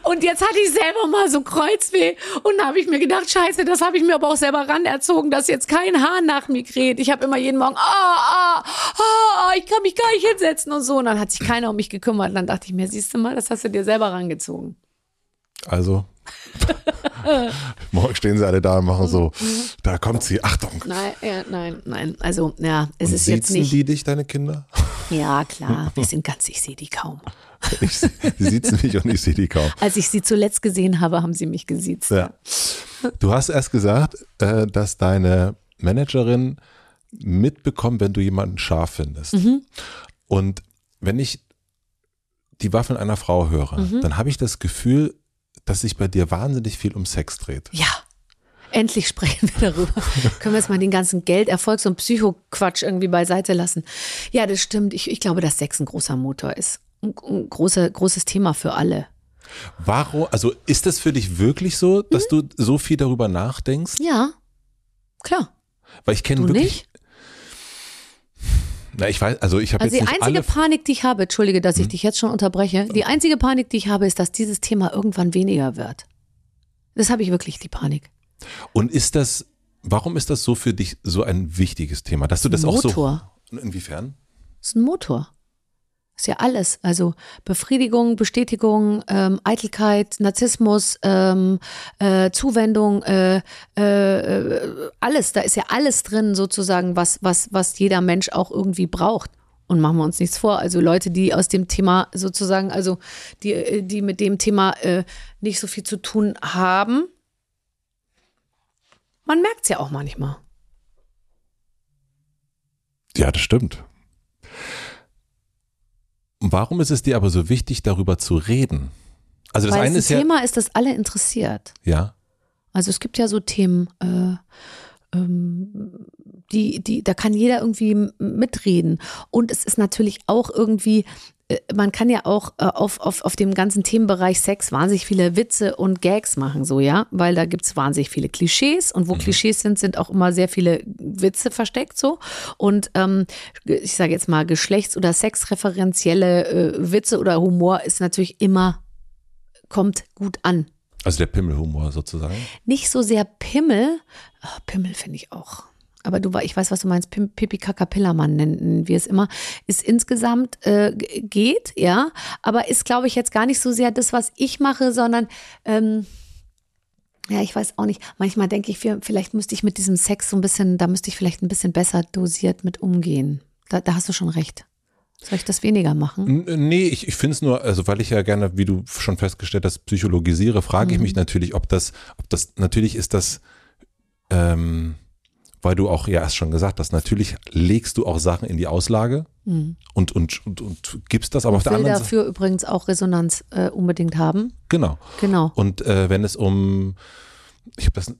Und jetzt hatte ich selber mal so Kreuzweh und da habe ich mir gedacht, scheiße, das habe ich mir aber auch selber ranerzogen, dass jetzt kein Haar nach mir kräht. Ich habe immer jeden Morgen, ah, ah, ah, ich kann mich gar nicht hinsetzen und so. Und dann hat sich keiner um mich gekümmert. Und dann dachte ich mir, siehst du mal, das hast du dir selber rangezogen. Also, morgen stehen sie alle da und machen so, da kommt sie, Achtung. Nein, ja, nein, nein. Also, ja, es ist jetzt nicht. die dich, deine Kinder? Ja, klar, wir sind ganz, ich sehe die kaum. Ich, sie siezen mich und ich sehe die kaum. Als ich sie zuletzt gesehen habe, haben sie mich gesiezt. Ja. Du hast erst gesagt, äh, dass deine Managerin mitbekommt, wenn du jemanden scharf findest. Mhm. Und wenn ich die Waffen einer Frau höre, Mhm. dann habe ich das Gefühl, dass sich bei dir wahnsinnig viel um Sex dreht. Ja. Endlich sprechen wir darüber. Können wir jetzt mal den ganzen Geld, Erfolgs- und Psychoquatsch irgendwie beiseite lassen? Ja, das stimmt. Ich, ich glaube, dass Sex ein großer Motor ist. Ein, ein großer, großes Thema für alle. Warum, also ist das für dich wirklich so, dass Mhm. du so viel darüber nachdenkst? Ja, klar. Weil ich kenne Du wirklich. nicht? Na, ich weiß, also ich habe Also jetzt die einzige? Panik, die ich habe, entschuldige, dass ich dich jetzt schon unterbreche, die einzige Panik, die ich habe, ist, dass dieses Thema irgendwann weniger wird. Das habe ich wirklich, die Panik. Und ist das, warum ist das so für dich so ein wichtiges Thema, dass du das auch Motor. so. Inwiefern? Das ist ein Motor. Ist ja alles. Also Befriedigung, Bestätigung, ähm, Eitelkeit, Narzissmus, ähm, äh, Zuwendung, äh, äh, alles. Da ist ja alles drin, sozusagen, was, was, was jeder Mensch auch irgendwie braucht. Und machen wir uns nichts vor. Also Leute, die aus dem Thema sozusagen, also die, die mit dem Thema äh, nicht so viel zu tun haben, man merkt es ja auch manchmal. Ja, das stimmt. Warum ist es dir aber so wichtig, darüber zu reden? Also das Weil eine es ist ein ja, Thema ist, das alle interessiert. ja, Also es gibt ja so Themen, äh, ähm, die, die, da kann jeder irgendwie mitreden. Und es ist natürlich auch irgendwie, man kann ja auch äh, auf, auf, auf dem ganzen Themenbereich Sex wahnsinnig viele Witze und Gags machen, so, ja, weil da gibt's wahnsinnig viele Klischees und wo Klischees sind, sind auch immer sehr viele Witze versteckt, so. Und ähm, ich sage jetzt mal, geschlechts- oder sexreferenzielle äh, Witze oder Humor ist natürlich immer, kommt gut an. also der Pimmelhumor sozusagen. Nicht so sehr Pimmel. Oh, Pimmel finde ich auch. Aber du, ich weiß, was du meinst. Pipi Kaka Pillermann nennen wir es immer. Ist insgesamt äh, geht, ja. Aber ist, glaube ich, jetzt gar nicht so sehr das, was ich mache, sondern ähm, ja, ich weiß auch nicht. Manchmal denke ich, vielleicht müsste ich mit diesem Sex so ein bisschen, da müsste ich vielleicht ein bisschen besser dosiert mit umgehen. Da, da hast du schon recht. Soll ich das weniger machen? N- Nee, ich, ich finde es nur, also weil ich ja gerne, wie du schon festgestellt hast, psychologisiere, frage ich Mhm. mich natürlich, ob das, ob das, natürlich ist das, ähm, weil du auch ja erst schon gesagt hast, natürlich legst du auch Sachen in die Auslage und, und, und, und gibst das, aber auf der anderen Seite, dafür übrigens auch Resonanz äh, unbedingt haben. genau. Genau. Und äh, wenn es um, ich habe das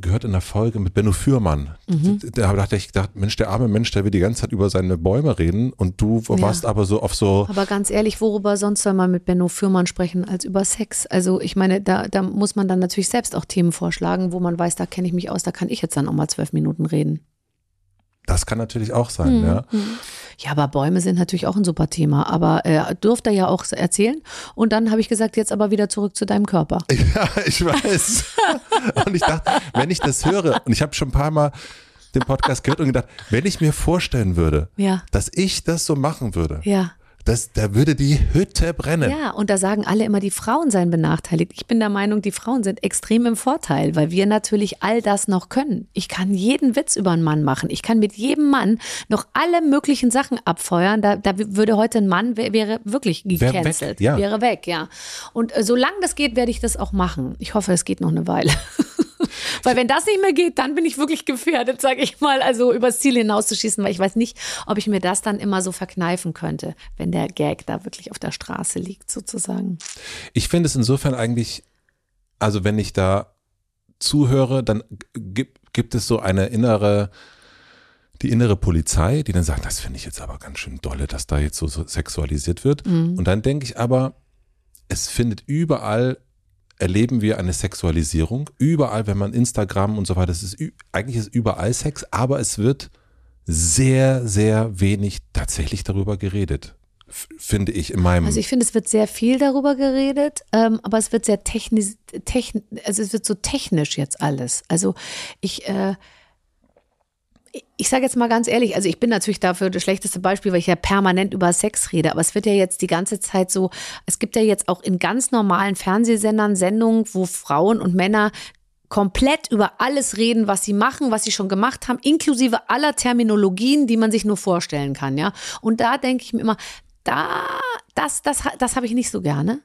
gehört in der Folge mit Benno Fürmann, Mhm. da dachte ich, gedacht, Mensch, der arme Mensch, der will die ganze Zeit über seine Bäume reden und du warst aber so auf so, Aber ganz ehrlich, worüber sonst soll man mit Benno Fürmann sprechen als über Sex? Also ich meine, da, da muss man dann natürlich selbst auch Themen vorschlagen, wo man weiß, da kenne ich mich aus, da kann ich jetzt dann auch mal zwölf Minuten reden. das kann natürlich auch Mhm. sein, ja. Ja, aber Bäume sind natürlich auch ein super Thema, aber äh, durfte er ja auch erzählen. Und dann habe ich gesagt, jetzt aber wieder zurück zu deinem Körper. Ja, ich weiß. und ich dachte, wenn ich das höre, und ich habe schon ein paar Mal den Podcast gehört und gedacht, wenn ich mir vorstellen würde, Ja. dass ich das so machen würde, Ja. Das, da würde die Hütte brennen. Ja, und da sagen alle immer, die Frauen seien benachteiligt. Ich bin der Meinung, die Frauen sind extrem im Vorteil, weil wir natürlich all das noch können. Ich kann jeden Witz über einen Mann machen. Ich kann mit jedem Mann noch alle möglichen Sachen abfeuern. Da, da würde heute ein Mann, wär, wäre wirklich Wär weg, gecancelt. ja. Wäre weg, ja. Und äh, solange das geht, werde ich das auch machen. Ich hoffe, es geht noch eine Weile. Weil wenn das nicht mehr geht, dann bin ich wirklich gefährdet, sage ich mal, also übers Ziel hinauszuschießen, weil ich weiß nicht, ob ich mir das dann immer so verkneifen könnte, wenn der Gag da wirklich auf der Straße liegt, sozusagen. Ich finde es insofern eigentlich, also wenn ich da zuhöre, dann gibt, gibt es so eine innere, die innere Polizei, die dann sagt, das finde ich jetzt aber ganz schön dolle, dass da jetzt so, so sexualisiert wird. Und dann denke ich aber, es findet überall, erleben wir eine Sexualisierung. Überall, wenn man Instagram und so weiter, es ist, eigentlich ist überall Sex, aber es wird sehr, sehr wenig tatsächlich darüber geredet. Finde ich in meinem. Also ich finde, es wird sehr viel darüber geredet, ähm, aber es wird sehr technisch, techn, also es wird so technisch jetzt alles. Also ich, äh, ich- sage jetzt mal ganz ehrlich, also ich bin natürlich dafür das schlechteste Beispiel, weil ich ja permanent über Sex rede, aber es wird ja jetzt die ganze Zeit so, es gibt ja jetzt auch in ganz normalen Fernsehsendern Sendungen, wo Frauen und Männer komplett über alles reden, was sie machen, was sie schon gemacht haben, inklusive aller Terminologien, die man sich nur vorstellen kann, ja. Und da denke ich mir immer, da, das, das, das habe ich nicht so gerne.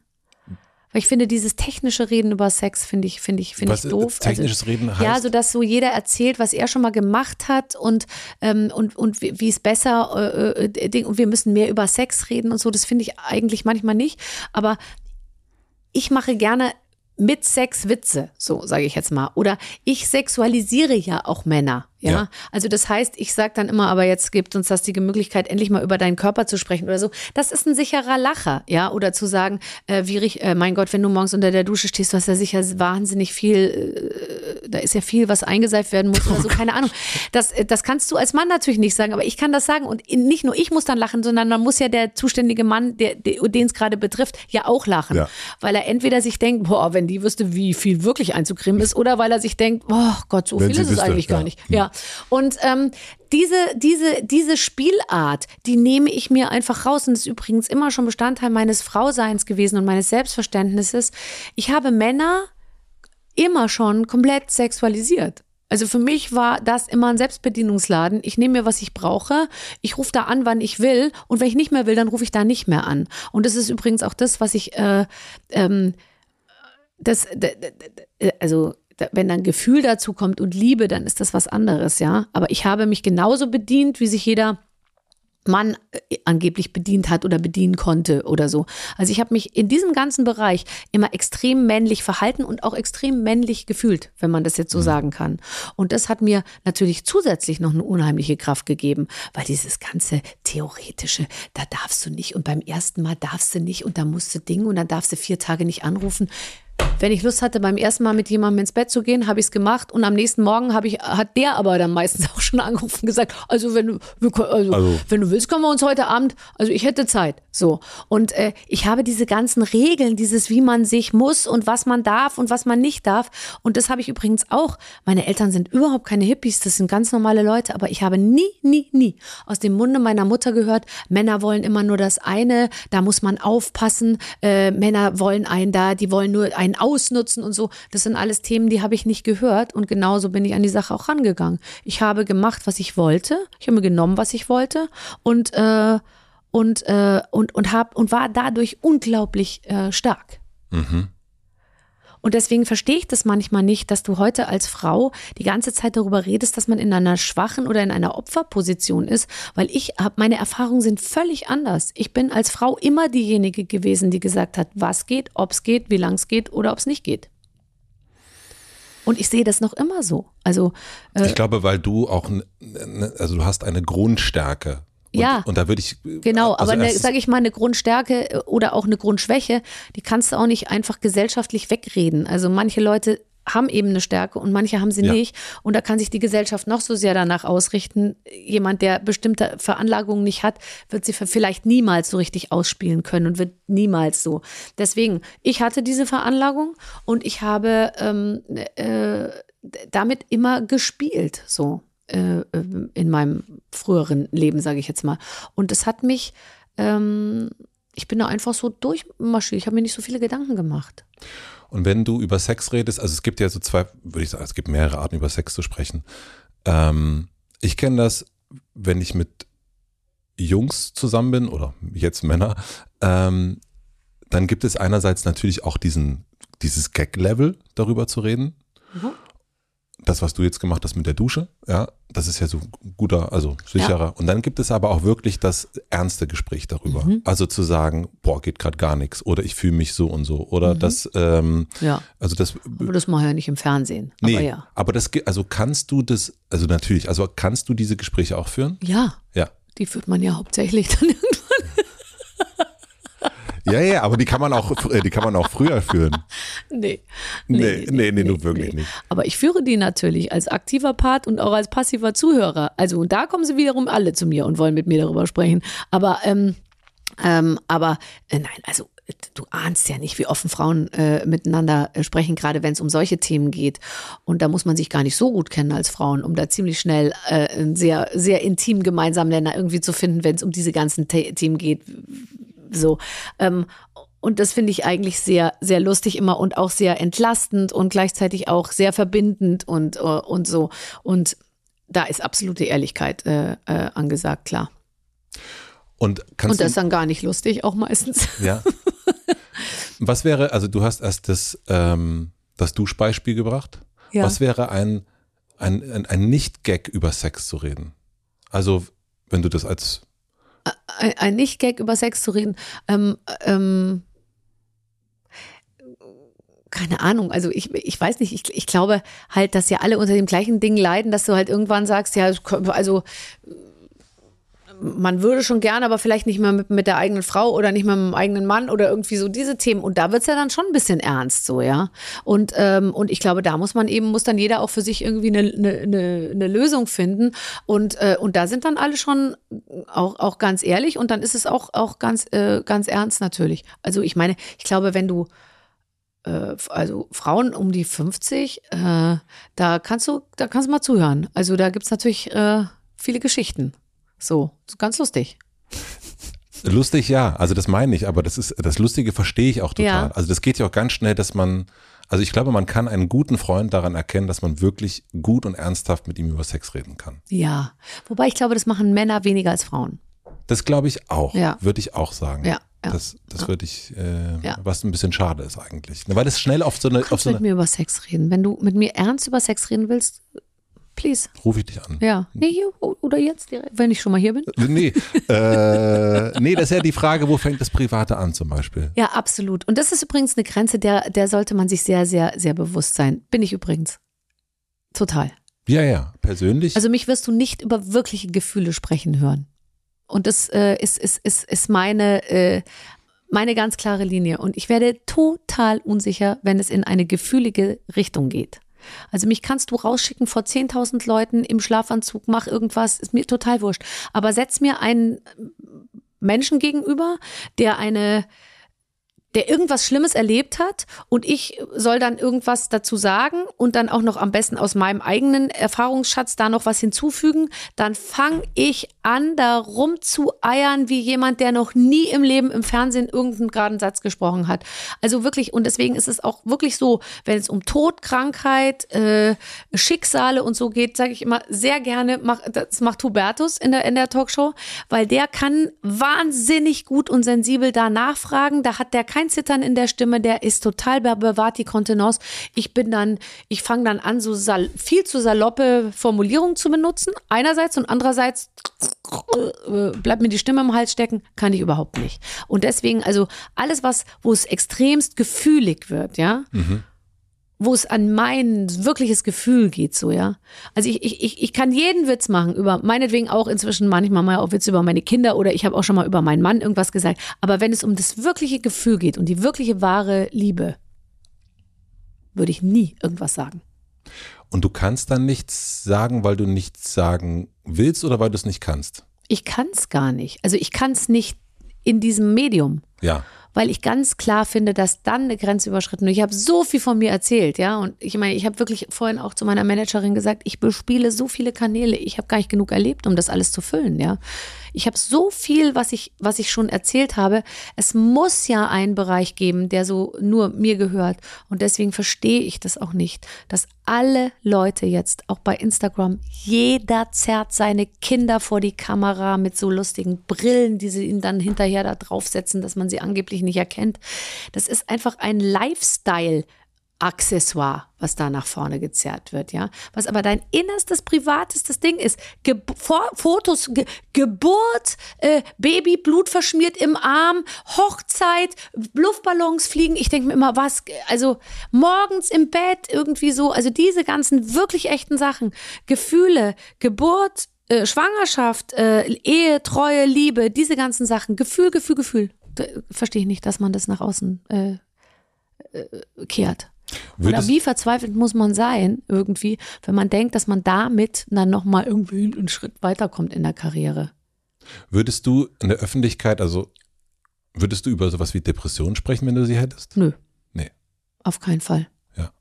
Weil ich finde, dieses technische Reden über Sex finde ich, finde ich, finde ich doof. technisches Reden Ja, heißt? so dass so jeder erzählt, was er schon mal gemacht hat und, ähm, und, und wie es besser, äh, äh, und wir müssen mehr über Sex reden und so. Das finde ich eigentlich manchmal nicht. Aber ich mache gerne mit Sex Witze, so sage ich jetzt mal. Oder ich sexualisiere ja auch Männer. Ja, Ja. also das heißt, ich sage dann immer, aber jetzt gibt uns das die Möglichkeit, endlich mal über deinen Körper zu sprechen oder so. Das ist ein sicherer Lacher, ja. Oder zu sagen, äh, wie äh, mein Gott, wenn du morgens unter der Dusche stehst, du hast ja sicher wahnsinnig viel, äh, da ist ja viel, was eingeseift werden muss oder so, keine Ahnung. Das, äh, das kannst du als Mann natürlich nicht sagen, aber ich kann das sagen. Und nicht nur ich muss dann lachen, sondern dann muss ja der zuständige Mann, der, den es gerade betrifft, ja auch lachen. Ja. Weil er entweder sich denkt, boah, wenn die wüsste, wie viel wirklich einzucremen ist, oder weil er sich denkt, boah Gott, so Wenn viel ist es eigentlich gar ja. nicht. Ja, Und ähm, diese, diese, diese Spielart, die nehme ich mir einfach raus. Und ist übrigens immer schon Bestandteil meines Frauseins gewesen und meines Selbstverständnisses. Ich habe Männer immer schon komplett sexualisiert. Also für mich war das immer ein Selbstbedienungsladen. Ich nehme mir, was ich brauche. Ich rufe da an, wann ich will. Und wenn ich nicht mehr will, dann rufe ich da nicht mehr an. Und das ist übrigens auch das, was ich, äh, ähm, das, also wenn dann Gefühl dazu kommt und Liebe, dann ist das was anderes, ja. Aber ich habe mich genauso bedient, wie sich jeder Mann äh, angeblich bedient hat oder bedienen konnte oder so. Also ich habe mich in diesem ganzen Bereich immer extrem männlich verhalten und auch extrem männlich gefühlt, wenn man das jetzt so mhm. sagen kann. Und das hat mir natürlich zusätzlich noch eine unheimliche Kraft gegeben, weil dieses ganze theoretische, da darfst du nicht und beim ersten Mal darfst du nicht und da musst du Ding und dann darfst du vier Tage nicht anrufen. Wenn ich Lust hatte, beim ersten Mal mit jemandem ins Bett zu gehen, habe ich es gemacht und am nächsten Morgen habe ich, hat der aber dann meistens auch schon angerufen und gesagt, also wenn du, also, also. wenn du willst, können wir uns heute Abend, also ich hätte Zeit. So. Und äh, ich habe diese ganzen Regeln, dieses, wie man sich muss und was man darf und was man nicht darf. Und das habe ich übrigens auch. Meine Eltern sind überhaupt keine Hippies, das sind ganz normale Leute, aber ich habe nie, nie, nie aus dem Munde meiner Mutter gehört, Männer wollen immer nur das eine, da muss man aufpassen, äh, Männer wollen einen da, die wollen nur einen ausnutzen und so. Das sind alles Themen, die habe ich nicht gehört und genauso bin ich an die Sache auch rangegangen. Ich habe gemacht, was ich wollte. Ich habe mir genommen, was ich wollte und äh, und äh, und und hab und war dadurch unglaublich äh, stark. Mhm. Und deswegen verstehe ich das manchmal nicht, dass du heute als Frau die ganze Zeit darüber redest, dass man in einer schwachen oder in einer Opferposition ist, weil ich habe meine Erfahrungen sind völlig anders. Ich bin als Frau immer diejenige gewesen, die gesagt hat, was geht, ob es geht, wie lang es geht oder ob es nicht geht. Und ich sehe das noch immer so. Also äh, ich glaube, weil du auch, also du hast eine Grundstärke und, ja. Und da würde ich. Genau, also aber sage ich mal, eine Grundstärke äh, oder auch eine Grundschwäche, die kannst du auch nicht einfach gesellschaftlich wegreden. Also manche Leute haben eben eine Stärke und manche haben sie ja. nicht. Und da kann sich die Gesellschaft noch so sehr danach ausrichten. Jemand, der bestimmte Veranlagungen nicht hat, wird sie vielleicht niemals so richtig ausspielen können und wird niemals so. Deswegen, ich hatte diese Veranlagung und ich habe ähm, äh, damit immer gespielt. So. Äh, äh, in meinem früheren Leben, sage ich jetzt mal. Und es hat mich, ähm, ich bin da einfach so durchmarschiert. Ich habe mir nicht so viele Gedanken gemacht. Und wenn du über Sex redest, also es gibt ja so zwei, würde ich sagen, es gibt mehrere Arten über Sex zu sprechen. Ähm, ich kenne das, wenn ich mit Jungs zusammen bin oder jetzt Männer, ähm, dann gibt es einerseits natürlich auch diesen, dieses Gag-Level darüber zu reden. Mhm das, was du jetzt gemacht hast mit der Dusche, ja, das ist ja so guter, also sicherer. Ja. Und dann gibt es aber auch wirklich das ernste Gespräch darüber. Mhm. Also zu sagen, boah, geht gerade gar nichts oder ich fühle mich so und so oder mhm. das, ähm, ja. also das. Aber das mache ich ja nicht im Fernsehen. Nee, aber ja. Aber das, also kannst du das, also natürlich, also kannst du diese Gespräche auch führen? Ja. Ja. Die führt man ja hauptsächlich dann irgendwann. Ja, ja, aber die kann man auch, äh, die kann man auch früher führen. Nee. Nee, nee, nee, nee, nee wirklich nicht. Aber ich führe die natürlich als aktiver Part und auch als passiver Zuhörer. Also, und da kommen sie wiederum alle zu mir und wollen mit mir darüber sprechen. Aber, ähm, ähm, aber äh, nein, also du ahnst ja nicht, wie offen Frauen äh, miteinander äh, sprechen, gerade wenn es um solche Themen geht. Und da muss man sich gar nicht so gut kennen als Frauen, um da ziemlich schnell äh, einen sehr, sehr intimen gemeinsamen Nenner irgendwie zu finden, wenn es um diese ganzen Themen geht, so. Ähm, und das finde ich eigentlich sehr, sehr lustig immer und auch sehr entlastend und gleichzeitig auch sehr verbindend und, äh, und so. Und da ist absolute Ehrlichkeit äh, äh, angesagt, klar. Und, und das ist dann gar nicht lustig, auch meistens. Ja. Was wäre, also du hast erst das, ähm, das Duschbeispiel gebracht. Ja. Was wäre ein, ein, ein, ein Nicht-Gag über Sex zu reden? Also, wenn du das als ein, ein Nicht-Gag über Sex zu reden. Ähm, ähm, keine Ahnung, also ich, ich weiß nicht, ich, ich glaube halt, dass ja alle unter dem gleichen Ding leiden, dass du halt irgendwann sagst, ja, also man würde schon gerne, aber vielleicht nicht mehr mit, mit der eigenen Frau oder nicht mehr mit dem eigenen Mann oder irgendwie so diese Themen. Und da wird es ja dann schon ein bisschen ernst, so, ja. Und, ähm, und ich glaube, da muss man eben, muss dann jeder auch für sich irgendwie eine, eine, eine Lösung finden. Und, äh, und da sind dann alle schon auch, auch ganz ehrlich und dann ist es auch, auch ganz, äh, ganz ernst natürlich. Also ich meine, ich glaube, wenn du äh, also Frauen um die 50, äh, da kannst du, da kannst du mal zuhören. Also da gibt's natürlich äh, viele Geschichten. So, ganz lustig. Lustig, ja. Also das meine ich, aber das ist, das Lustige verstehe ich auch total. Ja. Also das geht ja auch ganz schnell, dass man, also ich glaube, man kann einen guten Freund daran erkennen, dass man wirklich gut und ernsthaft mit ihm über Sex reden kann. Ja. Wobei ich glaube, das machen Männer weniger als Frauen. Das glaube ich auch, Ja. würde ich auch sagen. Ja, ja. Das, das würde ich, äh, Ja. was ein bisschen schade ist eigentlich. Weil das schnell auf so eine, auf Kannst so du mit eine, mir über Sex reden? Wenn du mit mir ernst über Sex reden willst, please. rufe ich dich an. Ja. Nee, hier oder jetzt direkt, wenn ich schon mal hier bin. Nee, äh, nee, das ist ja die Frage, wo fängt das Private an zum Beispiel? Ja, absolut. Und das ist übrigens eine Grenze, der, der sollte man sich sehr, sehr, sehr bewusst sein. Bin ich übrigens. Total. Ja, ja, persönlich. Also mich wirst du nicht über wirkliche Gefühle sprechen hören. Und das äh, ist, ist, ist, ist meine, äh, meine ganz klare Linie. Und ich werde total unsicher, wenn es in eine gefühlige Richtung geht. Also mich kannst du rausschicken vor 10.000 Leuten im Schlafanzug, mach irgendwas, ist mir total wurscht. Aber setz mir einen Menschen gegenüber, der eine der irgendwas Schlimmes erlebt hat und ich soll dann irgendwas dazu sagen und dann auch noch am besten aus meinem eigenen Erfahrungsschatz da noch was hinzufügen, dann fange ich an, da rumzueiern wie jemand, der noch nie im Leben im Fernsehen irgendeinen geraden Satz gesprochen hat. Also wirklich, und deswegen ist es auch wirklich so, wenn es um Tod, Krankheit, äh, Schicksale und so geht, sage ich immer sehr gerne, mach, das macht Hubertus in der, in der Talkshow, weil der kann wahnsinnig gut und sensibel da nachfragen. Da hat der kein Zittern in der Stimme, der ist total be- bewahrt die Kontenance. Ich bin dann, ich fange dann an, so viel zu saloppe Formulierungen zu benutzen, einerseits und andererseits äh, bleibt mir die Stimme im Hals stecken, kann ich überhaupt nicht. Und deswegen, also alles, was, wo es extremst gefühlig wird, ja, wo es an mein wirkliches Gefühl geht, so, ja. Also ich, ich, ich, kann jeden Witz machen über, meinetwegen auch inzwischen manchmal mal auch Witze über meine Kinder oder ich habe auch schon mal über meinen Mann irgendwas gesagt. Aber wenn es um das wirkliche Gefühl geht und die wirkliche wahre Liebe, würde ich nie irgendwas sagen. Und du kannst dann nichts sagen, weil du nichts sagen willst oder weil du es nicht kannst. Ich kann es gar nicht. Also ich kann es nicht in diesem Medium. Ja. Weil ich ganz klar finde, dass dann eine Grenze überschritten wird. Ich habe so viel von mir erzählt, ja, und ich meine, ich habe wirklich vorhin auch zu meiner Managerin gesagt, ich bespiele so viele Kanäle, ich habe gar nicht genug erlebt, um das alles zu füllen, ja. Ich habe so viel, was ich, was ich schon erzählt habe. Es muss ja einen Bereich geben, der so nur mir gehört. Und deswegen verstehe ich das auch nicht, dass alle Leute jetzt, auch bei Instagram, jeder zerrt seine Kinder vor die Kamera mit so lustigen Brillen, die sie ihnen dann hinterher da draufsetzen, dass man sie angeblich nicht erkennt. Das ist einfach ein Lifestyle. Accessoire, was da nach vorne gezerrt wird, ja. Was aber dein innerstes, privatestes Ding ist. Ge Fotos, Ge Geburt, äh, Baby, Blut verschmiert im Arm, Hochzeit, Luftballons fliegen. Ich denke mir immer, was, also morgens im Bett irgendwie so, also diese ganzen wirklich echten Sachen. Gefühle, Geburt, äh, Schwangerschaft, äh, Ehe, Treue, Liebe, diese ganzen Sachen. Gefühl, Gefühl, Gefühl. Verstehe ich nicht, dass man das nach außen äh, kehrt. Oder Würdest, wie verzweifelt muss man sein, irgendwie, wenn man denkt, dass man damit dann nochmal irgendwie einen Schritt weiterkommt in der Karriere. würdest du in der Öffentlichkeit, also würdest du über sowas wie Depression sprechen, wenn du sie hättest? Nö. Nee. Auf keinen Fall. Ja.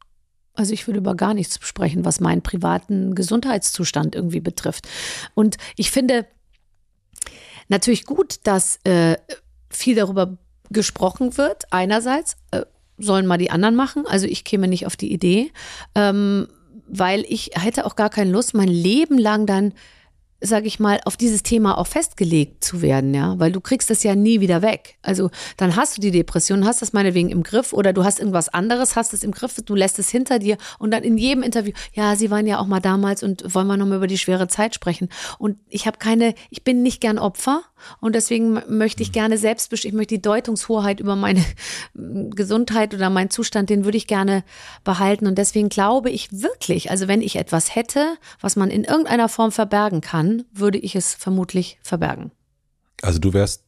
Also ich würde über gar nichts sprechen, was meinen privaten Gesundheitszustand irgendwie betrifft. Und ich finde natürlich gut, dass äh, viel darüber gesprochen wird. Einerseits sollen mal die anderen machen. Also ich käme nicht auf die Idee, ähm, weil ich hätte auch gar keine Lust, mein Leben lang dann sage ich mal, auf dieses Thema auch festgelegt zu werden, ja, weil du kriegst das ja nie wieder weg. Also dann hast du die Depression, hast das meinetwegen im Griff oder du hast irgendwas anderes, hast es im Griff, du lässt es hinter dir und dann in jedem Interview, ja, sie waren ja auch mal damals und wollen wir nochmal über die schwere Zeit sprechen. Und ich habe keine, ich bin nicht gern Opfer und deswegen möchte ich gerne selbstbestimmt, ich möchte die Deutungshoheit über meine Gesundheit oder meinen Zustand, den würde ich gerne behalten und deswegen glaube ich wirklich, also wenn ich etwas hätte, was man in irgendeiner Form verbergen kann, würde ich es vermutlich verbergen. Also du wärst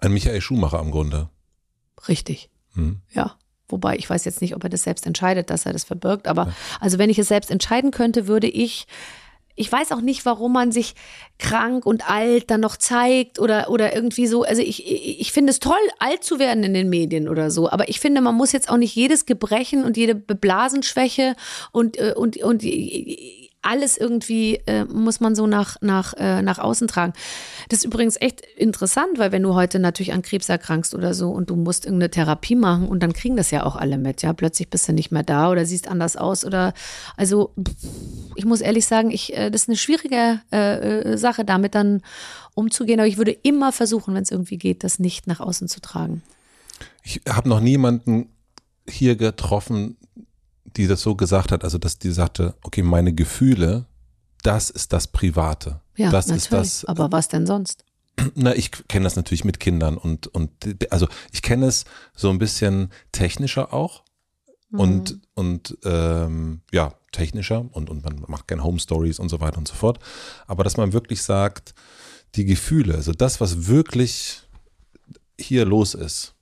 ein Michael Schumacher im Grunde. Richtig. Hm. Ja. Wobei ich weiß jetzt nicht, ob er das selbst entscheidet, dass er das verbirgt. Aber also wenn ich es selbst entscheiden könnte, würde ich ich weiß auch nicht, warum man sich krank und alt dann noch zeigt oder, oder irgendwie so. Also ich, ich finde es toll, alt zu werden in den Medien oder so. Aber ich finde, man muss jetzt auch nicht jedes Gebrechen und jede Blasenschwäche und, äh, und, und alles irgendwie äh, muss man so nach, nach, äh, nach außen tragen. Das ist übrigens echt interessant, weil wenn du heute natürlich an Krebs erkrankst oder so und du musst irgendeine Therapie machen und dann kriegen das ja auch alle mit, ja, plötzlich bist du nicht mehr da oder siehst anders aus oder also ich muss ehrlich sagen, ich, äh, das ist eine schwierige äh, äh Sache, damit dann umzugehen, aber ich würde immer versuchen, wenn es irgendwie geht, das nicht nach außen zu tragen. Ich habe noch niemanden hier getroffen, die das so gesagt hat, also dass die sagte, okay, meine Gefühle, das ist das Private. Ja, das natürlich. ist das. Aber was denn sonst? Na, ich kenne das natürlich mit Kindern und, und also ich kenne es so ein bisschen technischer auch. Mhm. Und, und ähm, ja, technischer und, und man macht gerne Home Stories und so weiter und so fort. Aber dass man wirklich sagt, die Gefühle, also das, was wirklich hier los ist,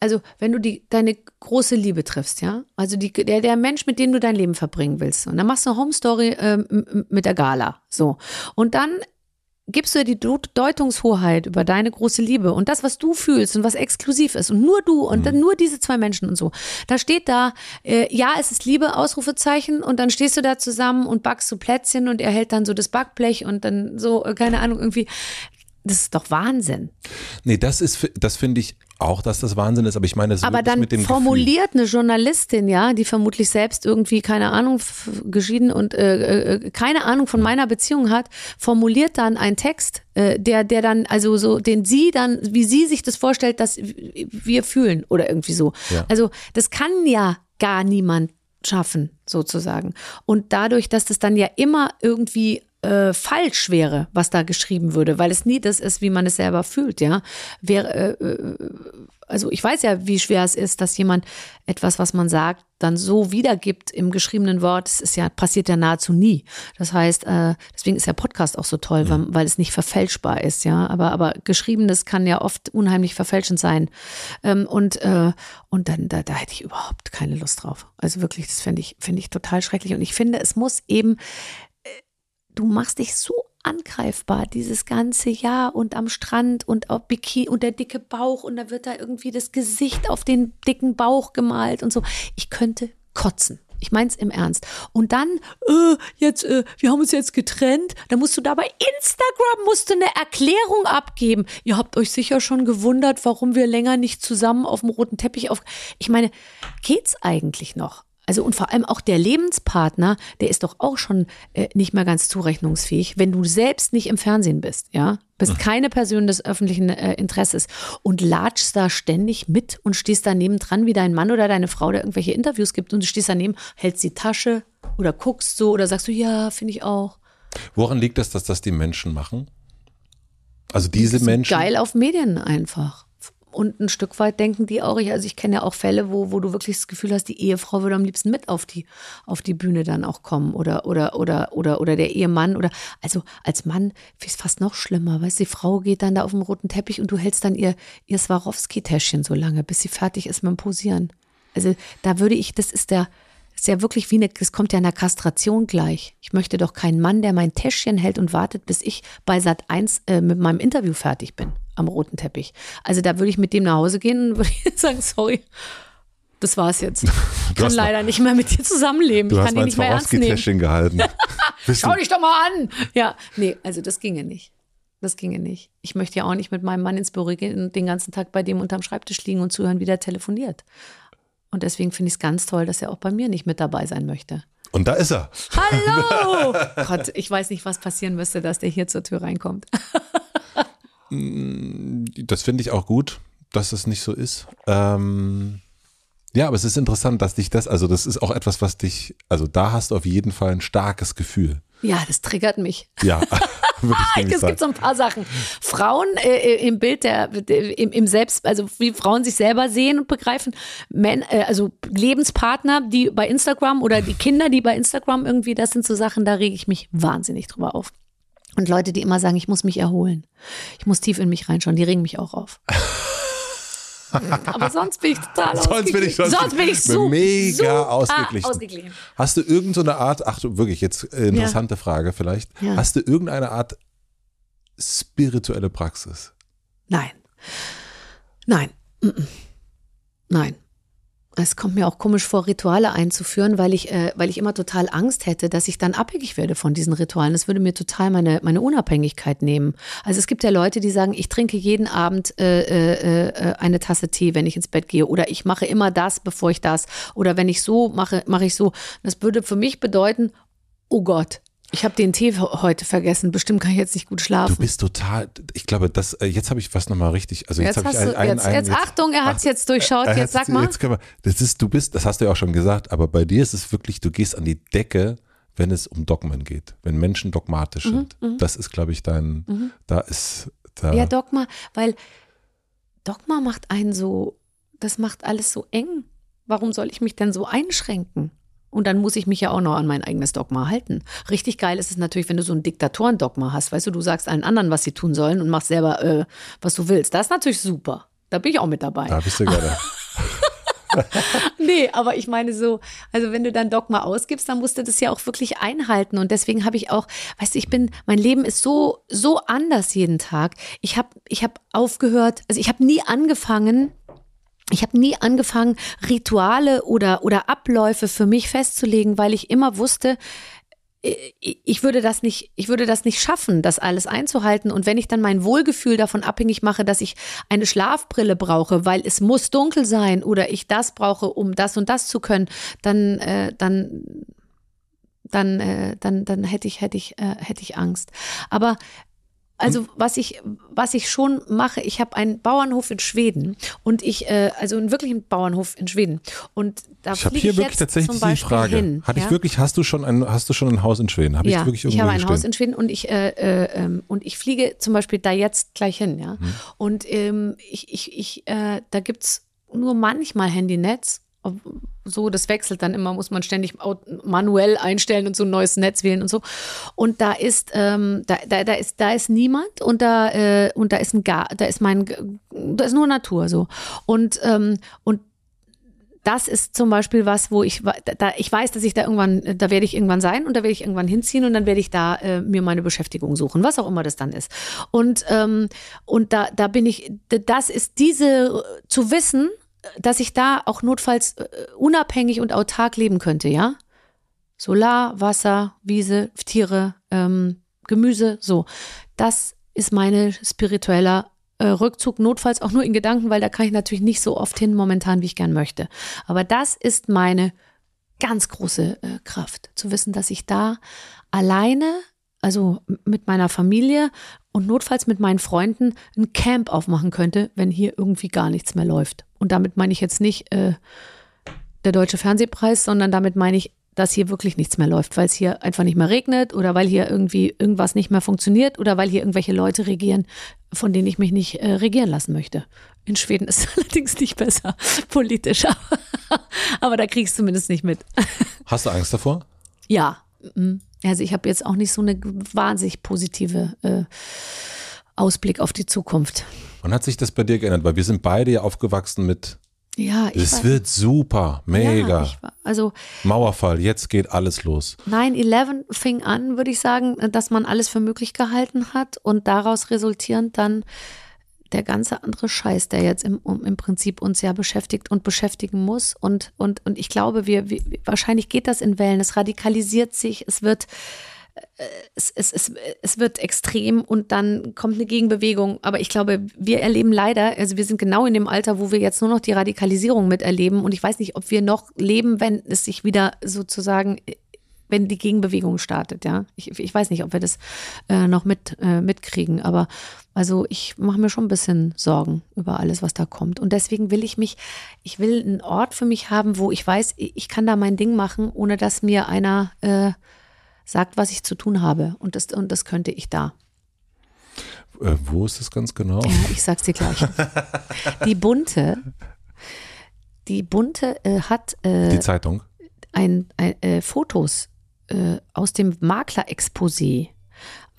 also wenn du die, deine große Liebe triffst, ja, also die, der, der Mensch, mit dem du dein Leben verbringen willst, und dann machst du eine Home Story äh, mit der Gala, so. Und dann gibst du dir die Deutungshoheit über deine große Liebe und das, was du fühlst und was exklusiv ist und nur du und dann mhm. nur diese zwei Menschen und so. Da steht da, äh, ja, es ist Liebe, Ausrufezeichen und dann stehst du da zusammen und backst so Plätzchen und er hält dann so das Backblech und dann so, äh, keine Ahnung, irgendwie. Das ist doch Wahnsinn. Nee, das ist, das finde ich auch, dass das Wahnsinn ist, aber ich meine, das aber dann mit dem formuliert Gefühl. eine Journalistin, ja, die vermutlich selbst irgendwie keine Ahnung geschieden und äh, äh, keine Ahnung von meiner Beziehung hat, formuliert dann einen Text, äh, der der dann also so den sie dann wie sie sich das vorstellt, dass wir fühlen oder irgendwie so. Ja. Also das kann ja gar niemand schaffen sozusagen und dadurch, dass das dann ja immer irgendwie äh, falsch wäre, was da geschrieben würde, weil es nie das ist, wie man es selber fühlt, ja. Wäre, äh, äh, also ich weiß ja, wie schwer es ist, dass jemand etwas, was man sagt, dann so wiedergibt im geschriebenen Wort. Das ist ja, passiert ja nahezu nie. Das heißt, äh, deswegen ist der Podcast auch so toll, weil, weil es nicht verfälschbar ist, ja. Aber, aber geschriebenes kann ja oft unheimlich verfälschend sein. Ähm, und, äh, und dann, da, da hätte ich überhaupt keine Lust drauf. Also wirklich, das finde ich, finde ich total schrecklich. Und ich finde, es muss eben du machst dich so angreifbar dieses ganze Jahr und am Strand und auf Bikini und der dicke Bauch und da wird da irgendwie das Gesicht auf den dicken Bauch gemalt und so. Ich könnte kotzen. Ich mein's im Ernst. Und dann, äh, jetzt, äh, wir haben uns jetzt getrennt. Da musst du da bei Instagram musst du eine Erklärung abgeben. Ihr habt euch sicher schon gewundert, warum wir länger nicht zusammen auf dem roten Teppich auf. Ich meine, geht's eigentlich noch? Also und vor allem auch der Lebenspartner, der ist doch auch schon äh, nicht mehr ganz zurechnungsfähig, wenn du selbst nicht im Fernsehen bist, ja? Bist keine Person des öffentlichen äh, Interesses und latschst da ständig mit und stehst daneben dran wie dein Mann oder deine Frau, der irgendwelche Interviews gibt und du stehst daneben, hältst die Tasche oder guckst so oder sagst du, ja, finde ich auch. Woran liegt das, dass das die Menschen machen? Also diese Menschen. Geil auf Medien einfach. Und ein Stück weit denken die auch, also ich kenne ja auch Fälle, wo, wo du wirklich das Gefühl hast, die Ehefrau würde am liebsten mit auf die, auf die Bühne dann auch kommen oder, oder, oder, oder, oder der Ehemann oder, also als Mann ist es fast noch schlimmer, weißt du, die Frau geht dann da auf dem roten Teppich und du hältst dann ihr, ihr Swarovski-Täschchen so lange, bis sie fertig ist mit dem Posieren. Also da würde ich, das ist der, ist ja wirklich wie eine, das kommt ja einer Kastration gleich. Ich möchte doch keinen Mann, der mein Täschchen hält und wartet, bis ich bei Sat 1 äh, mit meinem Interview fertig bin am roten Teppich. Also da würde ich mit dem nach Hause gehen und würde sagen, sorry, das war's jetzt. Ich kann leider nicht mehr mit dir zusammenleben. Du ich hast kann dich nicht mehr ernst nehmen. gehalten. Schau dich doch mal an. Ja, nee, also das ginge nicht. Das ginge nicht. Ich möchte ja auch nicht mit meinem Mann ins Büro gehen und den ganzen Tag bei dem unterm Schreibtisch liegen und zuhören, wie der telefoniert. Und deswegen finde ich es ganz toll, dass er auch bei mir nicht mit dabei sein möchte. Und da ist er. Hallo! Gott, ich weiß nicht, was passieren müsste, dass der hier zur Tür reinkommt. Mm, das finde ich auch gut, dass es nicht so ist. Ähm, ja, aber es ist interessant, dass dich das, also das ist auch etwas, was dich, also da hast du auf jeden Fall ein starkes Gefühl. Ja, das triggert mich. Ja. es gibt so ein paar Sachen. Frauen äh, im Bild der, im, im, Selbst, also wie Frauen sich selber sehen und begreifen, Men, äh, also Lebenspartner, die bei Instagram oder die Kinder, die bei Instagram irgendwie, das sind so Sachen, da rege ich mich wahnsinnig drüber auf. Und Leute, die immer sagen, ich muss mich erholen. Ich muss tief in mich reinschauen, die regen mich auch auf. Aber sonst bin ich total Sonst bin ich, sonst, sonst bin ich so, mega super ausgeglichen. ausgeglichen. Hast du irgendeine Art, ach du, wirklich jetzt äh, interessante Frage vielleicht, Ja. hast du irgendeine Art spirituelle Praxis? Nein. Nein. Nein. Es kommt mir auch komisch vor, Rituale einzuführen, weil ich, äh, weil ich immer total Angst hätte, dass ich dann abhängig werde von diesen Ritualen. Das würde mir total meine, meine Unabhängigkeit nehmen. Also es gibt ja Leute, die sagen, ich trinke jeden Abend äh, äh, äh, eine Tasse Tee, wenn ich ins Bett gehe. Oder ich mache immer das, bevor ich das. Oder wenn ich so mache, mache ich so. Das würde für mich bedeuten, oh Gott, ich habe den Tee heute vergessen. Bestimmt kann ich jetzt nicht gut schlafen. Du bist total, ich glaube, das, äh, jetzt habe ich was nochmal richtig, also jetzt, Jetzt habe ich hast ein, du, ein, jetzt, ein, jetzt, Achtung, er hat es jetzt durchschaut. Äh, Jetzt sag mal. Jetzt wir, das ist, du bist, das hast du ja auch schon gesagt, aber bei dir ist es wirklich, du gehst an die Decke, wenn es um Dogmen geht, wenn Menschen dogmatisch Mhm, sind. Das ist, glaube ich, dein, da ist, da, Ja, Dogma, weil Dogma macht einen so, das macht alles so eng. Warum soll ich mich denn so einschränken? Und dann muss ich mich ja auch noch an mein eigenes Dogma halten. Richtig geil ist es natürlich, wenn du so ein Diktatorendogma hast. Weißt du, du sagst allen anderen, was sie tun sollen und machst selber, äh, was du willst. Das ist natürlich super. Da bin ich auch mit dabei. da bist du gerade. Nee, aber ich meine so, also wenn du dann Dogma ausgibst, dann musst du das ja auch wirklich einhalten. Und deswegen habe ich auch, weißt du, ich bin, mein Leben ist so, so anders jeden Tag. Ich habe ich hab aufgehört, also ich habe nie angefangen, ich habe nie angefangen, Rituale oder, oder Abläufe für mich festzulegen, weil ich immer wusste, ich würde das nicht, ich würde das nicht schaffen, das alles einzuhalten. Und wenn ich dann mein Wohlgefühl davon abhängig mache, dass ich eine Schlafbrille brauche, weil es muss dunkel sein oder ich das brauche, um das und das zu können, dann, äh, dann, dann, äh, dann, dann hätte ich, hätte ich, äh, hätte ich Angst. Aber also was ich, was ich schon mache, ich habe einen Bauernhof in Schweden und ich, äh, also einen wirklichen Bauernhof in Schweden. Und da Ich habe hier ich wirklich jetzt tatsächlich die Frage. Hin, Hatte ja? ich wirklich, hast du schon ein, hast du schon ein Haus in Schweden? Ich ja, wirklich ich habe ein Haus in Schweden und ich, äh, äh, ähm, und ich fliege zum Beispiel da jetzt gleich hin, ja. Mhm. Und ähm, ich, ich, ich, äh, da gibt's nur manchmal Handynetz. So, das wechselt dann immer, muss man ständig manuell einstellen und so ein neues Netz wählen und so. Und da ist, ähm, da, da, da ist, da ist niemand und da, äh, und da ist ein Gar, da ist mein, da ist nur Natur so. Und, ähm, und das ist zum Beispiel was, wo ich, da, ich weiß, dass ich da irgendwann, da werde ich irgendwann sein und da werde ich irgendwann hinziehen und dann werde ich da äh, mir meine Beschäftigung suchen, was auch immer das dann ist. Und, ähm, und da, da bin ich, das ist diese, zu wissen, dass ich da auch notfalls äh, unabhängig und autark leben könnte, ja? Solar, Wasser, Wiese, Tiere, ähm, Gemüse, so. Das ist meine spiritueller äh, Rückzug, notfalls auch nur in Gedanken, weil da kann ich natürlich nicht so oft hin momentan, wie ich gern möchte. Aber das ist meine ganz große äh, Kraft, zu wissen, dass ich da alleine, also mit meiner Familie und notfalls mit meinen Freunden ein Camp aufmachen könnte, wenn hier irgendwie gar nichts mehr läuft. Und damit meine ich jetzt nicht äh, der Deutsche Fernsehpreis, sondern damit meine ich, dass hier wirklich nichts mehr läuft, weil es hier einfach nicht mehr regnet oder weil hier irgendwie irgendwas nicht mehr funktioniert oder weil hier irgendwelche Leute regieren, von denen ich mich nicht äh, regieren lassen möchte. In Schweden ist es allerdings nicht besser politisch, aber, aber da kriegst du zumindest nicht mit. Hast du Angst davor? Ja. Also ich habe jetzt auch nicht so eine wahnsinnig positive äh, Ausblick auf die Zukunft. Wann hat sich das bei dir geändert? Weil wir sind beide ja aufgewachsen mit, Ja, ich es wird super, mega. Ja, war- also Mauerfall, jetzt geht alles los. 9-11 fing an, würde ich sagen, dass man alles für möglich gehalten hat und daraus resultierend dann der ganze andere Scheiß, der jetzt im, im Prinzip uns ja beschäftigt und beschäftigen muss. Und, und, und ich glaube, wir, wir, wahrscheinlich geht das in Wellen. Es radikalisiert sich, es wird, äh, es, es, es, es wird extrem und dann kommt eine Gegenbewegung. Aber ich glaube, wir erleben leider, also wir sind genau in dem Alter, wo wir jetzt nur noch die Radikalisierung miterleben. Und ich weiß nicht, ob wir noch leben, wenn es sich wieder sozusagen wenn die Gegenbewegung startet, ja. Ich, ich weiß nicht, ob wir das äh, noch mit, äh, mitkriegen, aber also ich mache mir schon ein bisschen Sorgen über alles, was da kommt. Und deswegen will ich mich, ich will einen Ort für mich haben, wo ich weiß, ich kann da mein Ding machen, ohne dass mir einer äh, sagt, was ich zu tun habe. Und das, und das könnte ich da. Äh, wo ist das ganz genau? Ja, ich sag's dir gleich. Die Bunte, die Bunte äh, hat äh, Die Zeitung. ein, ein, äh, Fotos äh, aus dem Makler-Exposé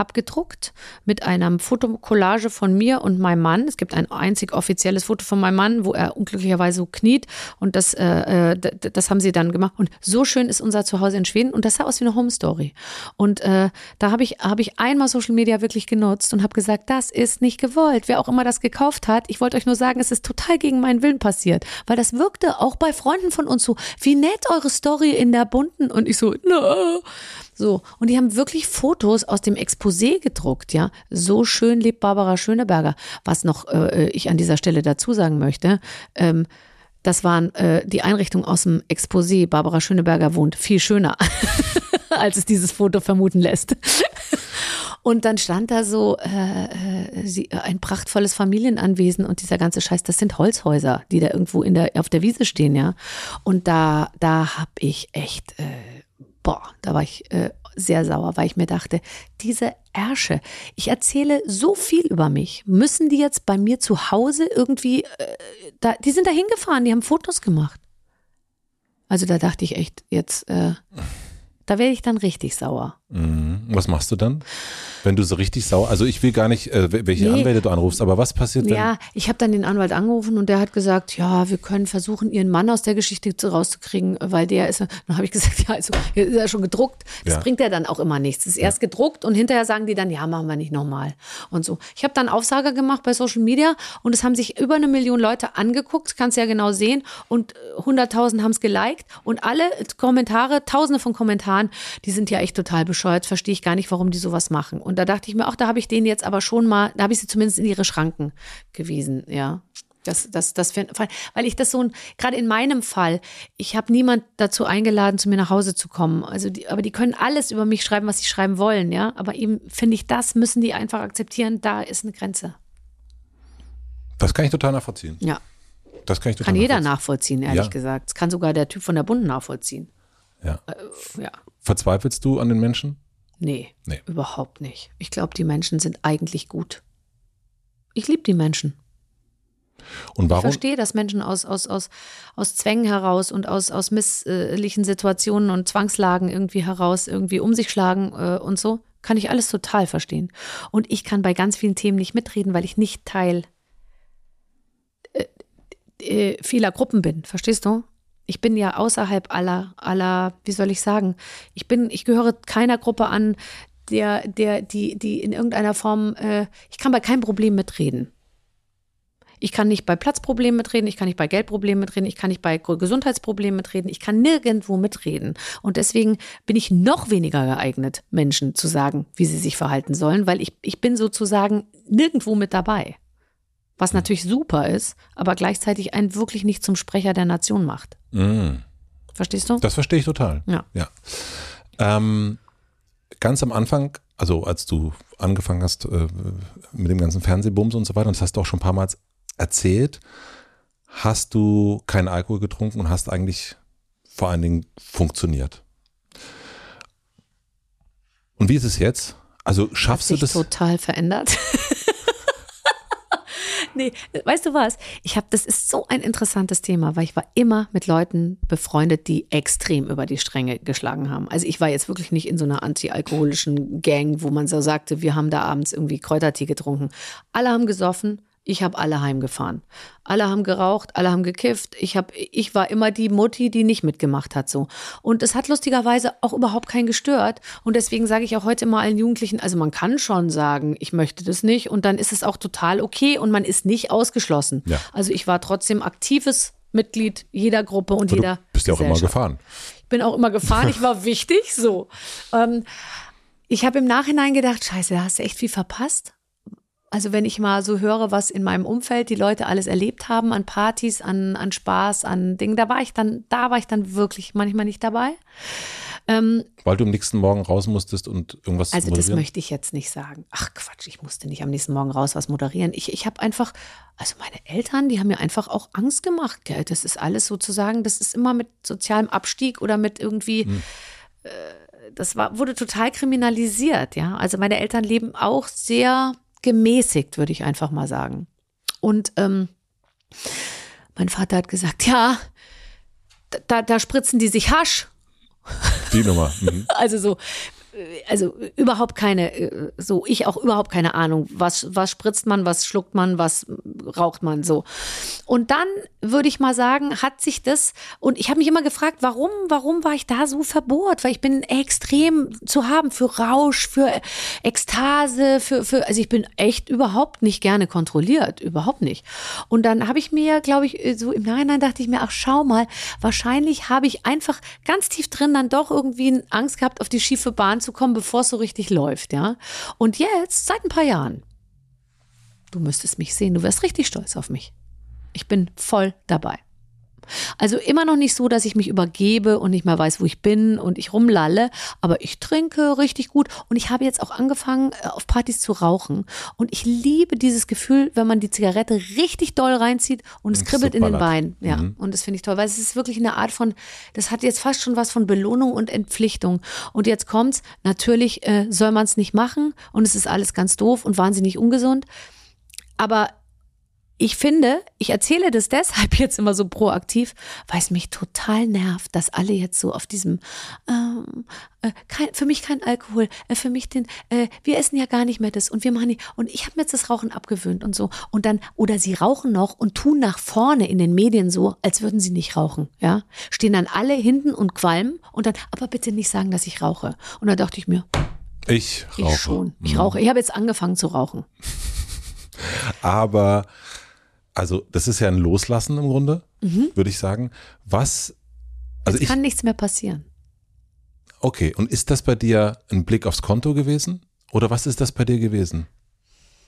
abgedruckt mit einer Fotokollage von mir und meinem Mann. Es gibt ein einzig offizielles Foto von meinem Mann, wo er unglücklicherweise so kniet und das, äh, äh das haben sie dann gemacht. Und so schön ist unser Zuhause in Schweden und das sah aus wie eine Home Story. Und äh, da habe ich, hab ich einmal Social Media wirklich genutzt und habe gesagt, das ist nicht gewollt. Wer auch immer das gekauft hat, ich wollte euch nur sagen, es ist total gegen meinen Willen passiert, weil das wirkte auch bei Freunden von uns so, wie nett eure Story in der bunten und ich so, na. So, und die haben wirklich Fotos aus dem Exposé gedruckt, ja. So schön lebt Barbara Schöneberger. Was noch äh, ich an dieser Stelle dazu sagen möchte, ähm, das waren äh, die Einrichtungen aus dem Exposé. Barbara Schöneberger wohnt viel schöner, als es dieses Foto vermuten lässt. Und dann stand da so äh, äh, sie, ein prachtvolles Familienanwesen und dieser ganze Scheiß, das sind Holzhäuser, die da irgendwo in der, auf der Wiese stehen, ja. Und da, da habe ich echt, äh, boah, da war ich äh, sehr sauer, weil ich mir dachte, diese Ärsche, ich erzähle so viel über mich. Müssen die jetzt bei mir zu Hause irgendwie, äh, da, die sind da hingefahren, die haben Fotos gemacht. Also da dachte ich echt, jetzt, äh, da werde ich dann richtig sauer. Mhm. Was machst du dann? Wenn du so richtig sauer, also ich will gar nicht, äh, welche nee. Anwälte du anrufst, aber was passiert denn? Ja, ich habe dann den Anwalt angerufen und der hat gesagt, ja, wir können versuchen, ihren Mann aus der Geschichte rauszukriegen, weil der ist, dann habe ich gesagt, ja, also ist er schon gedruckt. Das ja. bringt ja dann auch immer nichts. Es ist erst gedruckt und hinterher sagen die dann, ja, machen wir nicht nochmal und so. Ich habe dann Aufsage gemacht bei Social Media und es haben sich über eine Million Leute angeguckt, kannst du ja genau sehen und 100.000 haben es geliked und alle Kommentare, tausende von Kommentaren, die sind ja echt total bescheuert, verstehe ich gar nicht, warum die sowas machen. Und da dachte ich mir, auch da habe ich denen jetzt aber schon mal, da habe ich sie zumindest in ihre Schranken gewiesen, ja. Das, das, das, weil ich das so, gerade in meinem Fall, ich habe niemand dazu eingeladen, zu mir nach Hause zu kommen. Also, die, aber die können alles über mich schreiben, was sie schreiben wollen, ja. Aber eben finde ich, das müssen die einfach akzeptieren. Da ist eine Grenze. Das kann ich total nachvollziehen. Ja. Das kann ich total Kann jeder nachvollziehen, ehrlich ja. gesagt. Das kann sogar der Typ von der Bund nachvollziehen. Ja. Äh, ja. Verzweifelst du an den Menschen? Nee, nee. überhaupt nicht. Ich glaube, die Menschen sind eigentlich gut. Ich liebe die Menschen. Und warum? Ich verstehe, dass Menschen aus, aus, aus, aus Zwängen heraus und aus, aus misslichen Situationen und Zwangslagen irgendwie heraus irgendwie um sich schlagen äh, und so. Kann ich alles total verstehen. Und ich kann bei ganz vielen Themen nicht mitreden, weil ich nicht Teil äh, äh, vieler Gruppen bin. Verstehst du? Ich bin ja außerhalb aller, aller, wie soll ich sagen, ich bin, ich gehöre keiner Gruppe an, der, der, die, die in irgendeiner Form, äh, ich kann bei keinem Problem mitreden. Ich kann nicht bei Platzproblemen mitreden, ich kann nicht bei Geldproblemen mitreden, ich kann nicht bei Gesundheitsproblemen mitreden, ich kann nirgendwo mitreden. Und deswegen bin ich noch weniger geeignet, Menschen zu sagen, wie sie sich verhalten sollen, weil ich, ich bin sozusagen nirgendwo mit dabei was natürlich super ist, aber gleichzeitig einen wirklich nicht zum Sprecher der Nation macht. Mm. Verstehst du? Das verstehe ich total. Ja. ja. Ähm, ganz am Anfang, also als du angefangen hast äh, mit dem ganzen Fernsehbums und so weiter, und das hast du auch schon ein paar Mal erzählt, hast du keinen Alkohol getrunken und hast eigentlich vor allen Dingen funktioniert. Und wie ist es jetzt? Also schaffst du das? Total verändert. nee, weißt du was? Ich habe, das ist so ein interessantes Thema, weil ich war immer mit Leuten befreundet, die extrem über die Stränge geschlagen haben. Also ich war jetzt wirklich nicht in so einer anti-alkoholischen Gang, wo man so sagte, wir haben da abends irgendwie Kräutertee getrunken. Alle haben gesoffen, ich habe alle heimgefahren. Alle haben geraucht, alle haben gekifft. Ich, hab, ich war immer die Mutti, die nicht mitgemacht hat. so. Und es hat lustigerweise auch überhaupt keinen gestört. Und deswegen sage ich auch heute immer allen Jugendlichen, also man kann schon sagen, ich möchte das nicht. Und dann ist es auch total okay und man ist nicht ausgeschlossen. Ja. Also ich war trotzdem aktives Mitglied jeder Gruppe und Aber jeder. Du bist ja auch immer gefahren. Ich bin auch immer gefahren, ich war wichtig, so. Ähm, ich habe im Nachhinein gedacht, scheiße, da hast du echt viel verpasst. Also wenn ich mal so höre, was in meinem Umfeld die Leute alles erlebt haben an Partys, an, an Spaß, an Dingen, da war ich dann, da war ich dann wirklich manchmal nicht dabei. Ähm, Weil du am nächsten Morgen raus musstest und irgendwas Also das möchte ich jetzt nicht sagen. Ach Quatsch, ich musste nicht am nächsten Morgen raus was moderieren. Ich, ich habe einfach, also meine Eltern, die haben mir einfach auch Angst gemacht, gell? Das ist alles sozusagen, das ist immer mit sozialem Abstieg oder mit irgendwie. Hm. Äh, das war, wurde total kriminalisiert, ja. Also meine Eltern leben auch sehr gemäßigt, würde ich einfach mal sagen. Und ähm, mein Vater hat gesagt, ja, da, da spritzen die sich Hasch. Die Nummer. Mhm. Also so, also überhaupt keine, äh, so ich auch überhaupt keine Ahnung, was, was spritzt man, was schluckt man, was raucht man so. Und dann würde ich mal sagen, hat sich das, und ich habe mich immer gefragt, warum, warum war ich da so verbohrt? Weil ich bin extrem zu haben für Rausch, für Ekstase, für, für, also ich bin echt überhaupt nicht gerne kontrolliert, überhaupt nicht. Und dann habe ich mir, glaube ich, so im Nachhinein dachte ich mir, ach schau mal, wahrscheinlich habe ich einfach ganz tief drin dann doch irgendwie Angst gehabt, auf die schiefe Bahn zu kommen, bevor es so richtig läuft, ja. Und jetzt, seit ein paar Jahren, du müsstest mich sehen, du wärst richtig stolz auf mich. Ich bin voll dabei. Also immer noch nicht so, dass ich mich übergebe und nicht mehr weiß, wo ich bin und ich rumlalle, aber ich trinke richtig gut und ich habe jetzt auch angefangen, äh, auf Partys zu rauchen. Und ich liebe dieses Gefühl, wenn man die Zigarette richtig doll reinzieht und es kribbelt in den Beinen. Ja, mhm. und das finde ich toll, weil es ist wirklich eine Art von, das hat jetzt fast schon was von Belohnung und Entpflichtung. Und jetzt kommt's, natürlich äh, soll man es nicht machen und es ist alles ganz doof und wahnsinnig ungesund. Aber ich finde, ich erzähle das deshalb jetzt immer so proaktiv, weil es mich total nervt, dass alle jetzt so auf diesem, ähm, äh, kein, für mich kein Alkohol, äh, für mich den, äh, wir essen ja gar nicht mehr das und wir machen nicht, und ich habe mir jetzt das Rauchen abgewöhnt und so. Und dann, oder sie rauchen noch und tun nach vorne in den Medien so, als würden sie nicht rauchen, ja. Stehen dann alle hinten und qualmen und dann, aber bitte nicht sagen, dass ich rauche. Und da dachte ich mir, ich rauche. Ich schon. Ich mhm. rauche. Ich habe jetzt angefangen zu rauchen. aber also das ist ja ein Loslassen im Grunde, mhm. würde ich sagen. Was, also es ich, kann nichts mehr passieren. Okay, und ist das bei dir ein Blick aufs Konto gewesen? Oder was ist das bei dir gewesen?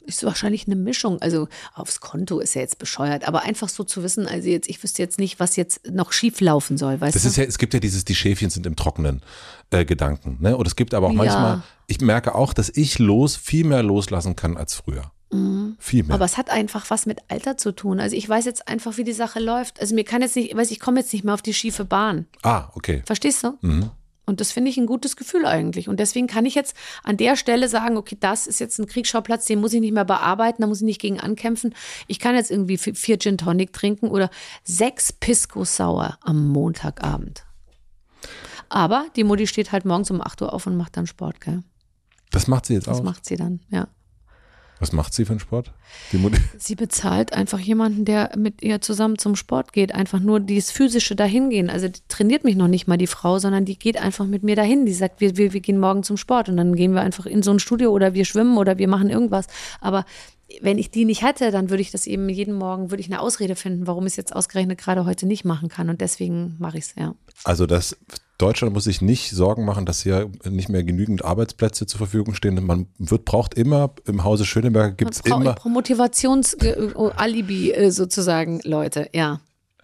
Ist wahrscheinlich eine Mischung. Also aufs Konto ist ja jetzt bescheuert, aber einfach so zu wissen, also jetzt, ich wüsste jetzt nicht, was jetzt noch schief laufen soll, weißt das du? Ist ja, es gibt ja dieses, die Schäfchen sind im Trockenen äh, Gedanken. Ne? Und es gibt aber auch manchmal, ja. ich merke auch, dass ich los, viel mehr loslassen kann als früher. Mhm. Viel mehr. Aber es hat einfach was mit Alter zu tun. Also ich weiß jetzt einfach, wie die Sache läuft. Also mir kann jetzt nicht, weiß ich komme jetzt nicht mehr auf die schiefe Bahn. Ah, okay. Verstehst du? Mhm. Und das finde ich ein gutes Gefühl eigentlich. Und deswegen kann ich jetzt an der Stelle sagen, okay, das ist jetzt ein Kriegsschauplatz, den muss ich nicht mehr bearbeiten, da muss ich nicht gegen ankämpfen. Ich kann jetzt irgendwie vier Gin Tonic trinken oder sechs Pisco Sauer am Montagabend. Aber die Mutti steht halt morgens um 8 Uhr auf und macht dann Sport, gell? Das macht sie jetzt das auch? Das macht sie dann, ja. Was macht sie für einen Sport? sie bezahlt einfach jemanden, der mit ihr zusammen zum Sport geht. Einfach nur dieses physische Dahingehen. Also trainiert mich noch nicht mal die Frau, sondern die geht einfach mit mir dahin. Die sagt, wir, wir, wir gehen morgen zum Sport und dann gehen wir einfach in so ein Studio oder wir schwimmen oder wir machen irgendwas. Aber wenn ich die nicht hätte, dann würde ich das eben jeden Morgen, würde ich eine Ausrede finden, warum ich es jetzt ausgerechnet gerade heute nicht machen kann. Und deswegen mache ich es, ja. Also das Deutschland muss sich nicht Sorgen machen, dass hier nicht mehr genügend Arbeitsplätze zur Verfügung stehen. Man wird, braucht immer, im Hause Schöneberg gibt es immer. Motivationsalibi äh, sozusagen, Leute, ja.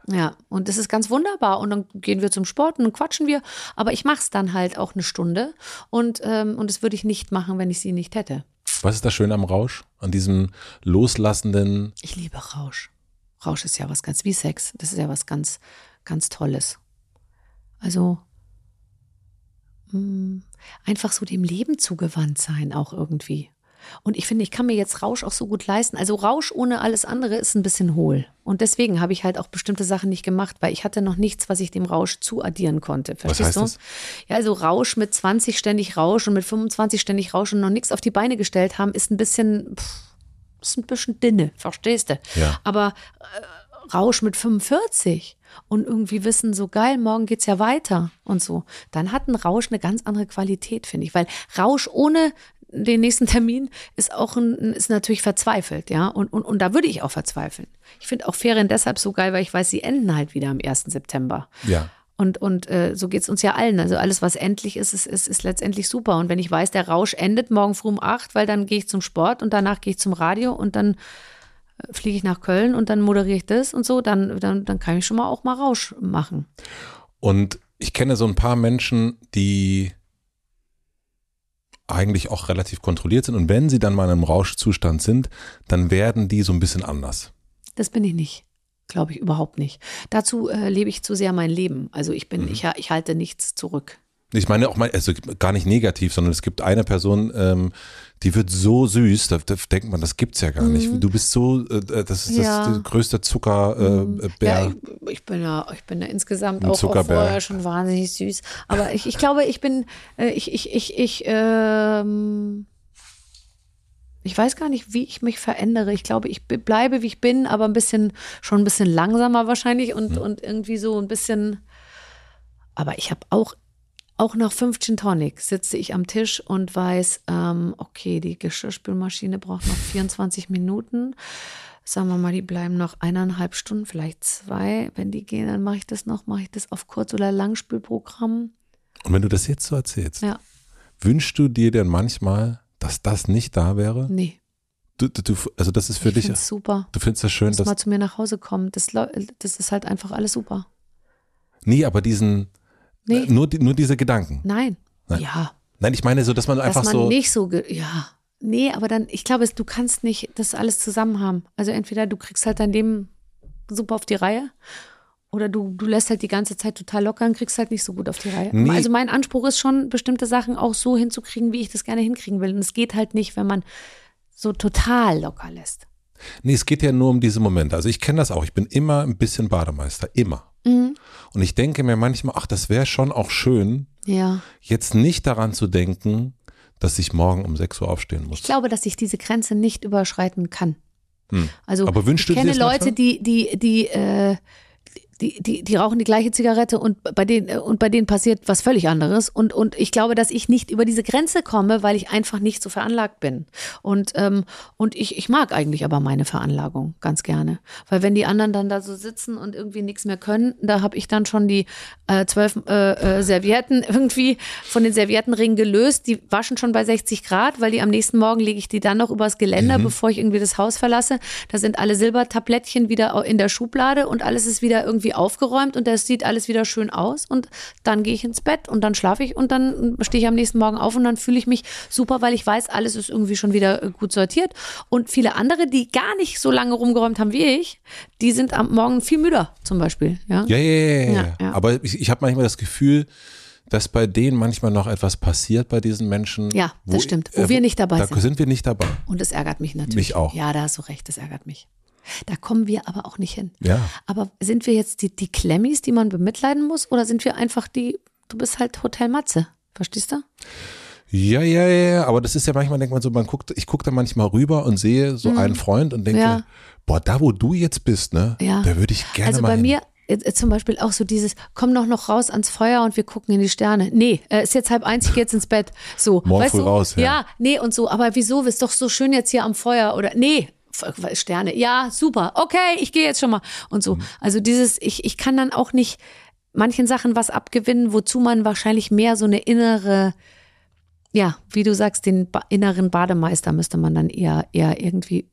Ja, und das ist ganz wunderbar. Und dann gehen wir zum Sport und dann quatschen wir. Aber ich mache es dann halt auch eine Stunde. Und, ähm, und das würde ich nicht machen, wenn ich sie nicht hätte. Was ist das Schöne am Rausch? An diesem loslassenden. Ich liebe Rausch. Rausch ist ja was ganz wie Sex. Das ist ja was ganz, ganz Tolles. Also einfach so dem Leben zugewandt sein, auch irgendwie. Und ich finde, ich kann mir jetzt Rausch auch so gut leisten. Also Rausch ohne alles andere ist ein bisschen hohl. Und deswegen habe ich halt auch bestimmte Sachen nicht gemacht, weil ich hatte noch nichts, was ich dem Rausch zuaddieren konnte. Verstehst du? Das? Ja, also Rausch mit 20 ständig Rausch und mit 25 ständig Rausch und noch nichts auf die Beine gestellt haben, ist ein bisschen, pff, ist ein bisschen dünne, verstehst du? Ja. Aber äh, Rausch mit 45 und irgendwie wissen, so geil, morgen geht's ja weiter und so, dann hat ein Rausch eine ganz andere Qualität, finde ich. Weil Rausch ohne den nächsten Termin ist auch ein, ist natürlich verzweifelt, ja. Und, und, und da würde ich auch verzweifeln. Ich finde auch Ferien deshalb so geil, weil ich weiß, sie enden halt wieder am 1. September. Ja. Und, und äh, so geht's uns ja allen. Also alles, was endlich ist, ist, ist, ist letztendlich super. Und wenn ich weiß, der Rausch endet morgen früh um acht, weil dann gehe ich zum Sport und danach gehe ich zum Radio und dann fliege ich nach Köln und dann moderiere ich das und so, dann, dann, dann kann ich schon mal auch mal Rausch machen. Und ich kenne so ein paar Menschen, die eigentlich auch relativ kontrolliert sind. Und wenn sie dann mal in einem Rauschzustand sind, dann werden die so ein bisschen anders. Das bin ich nicht. Glaube ich überhaupt nicht. Dazu äh, lebe ich zu sehr mein Leben. Also ich bin, mhm. ich, ich halte nichts zurück. Ich meine auch mal, also gar nicht negativ, sondern es gibt eine Person, ähm, die wird so süß, da, da denkt man, das gibt's ja gar nicht. Du bist so, äh, das ist Mhm. Ja. das der größte Zuckerbär. Äh, Bär. Ja, ich, ich bin ja, ich bin ja insgesamt Ein auch, auch vorher schon wahnsinnig süß. Aber ich, ich glaube, ich bin, äh, ich, ich, ich, ich, ähm, ich weiß gar nicht, wie ich mich verändere. Ich glaube, ich be- bleibe, wie ich bin, aber ein bisschen, schon ein bisschen langsamer wahrscheinlich und, und irgendwie so ein bisschen. Aber ich habe auch, auch nach fünf Gin Tonic sitze ich am Tisch und weiß, ähm, okay, die Geschirrspülmaschine braucht noch 24 Minuten. Sagen wir mal, die bleiben noch eineinhalb Stunden, vielleicht zwei. Wenn die gehen, dann mache ich das noch, mache ich das auf Kurz- oder Langspülprogramm. Und wenn du das jetzt so erzählst, Ja, wünschst du dir denn manchmal, dass das nicht da wäre? nee. Du, du, du, also das ist für ich dich, super. du findest das schön, Dass mal zu mir nach Hause kommen. Das, das ist halt einfach alles super. nee, aber diesen, Nee. äh, nur, die, nur diese Gedanken. Nein. Nein. Ja, Nein, ich meine so, dass man dass einfach man so, nicht so, ja. Nee, aber dann, ich glaube, du kannst nicht das alles zusammen haben. Also entweder du kriegst halt dein Leben super auf die Reihe oder du, du lässt halt die ganze Zeit total locker und kriegst halt nicht so gut auf die Reihe. Nee. Also mein Anspruch ist schon, bestimmte Sachen auch so hinzukriegen, wie ich das gerne hinkriegen will. Und es geht halt nicht, wenn man so total locker lässt. nee, es geht ja nur um diese Momente. Also ich kenne das auch, ich bin immer ein bisschen Bademeister, immer. Mhm. Und ich denke mir manchmal, ach, das wäre schon auch schön, Ja. jetzt nicht daran zu denken, dass ich morgen um 6 Uhr aufstehen muss. Ich glaube, dass ich diese Grenze nicht überschreiten kann. Hm. Also Aber wünschst du ich kenne Leute, manchmal? die, die, die, äh, die, die, die rauchen die gleiche Zigarette und bei denen, äh, und bei denen passiert was völlig anderes. Und, und ich glaube, dass ich nicht über diese Grenze komme, weil ich einfach nicht so veranlagt bin. Und, ähm, und ich, ich mag eigentlich aber meine Veranlagung ganz gerne. Weil wenn die anderen dann da so sitzen und irgendwie nichts mehr können, da habe ich dann schon die äh, zwölf äh, äh, Servietten irgendwie von den Serviettenringen gelöst. Die waschen schon bei 60 Grad, weil die am nächsten Morgen lege ich die dann noch übers Geländer, bevor ich irgendwie das Haus verlasse. Da sind alle Silbertablettchen wieder in der Schublade und alles ist wieder irgendwie aufgeräumt und das sieht alles wieder schön aus. Und dann gehe ich ins Bett und dann schlafe ich und dann stehe ich am nächsten Morgen auf und dann fühle ich mich super, weil ich weiß, alles ist irgendwie schon wieder äh, gut sortiert. Und viele andere, die gar nicht so lange rumgeräumt haben wie ich, die sind am Morgen viel müder zum Beispiel. Ja, Ja, ja, ja, ja. Aber ich, ich habe manchmal das Gefühl, dass bei denen manchmal noch etwas passiert bei diesen Menschen. Ja, das stimmt. Wo wir nicht dabei da sind. sind wir nicht dabei. Und es ärgert mich natürlich. Mich auch. Ja, da hast du recht, das ärgert mich. Da kommen wir aber auch nicht hin. Ja. Aber sind wir jetzt die, die Klemmis, die man bemitleiden muss, oder sind wir einfach die, du bist halt Hotel Matze? Verstehst du? Ja, ja, ja, ja, aber das ist ja manchmal, denkt man so, man guckt, ich gucke da manchmal rüber und sehe so einen Freund und denke, Mhm. Ja. boah, da wo du jetzt bist, ne, Ja. da würde ich gerne also mal bei hin. mir zum Beispiel auch so dieses, komm doch noch raus ans Feuer und wir gucken in die Sterne. Nee, äh, ist jetzt halb eins, ich geh jetzt ins Bett. So, Morgen weißt früh du? raus, ja. ja. nee und so, aber wieso, ist doch so schön jetzt hier am Feuer oder nee. Sterne, ja, super, okay, ich gehe jetzt schon mal. Und so. Also dieses, ich, ich kann dann auch nicht manchen Sachen was abgewinnen, wozu man wahrscheinlich mehr so eine innere, ja, wie du sagst, den ba inneren Bademeister müsste man dann eher, eher irgendwie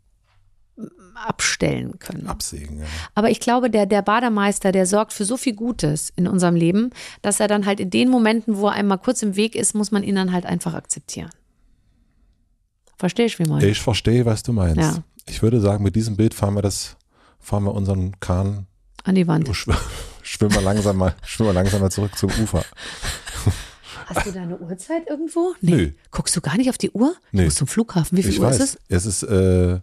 mm, abstellen können. Absägen, ja. Aber ich glaube, der, der Bademeister, der sorgt für so viel Gutes in unserem Leben, dass er dann halt in den Momenten, wo er einmal kurz im Weg ist, muss man ihn dann halt einfach akzeptieren. Verstehst du, wie man? Ich verstehe, was du meinst. Ja. Ich würde sagen, mit diesem Bild fahren wir das, fahren wir unseren Kahn, An die Wand. schw schwimmen wir langsam mal, schwimmen wir langsam mal zurück zum Ufer. Hast du deine Uhrzeit irgendwo? Nö. Guckst du gar nicht auf die Uhr? Nö. Du musst zum Flughafen. Wie viel Ich Uhr weiß, ist es? es ist äh,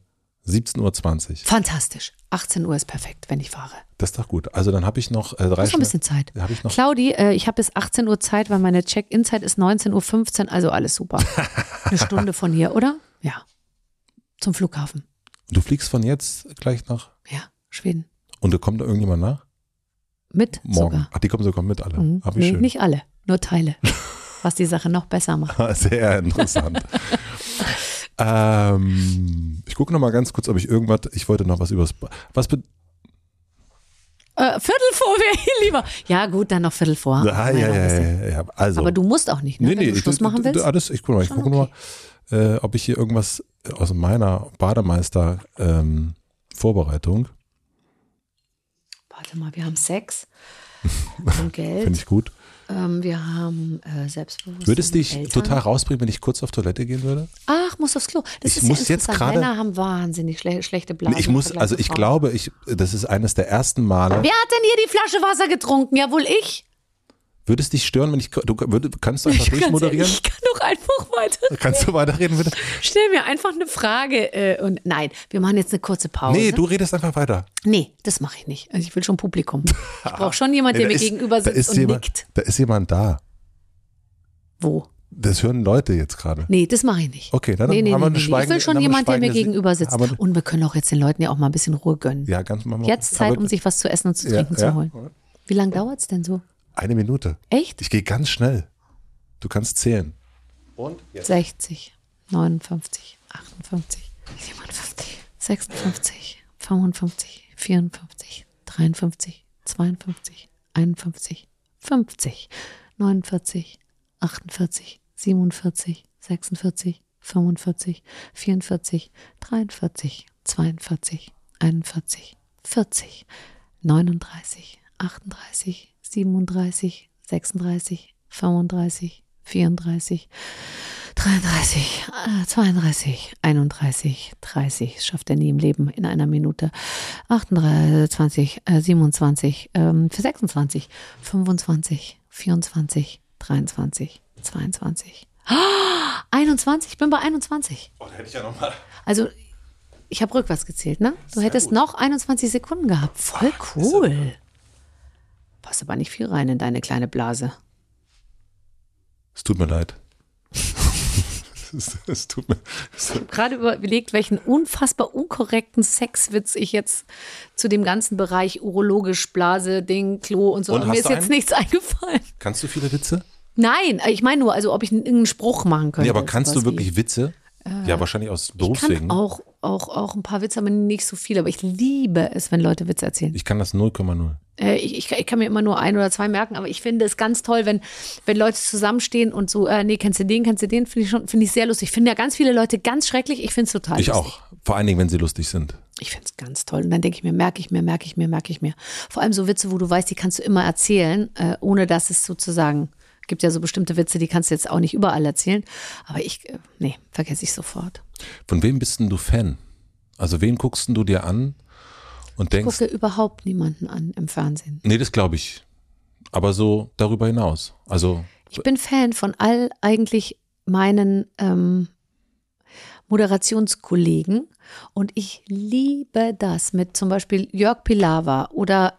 17.20 Uhr. Fantastisch. 18 Uhr ist perfekt, wenn ich fahre. Das ist doch gut. Also dann habe ich noch äh, drei noch ein Stunden. bisschen Zeit. Habe ich noch? Claudi, äh, ich habe bis 18 Uhr Zeit, weil meine Check-In-Zeit ist 19.15 Uhr, also alles super. Eine Stunde von hier, oder? Ja. Zum Flughafen. Du fliegst von jetzt gleich nach Ja, Schweden. und da kommt da irgendjemand nach? Mit Morgen. sogar. Ach, die kommen sogar mit alle. Mhm. Hab ich Nee, schön. nicht alle, nur Teile. was die Sache noch besser macht. Sehr interessant. ähm, ich gucke noch mal ganz kurz, ob ich irgendwas, ich wollte noch was übers, was, be Äh, Viertel vor wäre hier lieber. Ja, gut, dann noch Viertel vor. ah, ja, ja, ja, ja, also. Aber du musst auch nicht, ne? nee, nee, wenn du Schluss machen willst. Alles, ich gucke mal, ich Schon gucke nur, okay. Äh, ob ich hier irgendwas aus meiner Bademeister ähm, Warte mal, wir haben Sex, haben Geld, finde ich gut. ähm, wir haben äh, Selbstbewusstsein. Würde es dich Eltern. total rausbringen, wenn ich kurz auf Toilette gehen würde? Ach, muss aufs Klo. Das Ich ist muss ja jetzt gerade- Männer haben wahnsinnig schle schlechte Blasen. ich muss, also ich Frauen. glaube, ich, das ist eines der ersten Male. Wer hat denn hier die Flasche Wasser getrunken? Ja, wohl ich. Würdest dich stören, wenn ich, du würd, kannst du einfach Ganz durchmoderieren? ehrlich, Ich kann doch einfach weiter. Kannst du weiterreden, bitte? Stell mir einfach eine Frage. Äh, und nein, wir machen jetzt eine kurze Pause. Nee, du redest einfach weiter. Nee, das mache ich nicht. Also ich will schon Publikum. Ich brauche schon jemanden, der Nee, mir da ist- gegenüber sitzt ist und jemand, nickt. Da ist jemand da. Wo? Das hören Leute jetzt gerade. Nee, das mache ich nicht. Okay, dann nee, nee, haben wir eine nee. Ich schweigende- will schon dann haben wir jemand, der mir gegenüber sitzt. Und wir können auch jetzt den Leuten ja auch mal ein bisschen Ruhe gönnen. Ja, ganz mal. Jetzt Zeit, um sich was zu essen und zu Ja, trinken ja. zu holen. Wie lange dauert es denn so? Eine Minute. Echt? Ich gehe ganz schnell. Du kannst zählen. Und? Jetzt. 60, 59, 58, 57, 56, 55, 54, 53, 52, 51, 50, 49, 48, 47, 46, 45, 44, 43, 42, 41, 40, 39, 38, 37, 36, 35, 34, 33, äh, 32, 31, 30. Das schafft er nie im Leben in einer Minute. 28, äh, 27, ähm, 26, 25, 24, 23, 22. Ah, 21, ich bin bei 21. Oh, da hätte ich ja noch mal. Also, ich habe rückwärts gezählt, ne? Du Sehr hättest gut. noch 21 Sekunden gehabt. Voll cool. Passt aber nicht viel rein in deine kleine Blase. Es tut mir leid. es, es tut mir. Es, Gerade überlegt, welchen unfassbar unkorrekten Sexwitz ich jetzt zu dem ganzen Bereich urologisch, Blase, Ding, Klo und so. Und Und mir ist jetzt einen? nichts eingefallen. kannst du viele Witze? Nein, ich meine nur, also ob ich irgendeinen Spruch machen könnte. Nee, aber kannst du sowas wie- wirklich Witze? ja, wahrscheinlich aus Ich kann Berufswegen. auch, auch, auch ein paar Witze, aber nicht so viele. Aber ich liebe es, wenn Leute Witze erzählen. Ich kann das 0,0. Äh, ich, ich, ich kann mir immer nur ein oder zwei merken, aber ich finde es ganz toll, wenn, wenn Leute zusammenstehen und so, äh, nee, kennst du den, kennst du den, finde ich schon, finde ich sehr lustig. Ich finde ja ganz viele Leute ganz schrecklich, ich finde es total Ich lustig. auch. Vor allen Dingen, wenn sie lustig sind. Ich finde es ganz toll. Und dann denke ich mir, merke ich mir, merke ich mir, merke ich mir. Vor allem so Witze, wo du weißt, die kannst du immer erzählen, äh, ohne dass es sozusagen, gibt ja so bestimmte Witze, die kannst du jetzt auch nicht überall erzählen. Aber ich, äh, nee, vergesse ich sofort. Von wem bist denn du Fan? Also wen guckst denn du dir an und Ich denkst, gucke überhaupt niemanden an im Fernsehen. nee, das glaube ich. Aber so darüber hinaus. Also Ich bin Fan von all eigentlich meinen ähm, Moderationskollegen und ich liebe das mit zum Beispiel Jörg Pilawa oder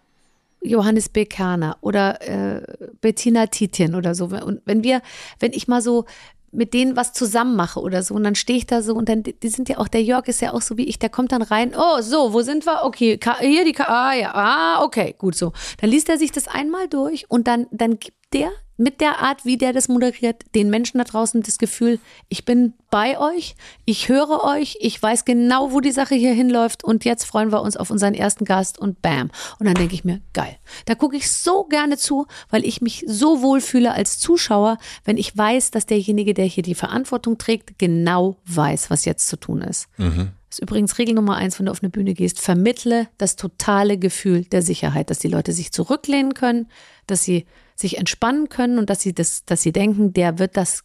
Johannes B. Kerner oder äh, Bettina Tietjen oder so. Und wenn wir, wenn ich mal so mit denen was zusammen mache oder so und dann stehe ich da so und dann, die sind ja auch, der Jörg ist ja auch so wie ich, der kommt dann rein, oh, so, wo sind wir? Okay, Ka hier die, ah, ja, ah, okay, gut so. Dann liest er sich das einmal durch und dann, dann gibt der mit der Art, wie der das moderiert, den Menschen da draußen das Gefühl, ich bin bei euch, ich höre euch, ich weiß genau, wo die Sache hier hinläuft und jetzt freuen wir uns auf unseren ersten Gast und bam. Und dann denke ich mir, geil. Da gucke ich so gerne zu, weil ich mich so wohl fühle als Zuschauer, wenn ich weiß, dass derjenige, der hier die Verantwortung trägt, genau weiß, was jetzt zu tun ist. Das ist übrigens Regel Nummer eins, wenn du auf eine Bühne gehst. Vermittle das totale Gefühl der Sicherheit, dass die Leute sich zurücklehnen können, dass sie sich entspannen können und dass sie das, dass sie denken, der wird das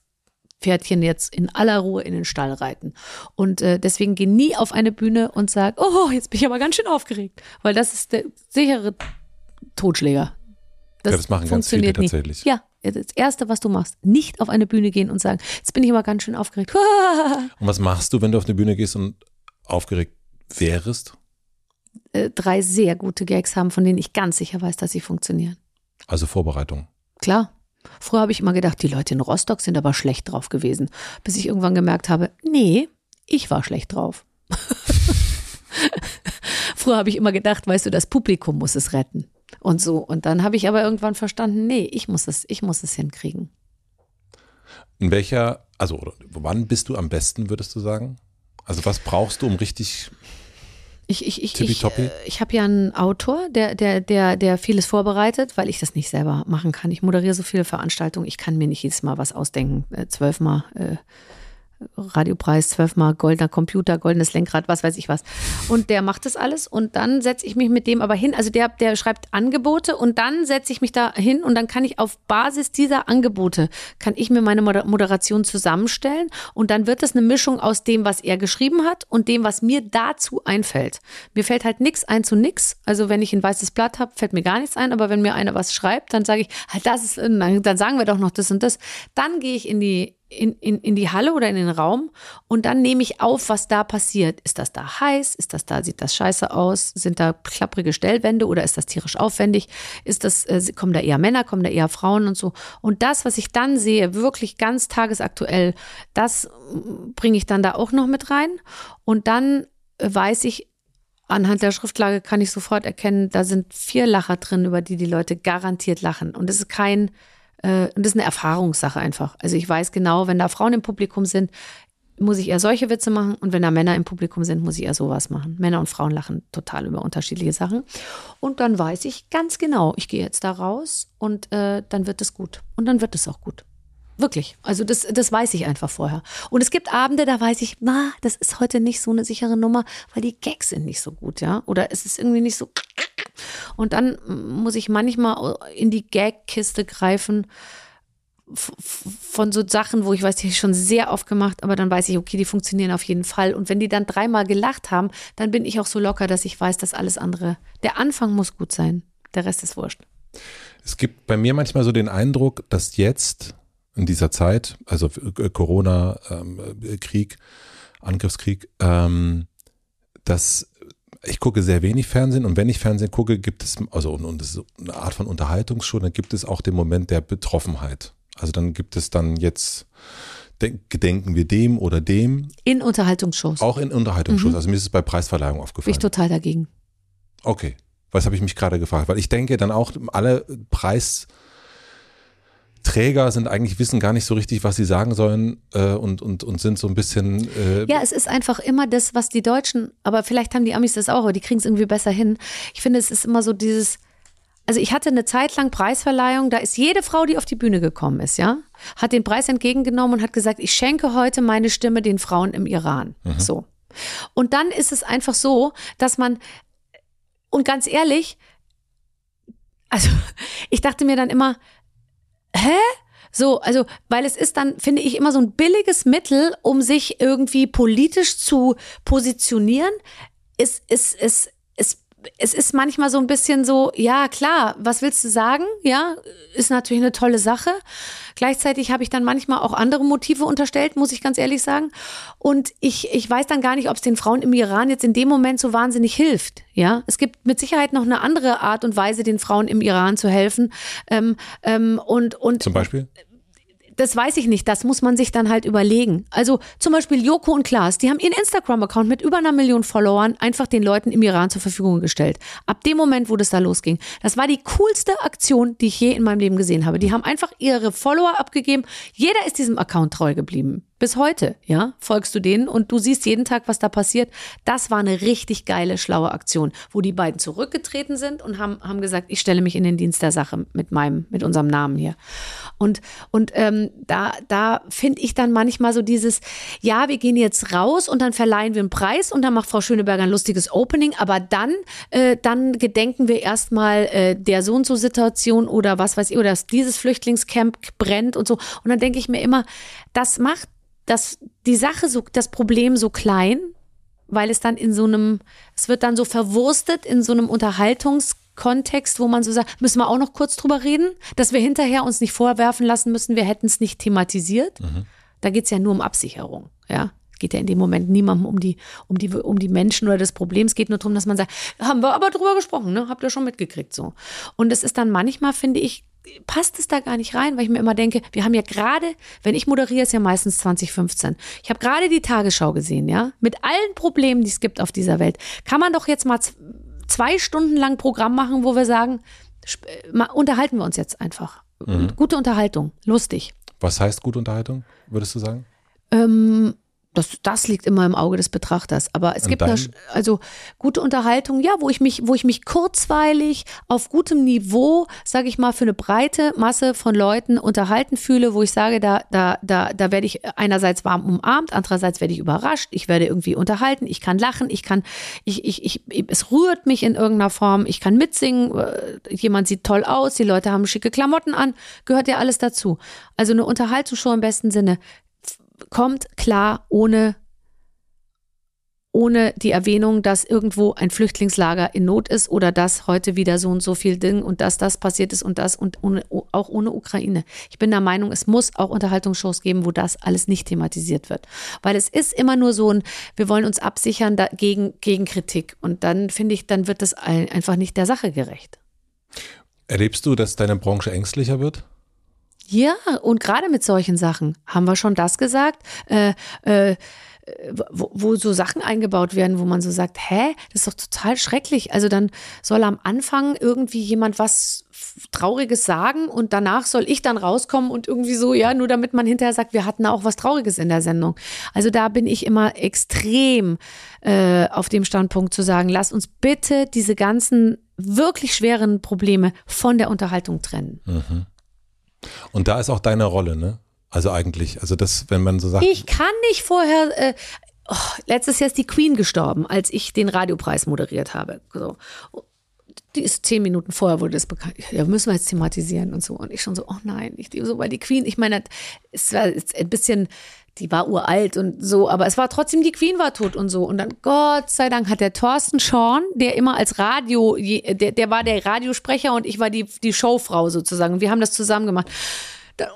Pferdchen jetzt in aller Ruhe in den Stall reiten. Und äh, deswegen geh nie auf eine Bühne und sag, oh, jetzt bin ich aber ganz schön aufgeregt, weil das ist der sichere Totschläger. Ja, das machen ganz viele funktioniert nie. tatsächlich. Ja, das Erste, was du machst, nicht auf eine Bühne gehen und sagen, jetzt bin ich aber ganz schön aufgeregt. Und was machst du, wenn du auf eine Bühne gehst und aufgeregt wärest? äh, drei sehr gute Gags haben, von denen ich ganz sicher weiß, dass sie funktionieren. Also Vorbereitung. Klar. Früher habe ich immer gedacht, die Leute in Rostock sind aber schlecht drauf gewesen, bis ich irgendwann gemerkt habe, nee, ich war schlecht drauf. Früher habe ich immer gedacht, weißt du, das Publikum muss es retten und so. Und dann habe ich aber irgendwann verstanden, nee, ich muss es, ich muss es hinkriegen. In welcher, also wann bist du am besten, würdest du sagen? Also was brauchst du, um richtig Ich, ich, ich, ich, äh, ich habe ja einen Autor, der, der, der, der vieles vorbereitet, weil ich das nicht selber machen kann. Ich moderiere so viele Veranstaltungen, ich kann mir nicht jedes Mal was ausdenken, äh, zwölfmal äh, Radiopreis, zwölfmal goldener Computer, goldenes Lenkrad, was weiß ich was. Und der macht das alles und dann setze ich mich mit dem aber hin. Also der, der schreibt Angebote und dann setze ich mich da hin und dann kann ich auf Basis dieser Angebote, kann ich mir meine Moderation zusammenstellen und dann wird das eine Mischung aus dem, was er geschrieben hat und dem, was mir dazu einfällt. Mir fällt halt nichts ein zu nix. Also wenn ich ein weißes Blatt habe, fällt mir gar nichts ein, aber wenn mir einer was schreibt, dann sage ich, halt das ist, dann sagen wir doch noch das und das. Dann gehe ich in die in, in, in die Halle oder in den Raum und dann nehme ich auf, was da passiert. Ist das da heiß? Ist das da, sieht das scheiße aus? Sind da klapprige Stellwände oder ist das tierisch aufwendig? Ist das, äh, kommen da eher Männer, kommen da eher Frauen und so? Und das, was ich dann sehe, wirklich ganz tagesaktuell, das mm, bringe ich dann da auch noch mit rein. Und dann äh, weiß ich, anhand der Schriftlage kann ich sofort erkennen, da sind vier Lacher drin, über die die Leute garantiert lachen. Und es ist kein, und das ist eine Erfahrungssache einfach. Also ich weiß genau, wenn da Frauen im Publikum sind, muss ich eher solche Witze machen und wenn da Männer im Publikum sind, muss ich eher sowas machen. Männer und Frauen lachen total über unterschiedliche Sachen. Und dann weiß ich ganz genau, ich gehe jetzt da raus und äh, dann wird es gut. Und dann wird es auch gut. Wirklich. Also das, das weiß ich einfach vorher. Und es gibt Abende, da weiß ich, na, das ist heute nicht so eine sichere Nummer, weil die Gags sind nicht so gut, ja. Oder es ist irgendwie nicht so und dann muss ich manchmal in die Gag-Kiste greifen von so Sachen, wo ich weiß, die habe ich schon sehr oft gemacht, aber dann weiß ich, okay, die funktionieren auf jeden Fall. Und wenn die dann dreimal gelacht haben, dann bin ich auch so locker, dass ich weiß, dass alles andere, der Anfang muss gut sein, der Rest ist wurscht. Es gibt bei mir manchmal so den Eindruck, dass jetzt in dieser Zeit, also Corona, ähm, Krieg, Angriffskrieg, ähm, dass ich gucke sehr wenig Fernsehen und wenn ich Fernsehen gucke, gibt es, also und, und das ist eine Art von Unterhaltungsshow, dann gibt es auch den Moment der Betroffenheit. Also dann gibt es dann jetzt, gedenken wir dem oder dem. In Unterhaltungsshows. Auch in Unterhaltungsshows. Mhm. Also mir ist es bei Preisverleihung aufgefallen. Bin ich total dagegen. Okay. Was habe ich mich gerade gefragt? Weil ich denke dann auch, alle Preis, Träger sind eigentlich wissen gar nicht so richtig, was sie sagen sollen äh, und, und, und sind so ein bisschen. Äh ja, es ist einfach immer das, was die Deutschen, aber vielleicht haben die Amis das auch, aber die kriegen es irgendwie besser hin. Ich finde, es ist immer so dieses. Also ich hatte eine Zeit lang Preisverleihung, da ist jede Frau, die auf die Bühne gekommen ist, ja, hat den Preis entgegengenommen und hat gesagt, ich schenke heute meine Stimme den Frauen im Iran. Mhm. So. Und dann ist es einfach so, dass man, und ganz ehrlich, also ich dachte mir dann immer, hä? So, also, weil es ist dann, finde ich, immer so ein billiges Mittel, um sich irgendwie politisch zu positionieren. Es, es, es, es ist manchmal so ein bisschen so, ja klar, was willst du sagen? Ja, ist natürlich eine tolle Sache. Gleichzeitig habe ich dann manchmal auch andere Motive unterstellt, muss ich ganz ehrlich sagen. Und ich, ich weiß dann gar nicht, ob es den Frauen im Iran jetzt in dem Moment so wahnsinnig hilft. Ja, es gibt mit Sicherheit noch eine andere Art und Weise, den Frauen im Iran zu helfen. Ähm, ähm, und, und Zum Beispiel? Das weiß ich nicht. Das muss man sich dann halt überlegen. Also zum Beispiel Joko und Klaas, die haben ihren Instagram-Account mit über einer Million Followern einfach den Leuten im Iran zur Verfügung gestellt. Ab dem Moment, wo das da losging. Das war die coolste Aktion, die ich je in meinem Leben gesehen habe. Die haben einfach ihre Follower abgegeben. Jeder ist diesem Account treu geblieben. Bis heute, ja, folgst du denen und du siehst jeden Tag, was da passiert. Das war eine richtig geile, schlaue Aktion, wo die beiden zurückgetreten sind und haben, haben gesagt, ich stelle mich in den Dienst der Sache mit meinem, mit unserem Namen hier. Und, und ähm, da, da finde ich dann manchmal so dieses, ja, wir gehen jetzt raus und dann verleihen wir einen Preis und dann macht Frau Schöneberger ein lustiges Opening, aber dann, äh, dann gedenken wir erstmal äh, der so und so Situation oder was weiß ich, oder dass dieses Flüchtlingscamp brennt und so. Und dann denke ich mir immer, das macht dass die Sache so, das Problem so klein, weil es dann in so einem, es wird dann so verwurstet in so einem Unterhaltungskontext, wo man so sagt, müssen wir auch noch kurz drüber reden, dass wir hinterher uns nicht vorwerfen lassen müssen, wir hätten es nicht thematisiert. Mhm. Da geht es ja nur um Absicherung, ja. Es geht ja in dem Moment niemandem um die, um die, um die Menschen oder das Problem. Es geht nur darum, dass man sagt, haben wir aber drüber gesprochen, ne? Habt ihr schon mitgekriegt so. Und es ist dann manchmal, finde ich, passt es da gar nicht rein, weil ich mir immer denke, wir haben ja gerade, wenn ich moderiere, ist ja meistens 2015. Ich habe gerade die Tagesschau gesehen, ja, mit allen Problemen, die es gibt auf dieser Welt. Kann man doch jetzt mal zwei Stunden lang Programm machen, wo wir sagen, unterhalten wir uns jetzt einfach. Mhm. Gute Unterhaltung, lustig. Was heißt gute Unterhaltung, würdest du sagen? Ähm, Das, das liegt immer im Auge des Betrachters. Aber es Und gibt eine, also gute Unterhaltung, ja, wo ich mich, wo ich mich kurzweilig auf gutem Niveau, sage ich mal, für eine breite Masse von Leuten unterhalten fühle, wo ich sage, da, da, da, da werde ich einerseits warm umarmt, andererseits werde ich überrascht, ich werde irgendwie unterhalten, ich kann lachen, ich kann, ich, ich, ich, es rührt mich in irgendeiner Form, ich kann mitsingen, äh, jemand sieht toll aus, die Leute haben schicke Klamotten an, gehört ja alles dazu. Also eine Unterhaltungsshow im besten Sinne kommt klar ohne ohne die Erwähnung, dass irgendwo ein Flüchtlingslager in Not ist oder dass heute wieder so und so viel Ding und dass das passiert ist und das und ohne, auch ohne Ukraine. Ich bin der Meinung, es muss auch Unterhaltungsshows geben, wo das alles nicht thematisiert wird. Weil es ist immer nur so ein, wir wollen uns absichern dagegen, gegen Kritik. Und dann finde ich, dann wird das ein- einfach nicht der Sache gerecht. Erlebst du, dass deine Branche ängstlicher wird? Ja, und gerade mit solchen Sachen haben wir schon das gesagt, äh, äh, wo, wo so Sachen eingebaut werden, wo man so sagt, hä, das ist doch total schrecklich. Also dann soll am Anfang irgendwie jemand was Trauriges sagen und danach soll ich dann rauskommen und irgendwie so, ja, nur damit man hinterher sagt, wir hatten auch was Trauriges in der Sendung. Also da bin ich immer extrem äh, auf dem Standpunkt zu sagen, lass uns bitte diese ganzen wirklich schweren Probleme von der Unterhaltung trennen. Und da ist auch deine Rolle, ne? Also eigentlich, also das, wenn man so sagt, Ich kann nicht vorher. Äh, oh, letztes Jahr ist die Queen gestorben, als ich den Radiopreis moderiert habe. So. Die ist zehn Minuten vorher wurde das bekannt. Ja, müssen wir jetzt thematisieren und so. Und ich schon so, oh nein, ich so, weil die Queen, ich meine, es war ein bisschen, die war uralt und so, aber es war trotzdem, die Queen war tot und so. Und dann, Gott sei Dank, hat der Thorsten Schorn, der immer als Radio, der, der war der Radiosprecher und ich war die, die Showfrau sozusagen. Und wir haben das zusammen gemacht.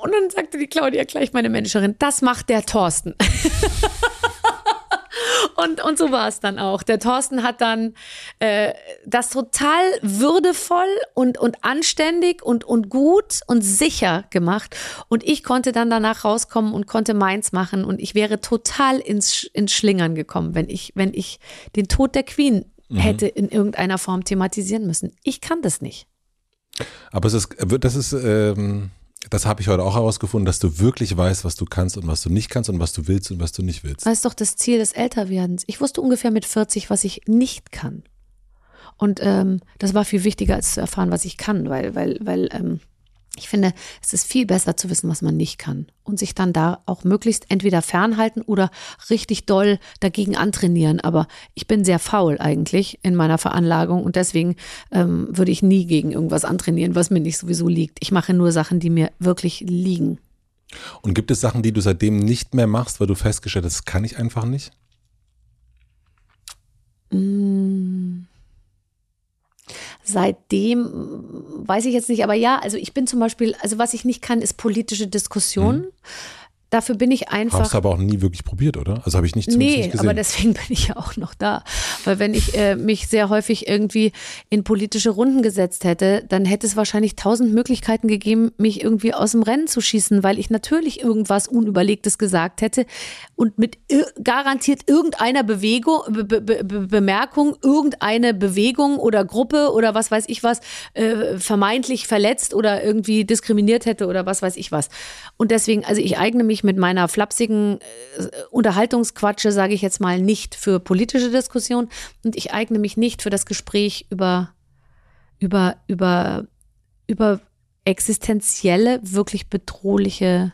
Und dann sagte die Claudia gleich, meine Managerin, das macht der Thorsten. und, und so war es dann auch. Der Thorsten hat dann äh, das total würdevoll und, und anständig und, und gut und sicher gemacht. Und ich konnte dann danach rauskommen und konnte meins machen. Und ich wäre total ins, ins Schlingern gekommen, wenn ich, wenn ich den Tod der Queen hätte in irgendeiner Form thematisieren müssen. Ich kann das nicht. aber es ist, das ist, ähm, das habe ich heute auch herausgefunden, dass du wirklich weißt, was du kannst und was du nicht kannst und was du willst und was du nicht willst. Das ist doch das Ziel des Älterwerdens. Ich wusste ungefähr mit 40, was ich nicht kann. Und ähm, das war viel wichtiger, als zu erfahren, was ich kann, weil, weil, weil ähm, ich finde, es ist viel besser zu wissen, was man nicht kann. Und sich dann da auch möglichst entweder fernhalten oder richtig doll dagegen antrainieren. Aber ich bin sehr faul eigentlich in meiner Veranlagung und deswegen ähm, würde ich nie gegen irgendwas antrainieren, was mir nicht sowieso liegt. Ich mache nur Sachen, die mir wirklich liegen. Und gibt es Sachen, die du seitdem nicht mehr machst, weil du festgestellt hast, das kann ich einfach nicht? Seitdem weiß ich jetzt nicht, aber ja, also ich bin zum Beispiel, also was ich nicht kann, ist politische Diskussionen. Dafür bin ich einfach. Hast du aber auch nie wirklich probiert, oder? Also habe ich nicht Nee, nicht gesehen. aber deswegen bin ich ja auch noch da. Weil wenn ich äh, mich sehr häufig irgendwie in politische Runden gesetzt hätte, dann hätte es wahrscheinlich tausend Möglichkeiten gegeben, mich irgendwie aus dem Rennen zu schießen, weil ich natürlich irgendwas Unüberlegtes gesagt hätte und mit ir garantiert irgendeiner Bewegung, Be Be Be Bemerkung, irgendeine Bewegung oder Gruppe oder was weiß ich was äh, vermeintlich verletzt oder irgendwie diskriminiert hätte oder was weiß ich was. Und deswegen, also ich eigne mich mit meiner flapsigen äh, Unterhaltungsquatsche, sage ich jetzt mal, nicht für politische Diskussion und ich eigne mich nicht für das Gespräch über, über, über, über existenzielle, wirklich bedrohliche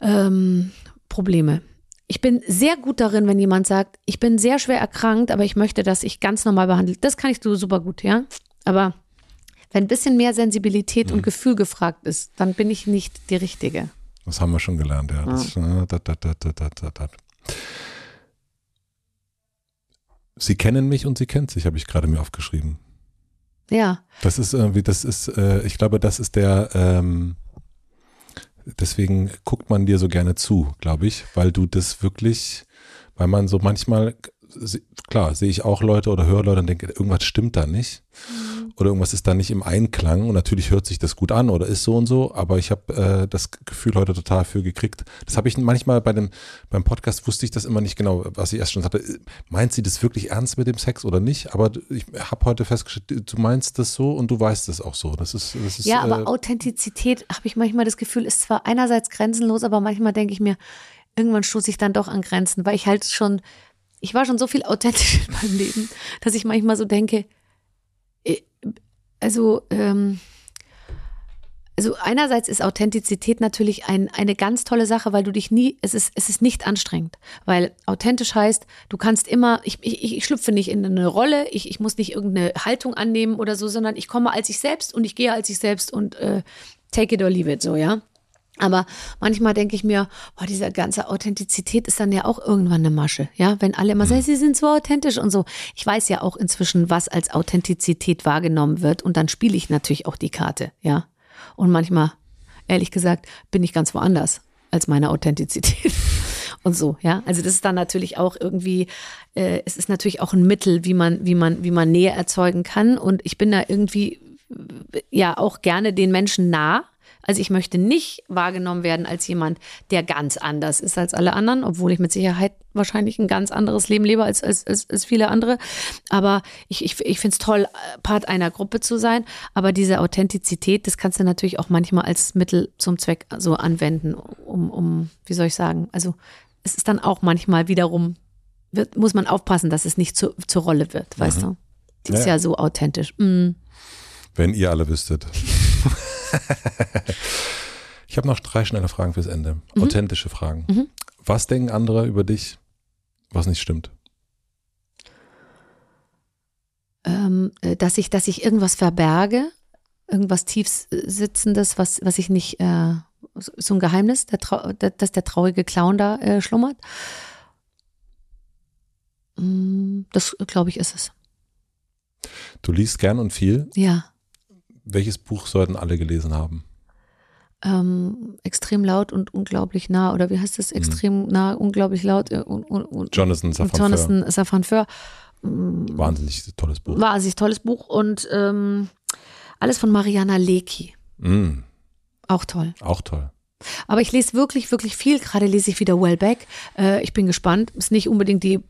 ähm, Probleme. Ich bin sehr gut darin, wenn jemand sagt, ich bin sehr schwer erkrankt, aber ich möchte, dass ich ganz normal behandelt. Das kann ich so super gut, ja. Aber wenn ein bisschen mehr Sensibilität und Gefühl gefragt ist, dann bin ich nicht die Richtige. Das haben wir schon gelernt, ja. Das, dat, dat, dat, dat. Sie kennen mich und sie kennt sich, habe ich gerade mir aufgeschrieben. Ja, Das ist irgendwie, das ist, äh, ich glaube, das ist der, ähm, deswegen guckt man dir so gerne zu, glaube ich, weil du das wirklich, weil man so manchmal, klar, sehe ich auch Leute oder höre Leute und denke, irgendwas stimmt da nicht. Oder irgendwas ist da nicht im Einklang und natürlich hört sich das gut an oder ist so und so, aber ich habe äh, das Gefühl heute total für gekriegt. Das habe ich manchmal bei dem beim Podcast wusste ich das immer nicht genau, was ich erst schon sagte. Meint sie das wirklich ernst mit dem Sex oder nicht? Aber ich habe heute festgestellt, du meinst das so und du weißt es auch so. Das ist, das ist ja, aber äh, Authentizität, habe ich manchmal das Gefühl, ist zwar einerseits grenzenlos, aber manchmal denke ich mir, irgendwann stoße ich dann doch an Grenzen, weil ich halt schon, ich war schon so viel authentisch in meinem Leben, dass ich manchmal so denke, äh, also, ähm, also einerseits ist Authentizität natürlich ein, eine ganz tolle Sache, weil du dich nie, es ist, es ist nicht anstrengend, weil authentisch heißt, du kannst immer, ich, ich, ich schlüpfe nicht in eine Rolle, ich, ich muss nicht irgendeine Haltung annehmen oder so, sondern ich komme als ich selbst und ich gehe als ich selbst und äh, take it or leave it, so, ja. Aber manchmal denke ich mir, boah, diese ganze Authentizität ist dann ja auch irgendwann eine Masche, ja, wenn alle immer sagen, sie sind so authentisch und so. Ich weiß ja auch inzwischen, was als Authentizität wahrgenommen wird und dann spiele ich natürlich auch die Karte, ja. Und manchmal, ehrlich gesagt, bin ich ganz woanders als meine Authentizität. Und so, ja. Also das ist dann natürlich auch irgendwie, äh, es ist natürlich auch ein Mittel, wie man, wie man, wie man Nähe erzeugen kann. Und ich bin da irgendwie äh, ja auch gerne den Menschen nah. Also ich möchte nicht wahrgenommen werden als jemand, der ganz anders ist als alle anderen, obwohl ich mit Sicherheit wahrscheinlich ein ganz anderes Leben lebe als, als, als, als viele andere. Aber ich, ich, ich finde es toll, Part einer Gruppe zu sein. Aber diese Authentizität, das kannst du natürlich auch manchmal als Mittel zum Zweck so anwenden, um, um wie soll ich sagen, also es ist dann auch manchmal wiederum, wird, muss man aufpassen, dass es nicht zu, zur Rolle wird, weißt Mhm. du? Das ist Ja. ja so authentisch. Mm. Wenn ihr alle wüsstet. ich habe noch drei schnelle Fragen fürs Ende. Mhm. Authentische Fragen. Was denken andere über dich, was nicht stimmt? ähm, äh, dass ich, dass ich irgendwas verberge, irgendwas tief sitzendes, was, was ich nicht, äh, so ein Geheimnis, der Trau der, dass der traurige Clown da äh, schlummert. Mm, Das glaube ich ist es. Du liest gern und viel. Ja. Welches Buch sollten alle gelesen haben? Ähm, extrem laut und unglaublich nah, oder wie heißt das? Extrem nah, unglaublich laut äh, und, und, und Jonathan Safran. Jonathan Safran Foer. Wahnsinnig tolles Buch. Sich tolles Buch und ähm, alles von Mariana Lecki. Mm, Auch toll. auch toll. Aber ich lese wirklich, wirklich viel. Gerade lese ich wieder Wellbeck. Äh, ich bin gespannt. Ist nicht unbedingt die äh,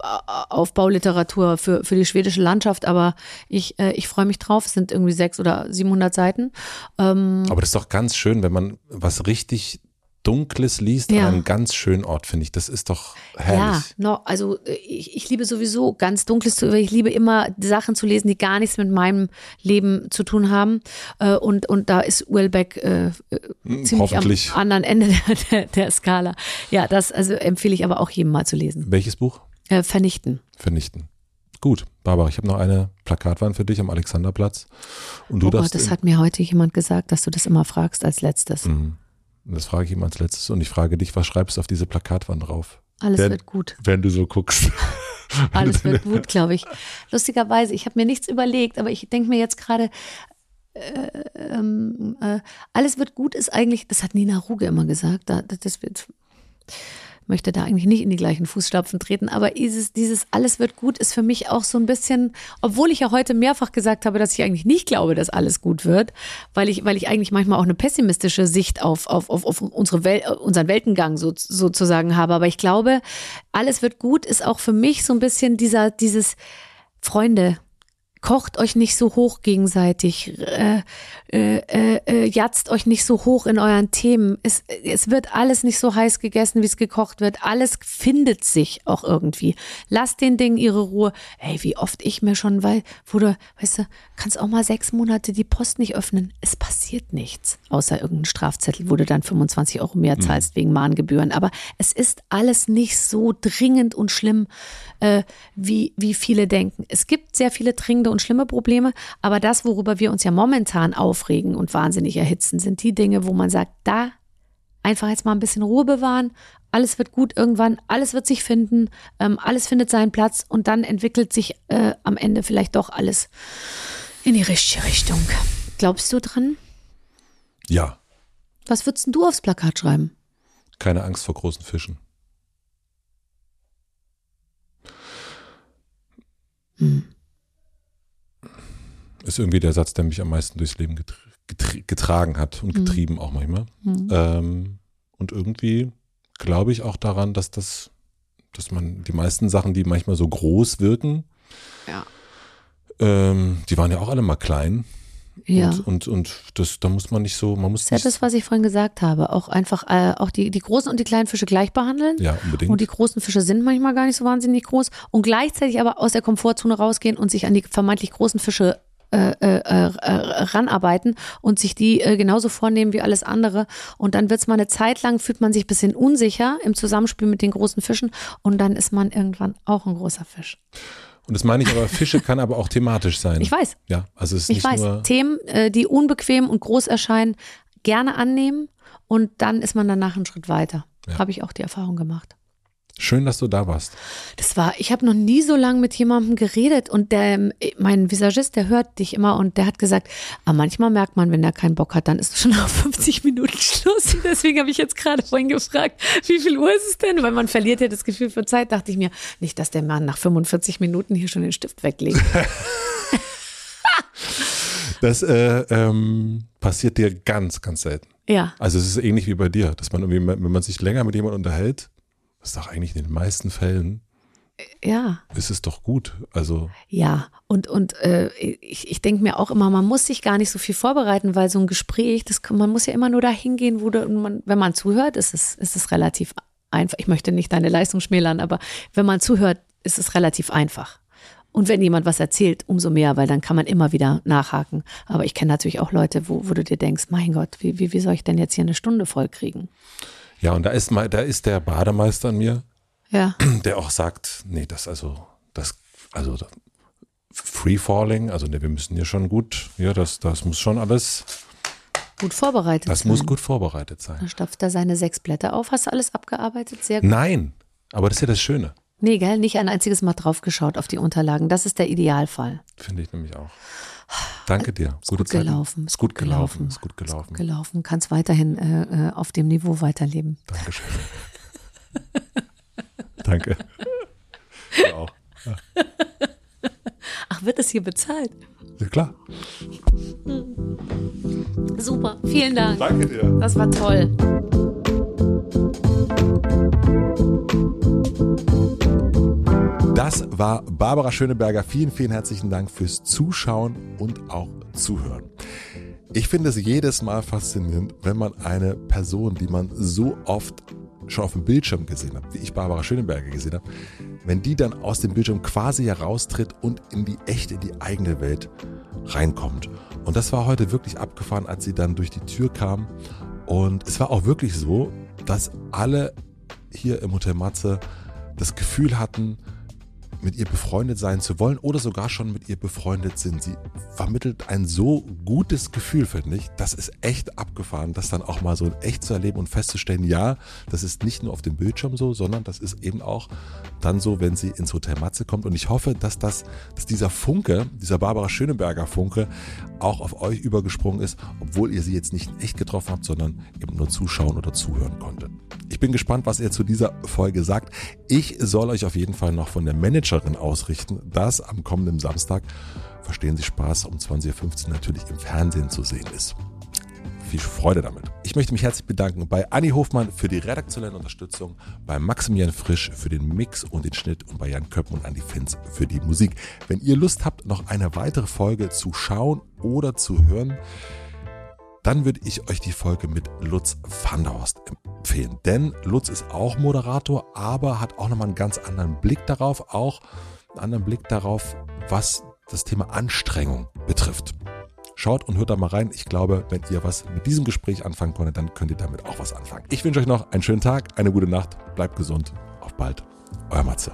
Aufbauliteratur für, für die schwedische Landschaft, aber ich, äh, ich freue mich drauf. Es sind irgendwie sechs oder 700 Seiten. Ähm, Aber das ist doch ganz schön, wenn man was richtig Dunkles liest Ja. an einem ganz schönen Ort, finde ich. Das ist doch ja, herrlich. no, also äh, ich, ich liebe sowieso ganz Dunkles zu, ich liebe immer Sachen zu lesen, die gar nichts mit meinem Leben zu tun haben. Äh, und, und da ist Wellbeck äh, äh, ziemlich Hm, Hoffentlich. am anderen Ende der, der, der Skala. Ja, das also empfehle ich aber auch jedem mal zu lesen. Welches Buch? Äh, vernichten. Vernichten. Gut, Barbara, ich habe noch eine Plakatwand für dich am Alexanderplatz. Und du oh Gott, das hat mir heute jemand gesagt, dass du das immer fragst als letztes. Mhm. Das frage ich ihm als letztes und ich frage dich, was schreibst du auf diese Plakatwand drauf? Alles Wer- wird gut. Wenn du so guckst. Alles wird gut, glaube ich. Lustigerweise, ich habe mir nichts überlegt, aber ich denke mir jetzt gerade, äh, ähm, äh, alles wird gut ist eigentlich, das hat Nina Ruge immer gesagt, da, das wird, möchte da eigentlich nicht in die gleichen Fußstapfen treten, aber dieses, dieses alles wird gut ist für mich auch so ein bisschen, obwohl ich ja heute mehrfach gesagt habe, dass ich eigentlich nicht glaube, dass alles gut wird, weil ich, weil ich eigentlich manchmal auch eine pessimistische Sicht auf, auf, auf, auf unsere Welt, unseren Weltengang so, sozusagen habe. Aber ich glaube, alles wird gut ist auch für mich so ein bisschen dieser, dieses Freunde, kocht euch nicht so hoch gegenseitig, äh, äh, äh, äh, jatzt euch nicht so hoch in euren Themen. Es, es wird alles nicht so heiß gegessen, wie es gekocht wird. Alles findet sich auch irgendwie. Lasst den Dingen ihre Ruhe. Ey, wie oft ich mir schon, weil, wurde, weißt du, kannst auch mal sechs Monate die Post nicht öffnen. Es passiert nichts, außer irgendein Strafzettel, wo du dann 25 Euro mehr zahlst wegen Mahngebühren. Aber es ist alles nicht so dringend und schlimm, äh, wie, wie viele denken. Es gibt sehr viele dringende und schlimme Probleme, aber das, worüber wir uns ja momentan aufregen und wahnsinnig erhitzen, sind die Dinge, wo man sagt, da einfach jetzt mal ein bisschen Ruhe bewahren, alles wird gut irgendwann, alles wird sich finden, ähm, alles findet seinen Platz und dann entwickelt sich äh, am Ende vielleicht doch alles in die richtige Richtung. Glaubst du dran? Ja, Was würdest du aufs Plakat schreiben? keine Angst vor großen Fischen. Hm. Ist irgendwie der Satz, der mich am meisten durchs Leben getr getr getragen hat und Mhm. getrieben auch manchmal. Hm. Ähm, und irgendwie glaube ich auch daran, dass das, dass man die meisten Sachen, die manchmal so groß wirken, Ja. ähm, die waren ja auch alle mal klein. Ja. Und, und, und das, da muss man nicht so, man muss Das ist ja das, was ich vorhin gesagt habe. Auch einfach, äh, auch die, die großen und die kleinen Fische gleich behandeln. ja, unbedingt. Und die großen Fische sind manchmal gar nicht so wahnsinnig groß. Und gleichzeitig aber aus der Komfortzone rausgehen und sich an die vermeintlich großen Fische äh, äh, äh, ranarbeiten und sich die äh, genauso vornehmen wie alles andere. Und dann wird es mal eine Zeit lang, fühlt man sich ein bisschen unsicher im Zusammenspiel mit den großen Fischen. Und dann ist man irgendwann auch ein großer Fisch. und das meine ich aber, Fische kann aber auch thematisch sein. Ich weiß. Ja, also es ist Ich nicht weiß, nur. Themen, äh, die unbequem und groß erscheinen, gerne annehmen und dann ist man danach einen Schritt weiter. Ja. Habe ich auch die Erfahrung gemacht. Schön, dass du da warst. Das war, ich habe noch nie so lange mit jemandem geredet und der, mein Visagist, der hört dich immer und der hat gesagt, ah, manchmal merkt man, wenn er keinen Bock hat, dann ist schon nach 50 Minuten Schluss. Deswegen habe ich jetzt gerade vorhin gefragt, wie viel Uhr ist es denn? Weil man verliert ja das Gefühl für Zeit, dachte ich mir, nicht, dass der Mann nach 45 Minuten hier schon den Stift weglegt. Das äh, ähm, passiert dir ganz, ganz selten. Ja, Also es ist ähnlich wie bei dir, dass man irgendwie, wenn man sich länger mit jemandem unterhält, ist doch eigentlich in den meisten Fällen, ja. ist es doch gut. Also Ja, und, und äh, ich, ich denke mir auch immer, man muss sich gar nicht so viel vorbereiten, weil so ein Gespräch, das, man muss ja immer nur dahin gehen, wo du, man, wenn man zuhört, ist es, ist es relativ einfach. Ich möchte nicht deine Leistung schmälern, aber wenn man zuhört, ist es relativ einfach. Und wenn jemand was erzählt, umso mehr, weil dann kann man immer wieder nachhaken. Aber ich kenne natürlich auch Leute, wo, wo du dir denkst, mein Gott, wie, wie, wie soll ich denn jetzt hier eine Stunde voll kriegen? Ja, und da ist mal, da ist der Bademeister an mir, Ja, der auch sagt, nee, das also, das, also Free Falling, also ne, wir müssen hier schon gut, ja, das, das muss schon alles, gut vorbereitet das sein. muss gut vorbereitet sein. Dann stopft er seine sechs Blätter auf. Hast du alles abgearbeitet? Sehr gut. Nein, aber das ist ja das Schöne, Nee, gell, nicht ein einziges Mal draufgeschaut auf die Unterlagen. Das ist der Idealfall. finde ich nämlich auch. Danke dir. Ist Gute gut Zeiten. gelaufen. Ist gut gelaufen. Ist gut gelaufen. Gelaufen. Kannst weiterhin äh, äh, auf dem Niveau weiterleben. Dankeschön. Danke. Ja, auch. Ach, wird es hier bezahlt? Ja, klar. Super. Vielen Dank. Danke dir. Das war toll. Das war Barbara Schöneberger. Vielen, vielen herzlichen Dank fürs Zuschauen und auch Zuhören. Ich finde es jedes Mal faszinierend, wenn man eine Person, die man so oft schon auf dem Bildschirm gesehen hat, wie ich Barbara Schöneberger gesehen habe, wenn die dann aus dem Bildschirm quasi heraustritt und in die echte, in die eigene Welt reinkommt. Und das war heute wirklich abgefahren, als sie dann durch die Tür kam. Und es war auch wirklich so, dass alle hier im Hotel Matze das Gefühl hatten, mit ihr befreundet sein zu wollen oder sogar schon mit ihr befreundet sind. Sie vermittelt ein so gutes Gefühl, finde ich. Das ist echt abgefahren, das dann auch mal so in echt zu erleben und festzustellen, ja, das ist nicht nur auf dem Bildschirm so, sondern das ist eben auch dann so, wenn sie ins Hotel Matze kommt. Und ich hoffe, dass das, dass dieser Funke, dieser Barbara Schöneberger Funke, auch auf euch übergesprungen ist, obwohl ihr sie jetzt nicht in echt getroffen habt, sondern eben nur zuschauen oder zuhören konntet. Ich bin gespannt, was ihr zu dieser Folge sagt. Ich soll euch auf jeden Fall noch von der Managerin ausrichten, dass am kommenden Samstag, verstehen Sie Spaß, um 20.15 Uhr natürlich im Fernsehen zu sehen ist. Viel Freude damit. Ich möchte mich herzlich bedanken bei Anni Hofmann für die redaktionelle Unterstützung, bei Maximilian Frisch für den Mix und den Schnitt und bei Jan Köppen und Andi Finz für die Musik. Wenn ihr Lust habt, noch eine weitere Folge zu schauen oder zu hören, dann würde ich euch die Folge mit Lutz van der Horst empfehlen. Denn Lutz ist auch Moderator, aber hat auch nochmal einen ganz anderen Blick darauf, auch einen anderen Blick darauf, was das Thema Anstrengung betrifft. Schaut und hört da mal rein. Ich glaube, wenn ihr was mit diesem Gespräch anfangen konntet, dann könnt ihr damit auch was anfangen. Ich wünsche euch noch einen schönen Tag, eine gute Nacht, bleibt gesund, auf bald. Euer Matze.